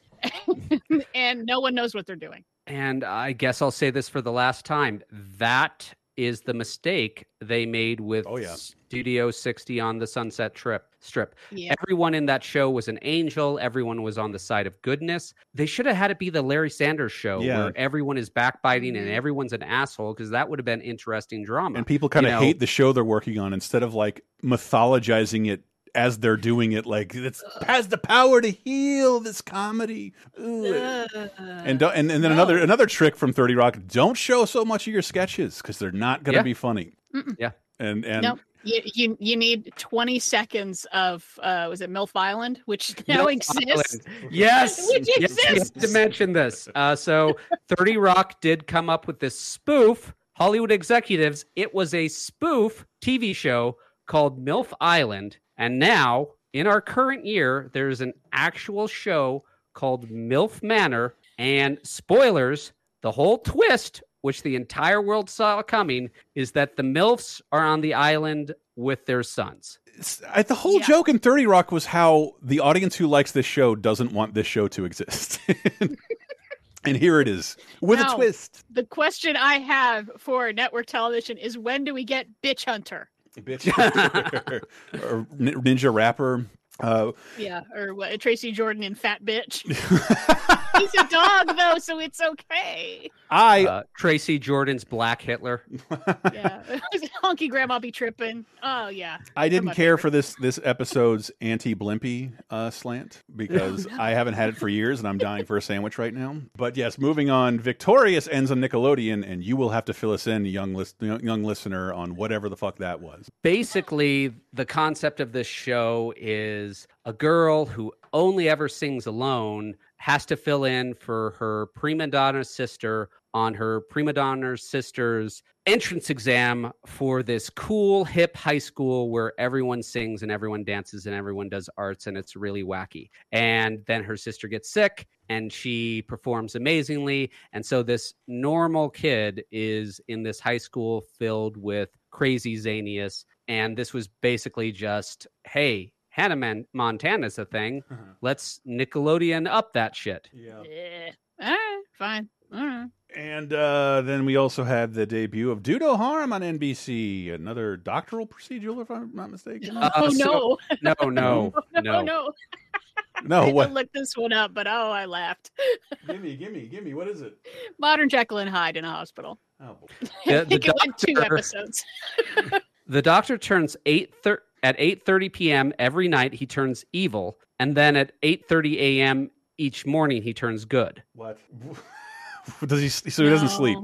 and no one knows what they're doing. And I guess I'll say this for the last time. That is the mistake they made with Oh, yeah. Studio 60 on the Sunset Trip strip. Yeah. Everyone in that show was an angel. Everyone was on the side of goodness. They should have had it be the Larry Sanders show Yeah. where everyone is backbiting Mm-hmm. and everyone's an asshole because that would have been interesting drama. And people kind You of know, hate the show they're working on instead of like mythologizing it as they're doing it, like it's has the power to heal this comedy. Ooh. and don't, and and then another another trick from Thirty Rock: don't show so much of your sketches because they're not going to Yeah. be funny. Mm-mm. Yeah. And and no, you, you you need 20 seconds of uh was it MILF Island, which now Milf exists. Island. Yes, Which yes, you have to mention this. Uh, so, Thirty Rock did come up with this spoof. Hollywood executives. It was a spoof TV show called MILF Island, and now in our current year, there's an actual show called MILF Manor. And spoilers: the whole twist, which the entire world saw coming, is that the MILFs are on the island with their sons. I, the whole joke in Thirty Rock was how the audience who likes this show doesn't want this show to exist. and here it is with Now, a twist. The question I have for network television is when do we get Bitch Hunter? Bitch. or Ninja Rapper. Uh, Yeah, or what, Tracy Jordan in Fat Bitch. He's a dog though, so it's okay. I uh, Tracy Jordan's Black Hitler. Yeah, honky grandma be tripping. Oh yeah. I didn't care for this this episode's anti Blimpy uh, slant because I haven't had it for years and I'm dying for a sandwich right now. But yes, moving on. Victorious ends on Nickelodeon, and you will have to fill us in, young lis- young listener, on whatever the fuck that was. Basically, the concept of this show is a girl who only ever sings alone has to fill in for her prima donna sister on her prima donna sister's entrance exam for this cool hip high school where everyone sings and everyone dances and everyone does arts and it's really wacky. And then her sister gets sick and she performs amazingly and so this normal kid is in this high school filled with crazy zanius and this was basically just hey Hannah Man- Montana's a thing. Let's Nickelodeon up that shit. Yeah. Eh, all right, fine. All right. And uh, then we also had the debut of Do No Harm on NBC, another doctoral procedural, if I'm not mistaken. Oh Uh, no. so- no, no, no, no. no. No, I had what? look this one up, but oh, I laughed. gimme, gimme, gimme. What is it? Modern Jekyll and Hyde in a hospital. Oh, The- I think the it went two doctor- episodes. The doctor turns eight thir- at eight thirty p.m. every night. He turns evil, and then at eight thirty a.m. each morning he turns good. What? Does he? So he doesn't sleep.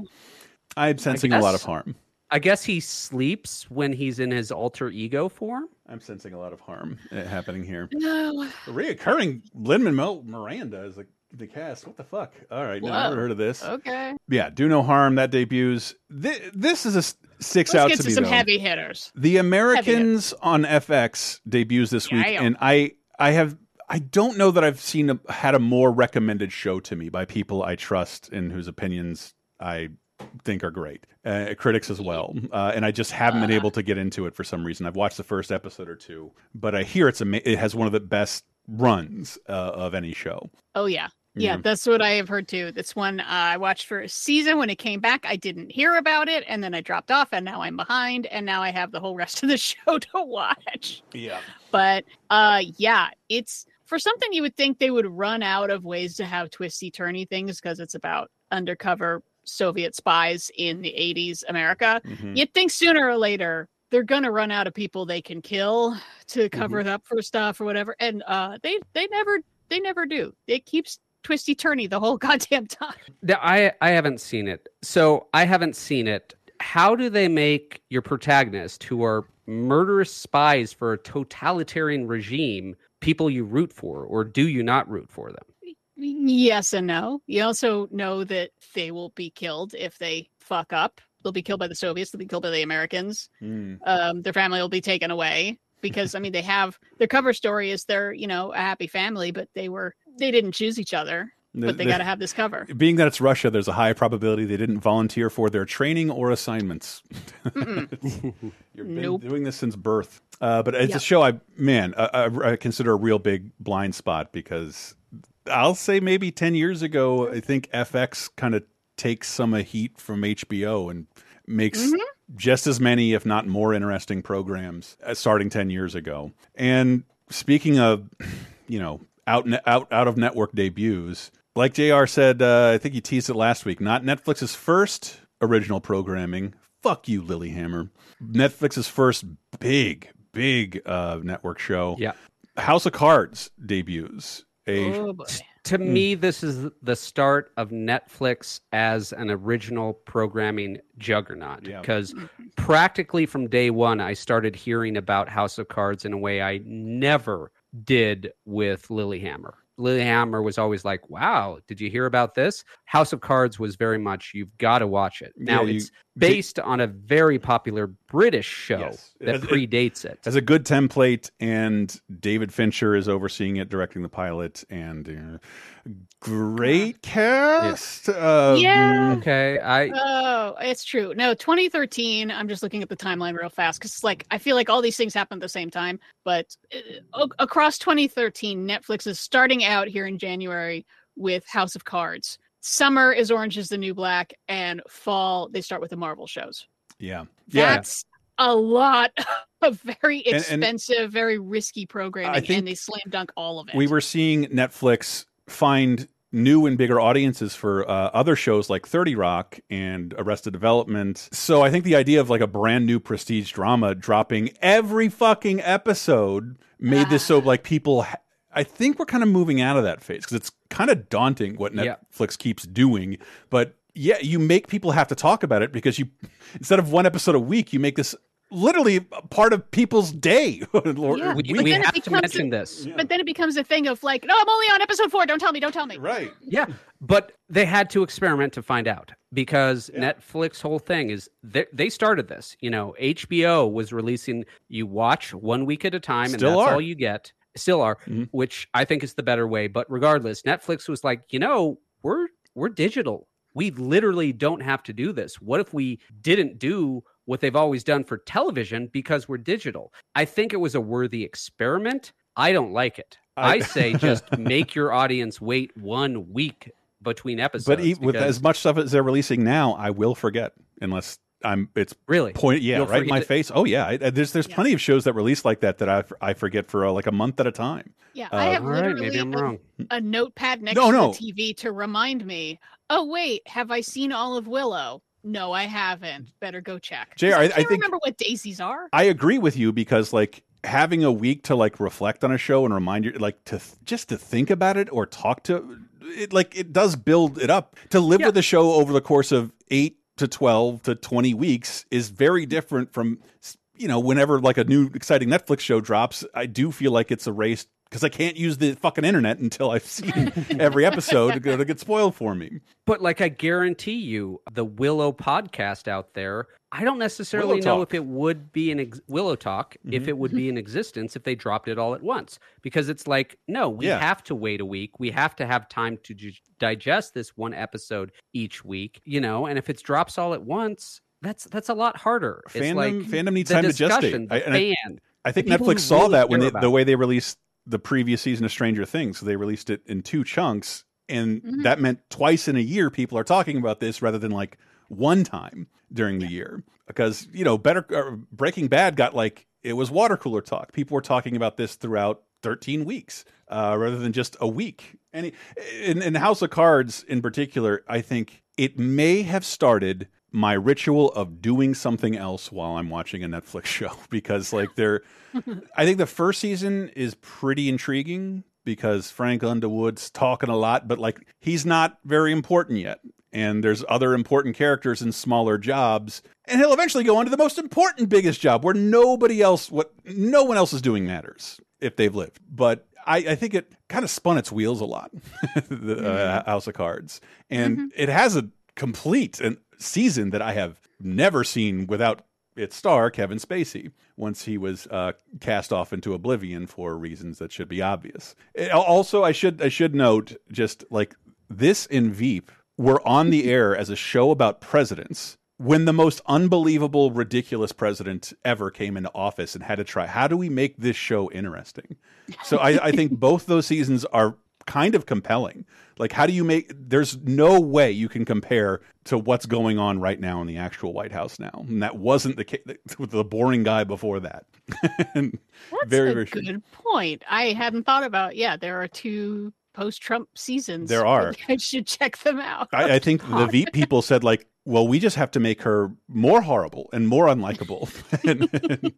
I'm sensing a lot of harm. I guess he sleeps when he's in his alter ego form. I'm sensing a lot of harm uh, happening here. No. Reoccurring Lin Manuel Miranda is the, the cast. What the fuck? All right, no, I never heard of this. Okay. Yeah, do no harm. That debuts. This, this is a six Let's out get to to me some though. heavy hitters. The Americans on FX debuts this week, Yeah. and I I have I don't know that I've seen a, had a more recommended show to me by people I trust and whose opinions I think are great, uh, critics as well. Uh, and I just haven't been able to get into it for some reason. I've watched the first episode or two, but I hear it's it has one of the best runs uh, of any show. Oh yeah. Yeah, Yeah. that's what I have heard too. That's one uh, I watched for a season. When it came back, I didn't hear about it, and then I dropped off, and now I'm behind, and now I have the whole rest of the show to watch. Yeah. But uh, yeah, it's for something you would think they would run out of ways to have twisty turny things because it's about undercover Soviet spies in the 80s America. Mhm. You'd think sooner or later they're gonna run out of people they can kill to cover it up for stuff or whatever. And uh they they never they never do. It keeps twisty turny the whole goddamn time. The- I I haven't seen it, so I haven't seen it. How do they make your protagonist, who are murderous spies for a totalitarian regime, people you root for, or do you not root for them? Yes and no. You also know that they will be killed if they fuck up. They'll be killed by the Soviets. They'll be killed by the Americans. Mm. Um, their family will be taken away because I mean they have their cover story is they're you know a happy family, but they were they didn't choose each other, The- but they the- got to have this cover. Being that it's Russia, there's a high probability they didn't volunteer for their training or assignments. You've been Nope. doing this since birth. Uh, but it's a show I, man, I, consider a real big blind spot because I'll say maybe 10 years ago, I think FX kind of takes some of heat from HBO and makes Mm-hmm. just as many, if not more interesting programs uh, starting 10 years ago. And speaking of, you know, out, ne- out, out of network debuts, like JR said, uh, I think he teased it last week, not Netflix's first original programming. Fuck you, Lilyhammer. Netflix's first big, big uh, network show. Yeah. House of Cards debuts. A Oh. To Hmm. me, this is the start of Netflix as an original programming juggernaut. Because practically from day one, I started hearing about House of Cards in a way I never did with Lilyhammer. Lilyhammer was always like, wow, did you hear about this? House of Cards was very much, you've got to watch it. Now, Yeah, you- it's based on a very popular British show that It- it- predates it. As a good template, and David Fincher is overseeing it, directing the pilot, and uh, great cast. Uh, Yeah. Okay, I Oh, it's true. No, 2013. I'm just looking at the timeline real fast because, like, I feel like all these things happen at the same time. But uh, across 2013, Netflix is starting out here in January with House of Cards. Summer is Orange is the New Black, and fall they start with the Marvel shows. Yeah. Yeah. That's a lot of very And- and- expensive, very risky programming, and they slam dunk all of it. we were seeing Netflix find new and bigger audiences for uh, other shows like 30 Rock and Arrested Development. So I think the idea of like a brand new prestige drama dropping every fucking episode made this so like people I think we're kind of moving out of that phase because it's kind of daunting what Yeah. Netflix keeps doing, but yeah, you make people have to talk about it because you instead of one episode a week, you make this literally a part of people's day. Or Yeah, week. but then it becomes a- mention this. But then it becomes a thing of like, no, I'm only on episode four. Don't tell me. Don't tell me. Right. Yeah, but they had to experiment to find out because Netflix whole thing is they, they started this. You know, HBO was releasing you watch one week at a time, and that's are. all you get. Still are, mm-hmm. which I think is the better way. But regardless, Netflix was like, you know, we're we're digital. We literally don't have to do this. What if we didn't do what they've always done for television because we're digital? I think it was a worthy experiment. I don't like it. I- I say just make your audience wait one week between episodes. But with as much stuff as they're releasing now, I will forget unless I'm. It's really point. Yeah, You'll right in my forget it- face. Oh yeah, I, I- there's there's plenty of shows that release like that that I I forget for uh, like a month at a time. Yeah, Uh, I have All right, literally maybe I'm a- wrong. A, notepad next No, to no. the TV to remind me. Oh wait, have I seen all of Willow? No, I haven't. Better go check JR, I- I can't think- remember what daisies are. I agree with you because like having a week to like reflect on a show and remind you like to th- just to think about it or talk to it like it does build it up to live with the show over the course of 8 to 12 to 20 weeks is very different from you know whenever like a new exciting Netflix show drops I do feel like it's a race because I can't use the fucking internet until I've seen every episode to, go, to get spoiled for me. But like I guarantee you, the Willow podcast out there, I don't necessarily Willow know Talk. if it would be an ex- Willow Talk if Mhm. it would be in existence if they dropped it all at once. Because it's like, no, we Yeah. have to wait a week. We have to have time to ju- digest this one episode each week, you know. And if it drops all at once, that's that's a lot harder. It's Fandom, like fandom needs the time to discussion, gestate. The and I- fan. I think Netflix who saw really that when they, the way they released the previous season of Stranger Things. So they released it in two chunks, and Mm-hmm. that meant twice in a year people are talking about this rather than like one time during the year. Because you know, better uh, Breaking Bad got like it was water cooler talk. People were talking about this throughout 13 weeks uh, rather than just a week. And in, in House of Cards, in particular, I think it may have started my ritual of doing something else while I'm watching a Netflix show because like they're I think the first season is pretty intriguing because Frank Underwood's talking a lot but like he's not very important yet. And there's other important characters in smaller jobs. And he'll eventually go on to the most important biggest job where nobody else what no one else is doing matters if they've lived. But I, I think it kind of spun its wheels a lot the uh, House of Cards. And it has a complete and season that I have never seen without its star Kevin Spacey once he was uh, cast off into oblivion for reasons that should be obvious. It- also, I should I should note just like this in Veep were on the air as a show about presidents when the most unbelievable, ridiculous president ever came into office and had to try. How do we make this show interesting? So I, I think both those seasons are kind of compelling. Like, how do you make? There's no way you can compare to what's going on right now in the actual White House now, and that wasn't the case with the boring guy before that. That's very, a very good point. I hadn't thought about. Yeah, there are two post-Trump seasons. There are. I should check them out. I, I think the Veep people said like, well, we just have to make her more horrible and more unlikable, and,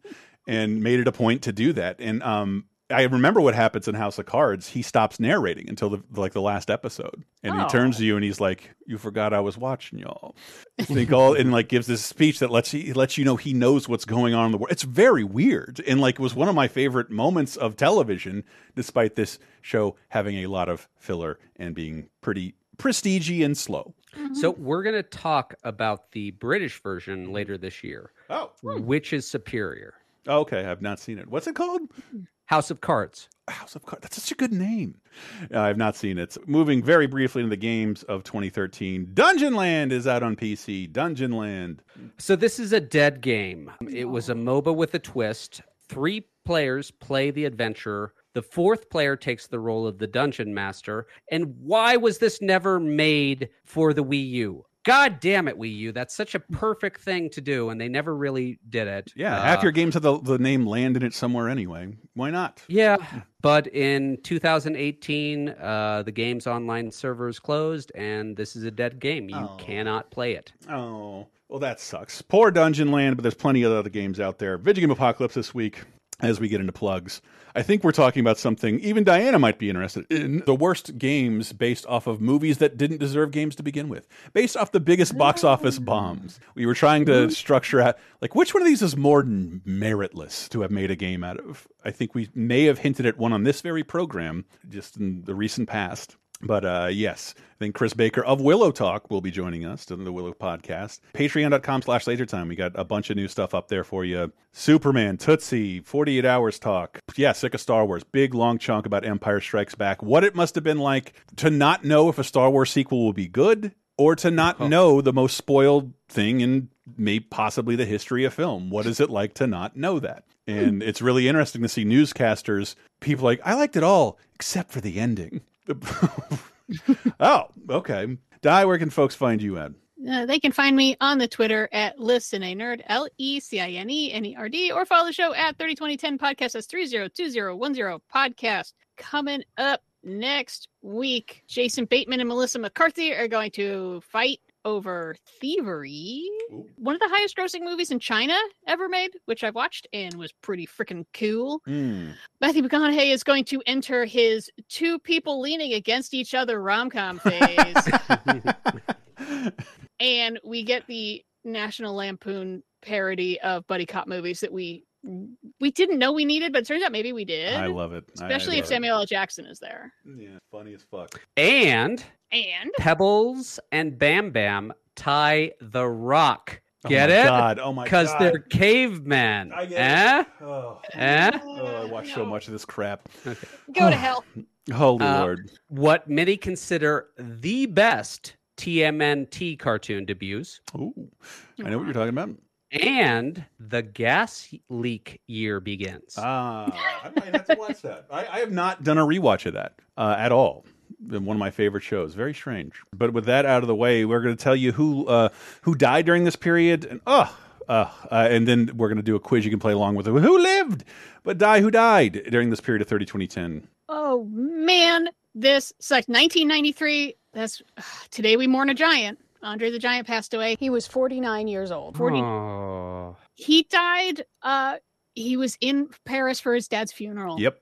and made it a point to do that. And um, I remember what happens in House of Cards. He stops narrating until the like the last episode, and he Oh. turns to oh. you and he's like, "You forgot I was watching y'all." Think all and like gives this speech that lets you lets you know he knows what's going on in the world. It's very weird, and like was one of my favorite moments of television, despite this show having a lot of filler and being pretty prestige and slow. Mm-hmm. So we're going to talk about the British version later this year. Oh, hmm. which is superior? Okay, I've not seen it. What's it called? House of Cards. House of Cards. That's such a good name. Uh, I've not seen it. So moving very briefly into the games of 2013, Dungeon Land is out on PC. Dungeon Land. So this is a dead game. It was a MOBA with a twist. Three players play the adventurer. The fourth player takes the role of the dungeon master. And why was this never made for the Wii U? God damn it, Wii U. That's such a perfect thing to do, and they never really did it. Yeah, Uh, half your games have the, the name Land in it somewhere anyway. Why not? Yeah, but in 2018, uh, the game's online servers closed, and this is a dead game. You cannot play it. Oh, well, that sucks. Poor Dungeon Land, but there's plenty of other games out there. Video Game Apocalypse this week as we get into plugs. I think we're talking about something even Diana might be interested in the worst games based off of movies that didn't deserve games to begin with, based off the biggest box office mm. bombs. We were trying to mm-hmm. structure out like which one of these is more meritless to have made a game out of. I think we may have hinted at one on this very program just in the recent past. But uh, yes, I think Chris Baker of Willow Talk will be joining us to the Willow podcast. Patreon.com slash lasertime. We got a bunch of new stuff up there for you. Superman, Tootsie, 48 Hours Talk. Yeah, Sick of Star Wars. Big long chunk about Empire Strikes Back. What it must have been like to not know if a Star Wars sequel will be good or to not know the most spoiled thing in maybe possibly the history of film. What is it like to not know that? And it's really interesting to see newscasters, people like, I liked it all except for the ending. oh, okay. Di, where can folks find you at? Uh, they can find me on the Twitter at Listen a Nerd, L E C I N E N E R D, or follow the show at 302010 podcast. That's 302010 podcast. Coming up next week, Jason Bateman and Melissa McCarthy are going to fight over Thievery, one of the highest grossing movies in China ever made, which I've watched and was pretty freaking cool. Hmm. Matthew McConaughey is going to enter his two people leaning against each other rom com phase. and we get the National Lampoon parody of buddy cop movies that we we didn't know we needed, but it turns out maybe we did. I love it. I- I Especially if love it. Samuel L. Jackson is there. Yeah, funny as fuck. And And Pebbles and Bam Bam tie the rock. Get Oh Get my it? God. Oh my god! Because they're cavemen. I get eh? it. Oh. Eh? Oh, I watch so much of this crap. go to hell. Holy Uh, Lord. What many consider the best TMNT cartoon debuts. Ooh, I know what you're talking about. And the gas leak year begins. Ah, I might have to watch that. I, I have not done a rewatch of that uh, at all. Been one of my favorite shows. Very strange. But with that out of the way, we're going to tell you who uh, who died during this period, and oh, uh, uh, and then we're going to do a quiz you can play along with. Who lived but die? Who died during this period of 30 2010? Oh man, this sucked. 1993. That's today we mourn a giant. Andre the Giant passed away. He was 49 years old. 40. Oh. He died. Uh, he was in Paris for his dad's funeral. Yep,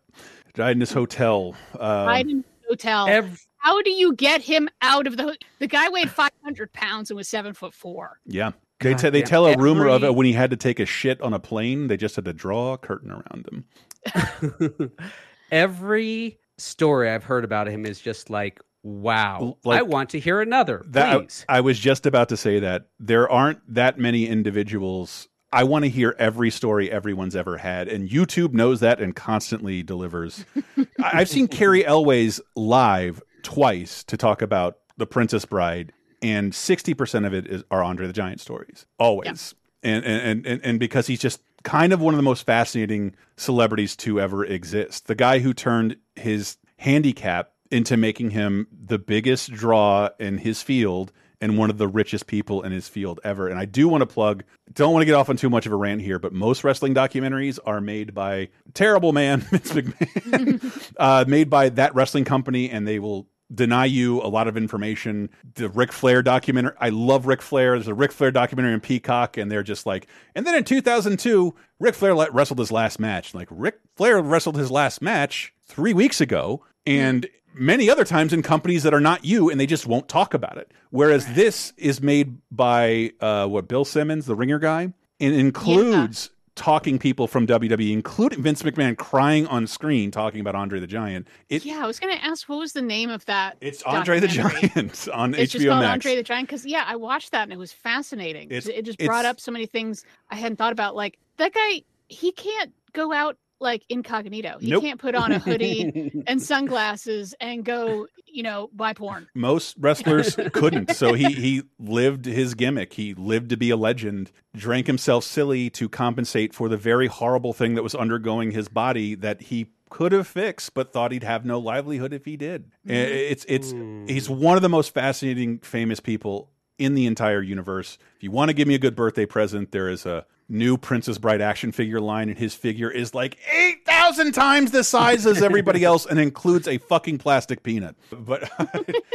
died in this hotel. Um, died in a hotel. Ev- How do you get him out of the? The guy weighed 500 pounds and was seven foot four. yeah. They, God te- they tell a rumor of it when he had to take a shit on a plane. They just had to draw a curtain around him. Every story I've heard about him is just like, wow, Like- I want to hear another. That please. I, I was just about to say that there aren't that many individuals. I want to hear every story everyone's ever had, and YouTube knows that and constantly delivers. I- I've seen Cary Elwes live twice to talk about The Princess Bride, and sixty percent of it is are Andre the Giant stories, always. And, and and and because he's just kind of one of the most fascinating celebrities to ever exist. The guy who turned his handicap into making him the biggest draw in his field and one of the richest people in his field ever. And I do want to plug, don't want to get off on too much of a rant here, but most wrestling documentaries are made by terrible man, Vince McMahon, uh, made by that wrestling company, and they will deny you a lot of information. The Ric Flair documentary, I love Ric Flair. There's a Ric Flair documentary in Peacock, and they're just like, and then in 2002, Ric Flair wrestled his last match. Like Ric Flair wrestled his last match three weeks ago, and many other times in companies that are not you, and they just won't talk about it. Whereas this is made by uh, what Bill Simmons, the Ringer guy, and includes talking people from WWE, including Vince McMahon crying on screen talking about Andre the Giant. It, yeah, I was going to ask what was the name of that. It's Andre the? Giant on It's just HBO called Max. Andre the Giant because yeah, I watched that and it was fascinating. It's- it just brought up so many things I hadn't thought about. Like that guy, he can't go out like incognito. He Nope. can't put on a hoodie and sunglasses and go, you know, buy porn. Most wrestlers couldn't. So he he lived his gimmick. He lived to be a legend, drank himself silly to compensate for the very horrible thing that was undergoing his body that he could have fixed but thought he'd have no livelihood if he did. Mm-hmm. It's it's he's one of the most fascinating famous people in the entire universe. If you want to give me a good birthday present, there is a new Princess Bride action figure line, and his figure is like 8,000 times the size as everybody else and includes a fucking plastic peanut. But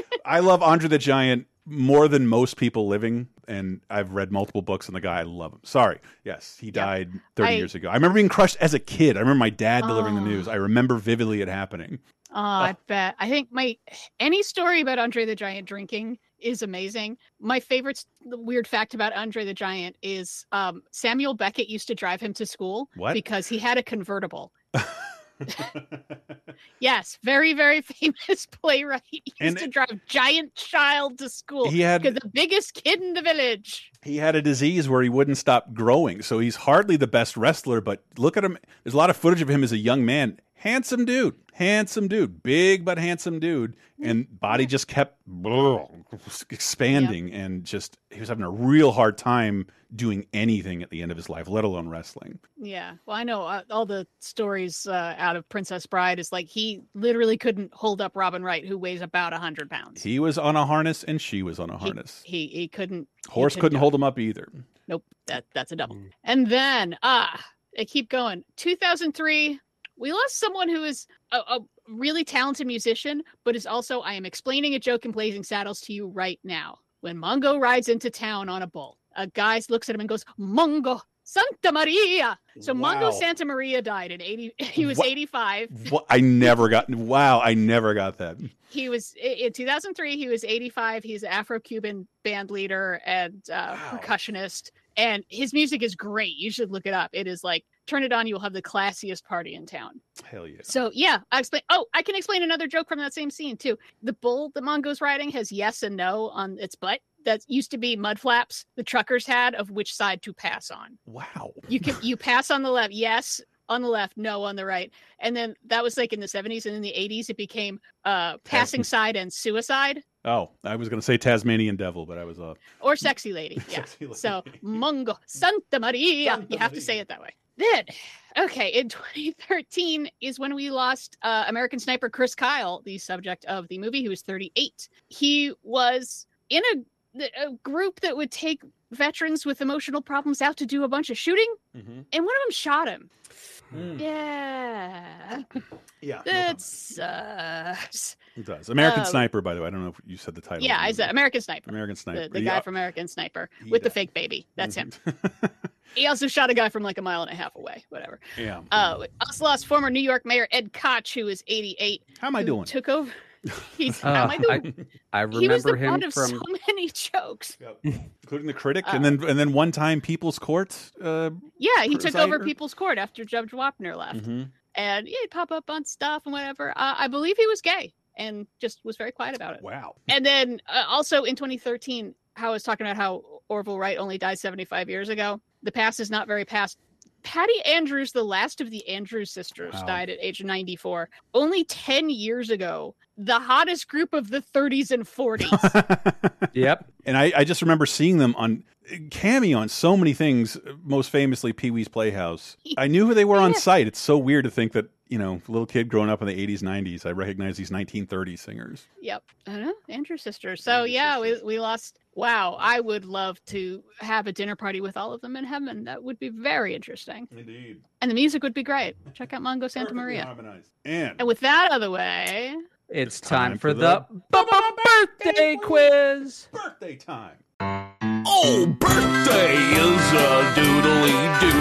I love Andre the Giant more than most people living, and I've read multiple books on the guy. I love him. Sorry. Yes, he died 30 I- years ago. I remember being crushed as a kid. I remember my dad delivering the news. I remember vividly it happening. Oh, I bet. I think my any story about Andre the Giant drinking is amazing. My favorite weird fact about Andre the Giant is um, Samuel Beckett used to drive him to school What? because he had a convertible. yes, very very famous playwright He used And- to drive giant child to school. He had- the biggest kid in the village. he had a disease where he wouldn't stop growing. So he's hardly the best wrestler, but look at him. There's a lot of footage of him as a young man. Handsome dude. Handsome dude. Big but handsome dude. And body just kept expanding and just he was having a real hard time doing anything at the end of his life, let alone wrestling. Yeah, well, I know uh, all the stories uh, out of Princess Bride is like he literally couldn't hold up Robin Wright, who weighs about a hundred pounds. He was on a harness and she was on a harness. He he couldn't. he Horse couldn't hold him up either. Nope, that that's a double. And then ah, they keep going. 2003, we lost someone who is a, a really talented musician, but is also I am explaining a joke in Blazing Saddles to you right now. When Mongo rides into town on a bull, a guy looks at him and goes, "Mongo." Santa Maria. So Wow. Mongo Santa Maria died in 80 he was What? 85. What? I never got. Wow, I never got that. He was in 2003. He was 85. He's an Afro-Cuban band leader and uh, percussionist, and his music is great. You should look it up. It is like turn it on, you'll have the classiest party in town. Hell yeah. So yeah, I explain. Oh, I can explain another joke from that same scene too. The bull that Mongo's riding has yes and no on its butt. That used to be mud flaps the truckers had of which side to pass on. Wow. You can you pass on the left, yes on the left, no on the right, and then that was like in the 70s and in the 80s it became uh passing side and suicide Oh, I was going to say Tasmanian devil, but I was off. or sexy lady. Yeah. Sexy lady. So Mungo Santa Maria. you have to say it that way. Then, okay, in 2013 is when we lost uh, American sniper Chris Kyle, the subject of the movie. He was 38. He was in a, a group that would take veterans with emotional problems out to do a bunch of shooting, and one of them shot him. Yeah. Yeah. That sucks. It does. American Um, Sniper, by the way. I don't know if you said the title. Yeah, I said American Sniper. American Sniper. The, the Yeah. guy from American Sniper with the fake baby. That's him. He also shot a guy from like a mile and a half away. Whatever. Yeah. Uh, also lost former New York Mayor Ed Koch, who is 88. How am I doing? Took over. He's how Uh, am I doing? I he was the remember him butt of from. so many jokes. including the critic, Uh, and then and then one time People's Court. Uh, Yeah, he took over presider? People's Court after Judge Wapner left, mhm. and he'd pop up on stuff and whatever. Uh, I believe he was gay and just was very quiet about it. Wow. And then uh, also in 2013, how I was talking about how Orville Wright only died 75 years ago. The past is not very past. Patty Andrews, the last of the Andrews sisters, Wow. died at age 94. Only 10 years ago, the hottest group of the 30s and 40s. Yep. And I, I just remember seeing them on cameo on so many things. Most famously, Pee Wee's Playhouse. I knew who they were on site. It's so weird to think that you know, little kid growing up in the 80s, 90s, I recognize these 1930s singers. Yep. Uh-huh. I don't know. Andrew sisters. So yeah, we, we lost. Wow. I would love to have a dinner party with all of them in heaven. That would be very interesting. Indeed. And the music would be great. Check out Mongo Santa Maria. Harmonized. And And with that out of the way, It's time, for the birthday quiz. Birthday time. Oh, birthday is a doodly doo,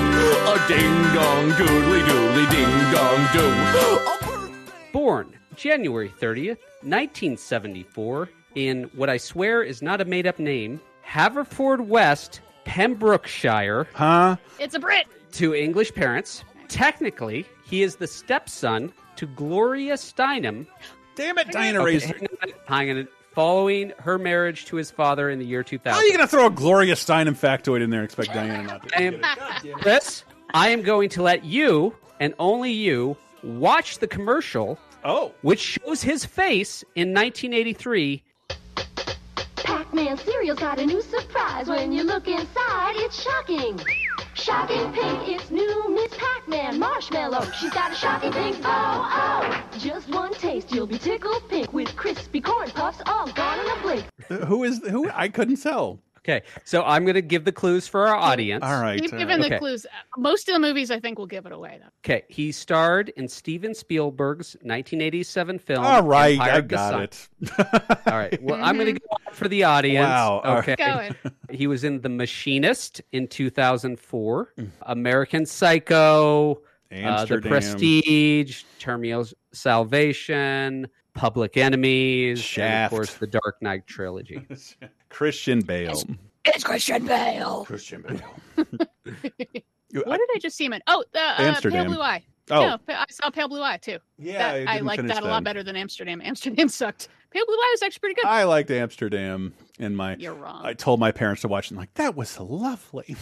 a ding dong doodly doodly ding dong doo. Born January 30th, 1974, in what I swear is not a made up name, Haverfordwest, Pembrokeshire. Huh? It's a Brit. To English parents. Technically, he is the stepson to Gloria Steinem. Damn it, Diana Okay, Razor. hang on, hang on. Following her marriage to his father in the year 2000. How are you going to throw a Gloria Steinem factoid in there and expect Diana not to? I am, Chris, I am going to let you and only you watch the commercial. Oh, which shows his face in 1983. Pac-Man cereal's got a new surprise. When you look inside, it's shocking. Shocking pink, it's new Miss Pac-Man Marshmallow. She's got a shocking pink, oh, oh. Just one taste, you'll be tickled pink with crispy corn puffs, all gone in a blink. Who is who? I couldn't tell. Okay, so I'm going to give the clues for our audience. All right. We've uh, given the okay. clues. Most of the movies, I think, will give it away. Though. Okay, he starred in Steven Spielberg's 1987 film. All right, Empire I got it. All right, well, I'm going to go on for the audience. Wow, Okay. right. He was in The Machinist in 2004, American Psycho, uh, The Prestige, Terminal Salvation, Public Enemies, and of course, the Dark Knight trilogy. Christian Bale. It's Christian Bale. Christian Bale. What did I just see him in? Oh, the uh, Amsterdam. Pale Blue Eye. Oh. No, I saw Pale Blue Eye too. Yeah, That- I I didn't like finish that a that. lot better than Amsterdam. Amsterdam sucked. Pale Blue Eye was actually pretty good. I liked Amsterdam, and my You're wrong. I told my parents to watch it. And like that was lovely.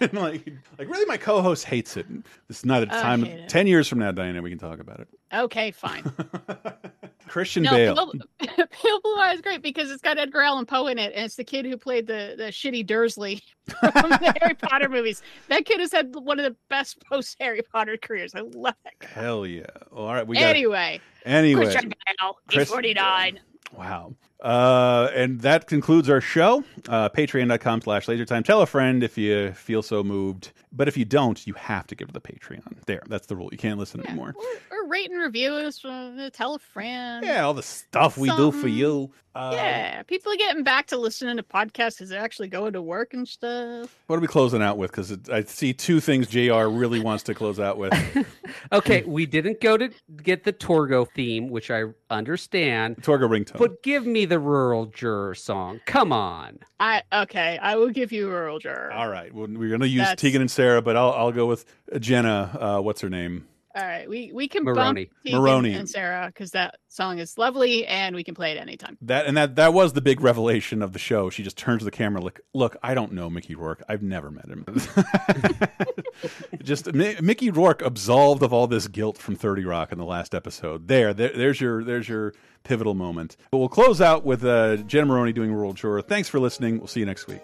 and like, like really, my co-host hates it. This is not a I time. Ten years from now, Diana, we can talk about it. Okay, fine. Christian no, Bale. Pale, Pale Blue Eye is great because it's got Edgar Allan Poe in it, and it's the kid who played the the shitty Dursley from the Harry Potter movies. That kid has had one of the best post Harry Potter careers. I love that. guy. Hell yeah! All right, we got Anyway, Anyway, Christian Bale, Chris- 49. Wow. Uh, and that concludes our show. Uh, Patreon.com slash lasertime. Tell a friend if you feel so moved. But if you don't, you have to give to the Patreon. There, that's the rule. You can't listen anymore. Or, or rate and review us. Uh, tell a friend. Yeah, all the stuff we do for you. Uh, yeah, people are getting back to listening to podcasts because they're actually going to work and stuff. What are we closing out with? Because I see two things JR really wants to close out with. Okay, we didn't go to get the Torgo theme, which I understand. Torgo ringtone. But give me the rural juror song. Come on. I okay, I will give you rural Juror. All right. Well, we're going to use That's- Tegan and Sara, but I'll, I'll go with Jenna. Uh, what's her name? All right, we we can Maroney. bump Tegan Maroney. and Sara because that song is lovely and we can play it anytime. That and that that was the big revelation of the show. She just turns to the camera like, "Look, I don't know Mickey Rourke. I've never met him." just Mi- Mickey Rourke absolved of all this guilt from 30 Rock in the last episode. There, there there's your there's your pivotal moment. But we'll close out with uh, Jen Maroney doing Rural Juror. Thanks for listening. We'll see you next week.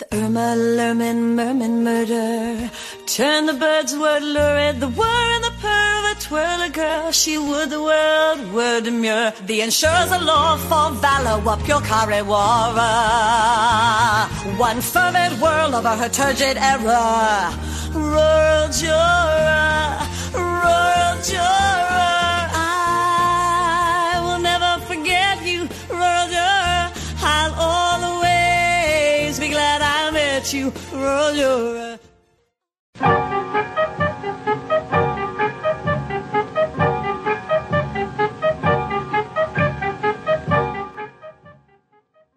The Irma, Lerman, Merman murder. Turn the birds word lurid, the whir and the purr of a twirler girl. She would the world, word demure. The insurer's a law for valor, whoop your carry war. One fervid whirl over her turgid error. Rural juror, rural juror. you roll your eyes.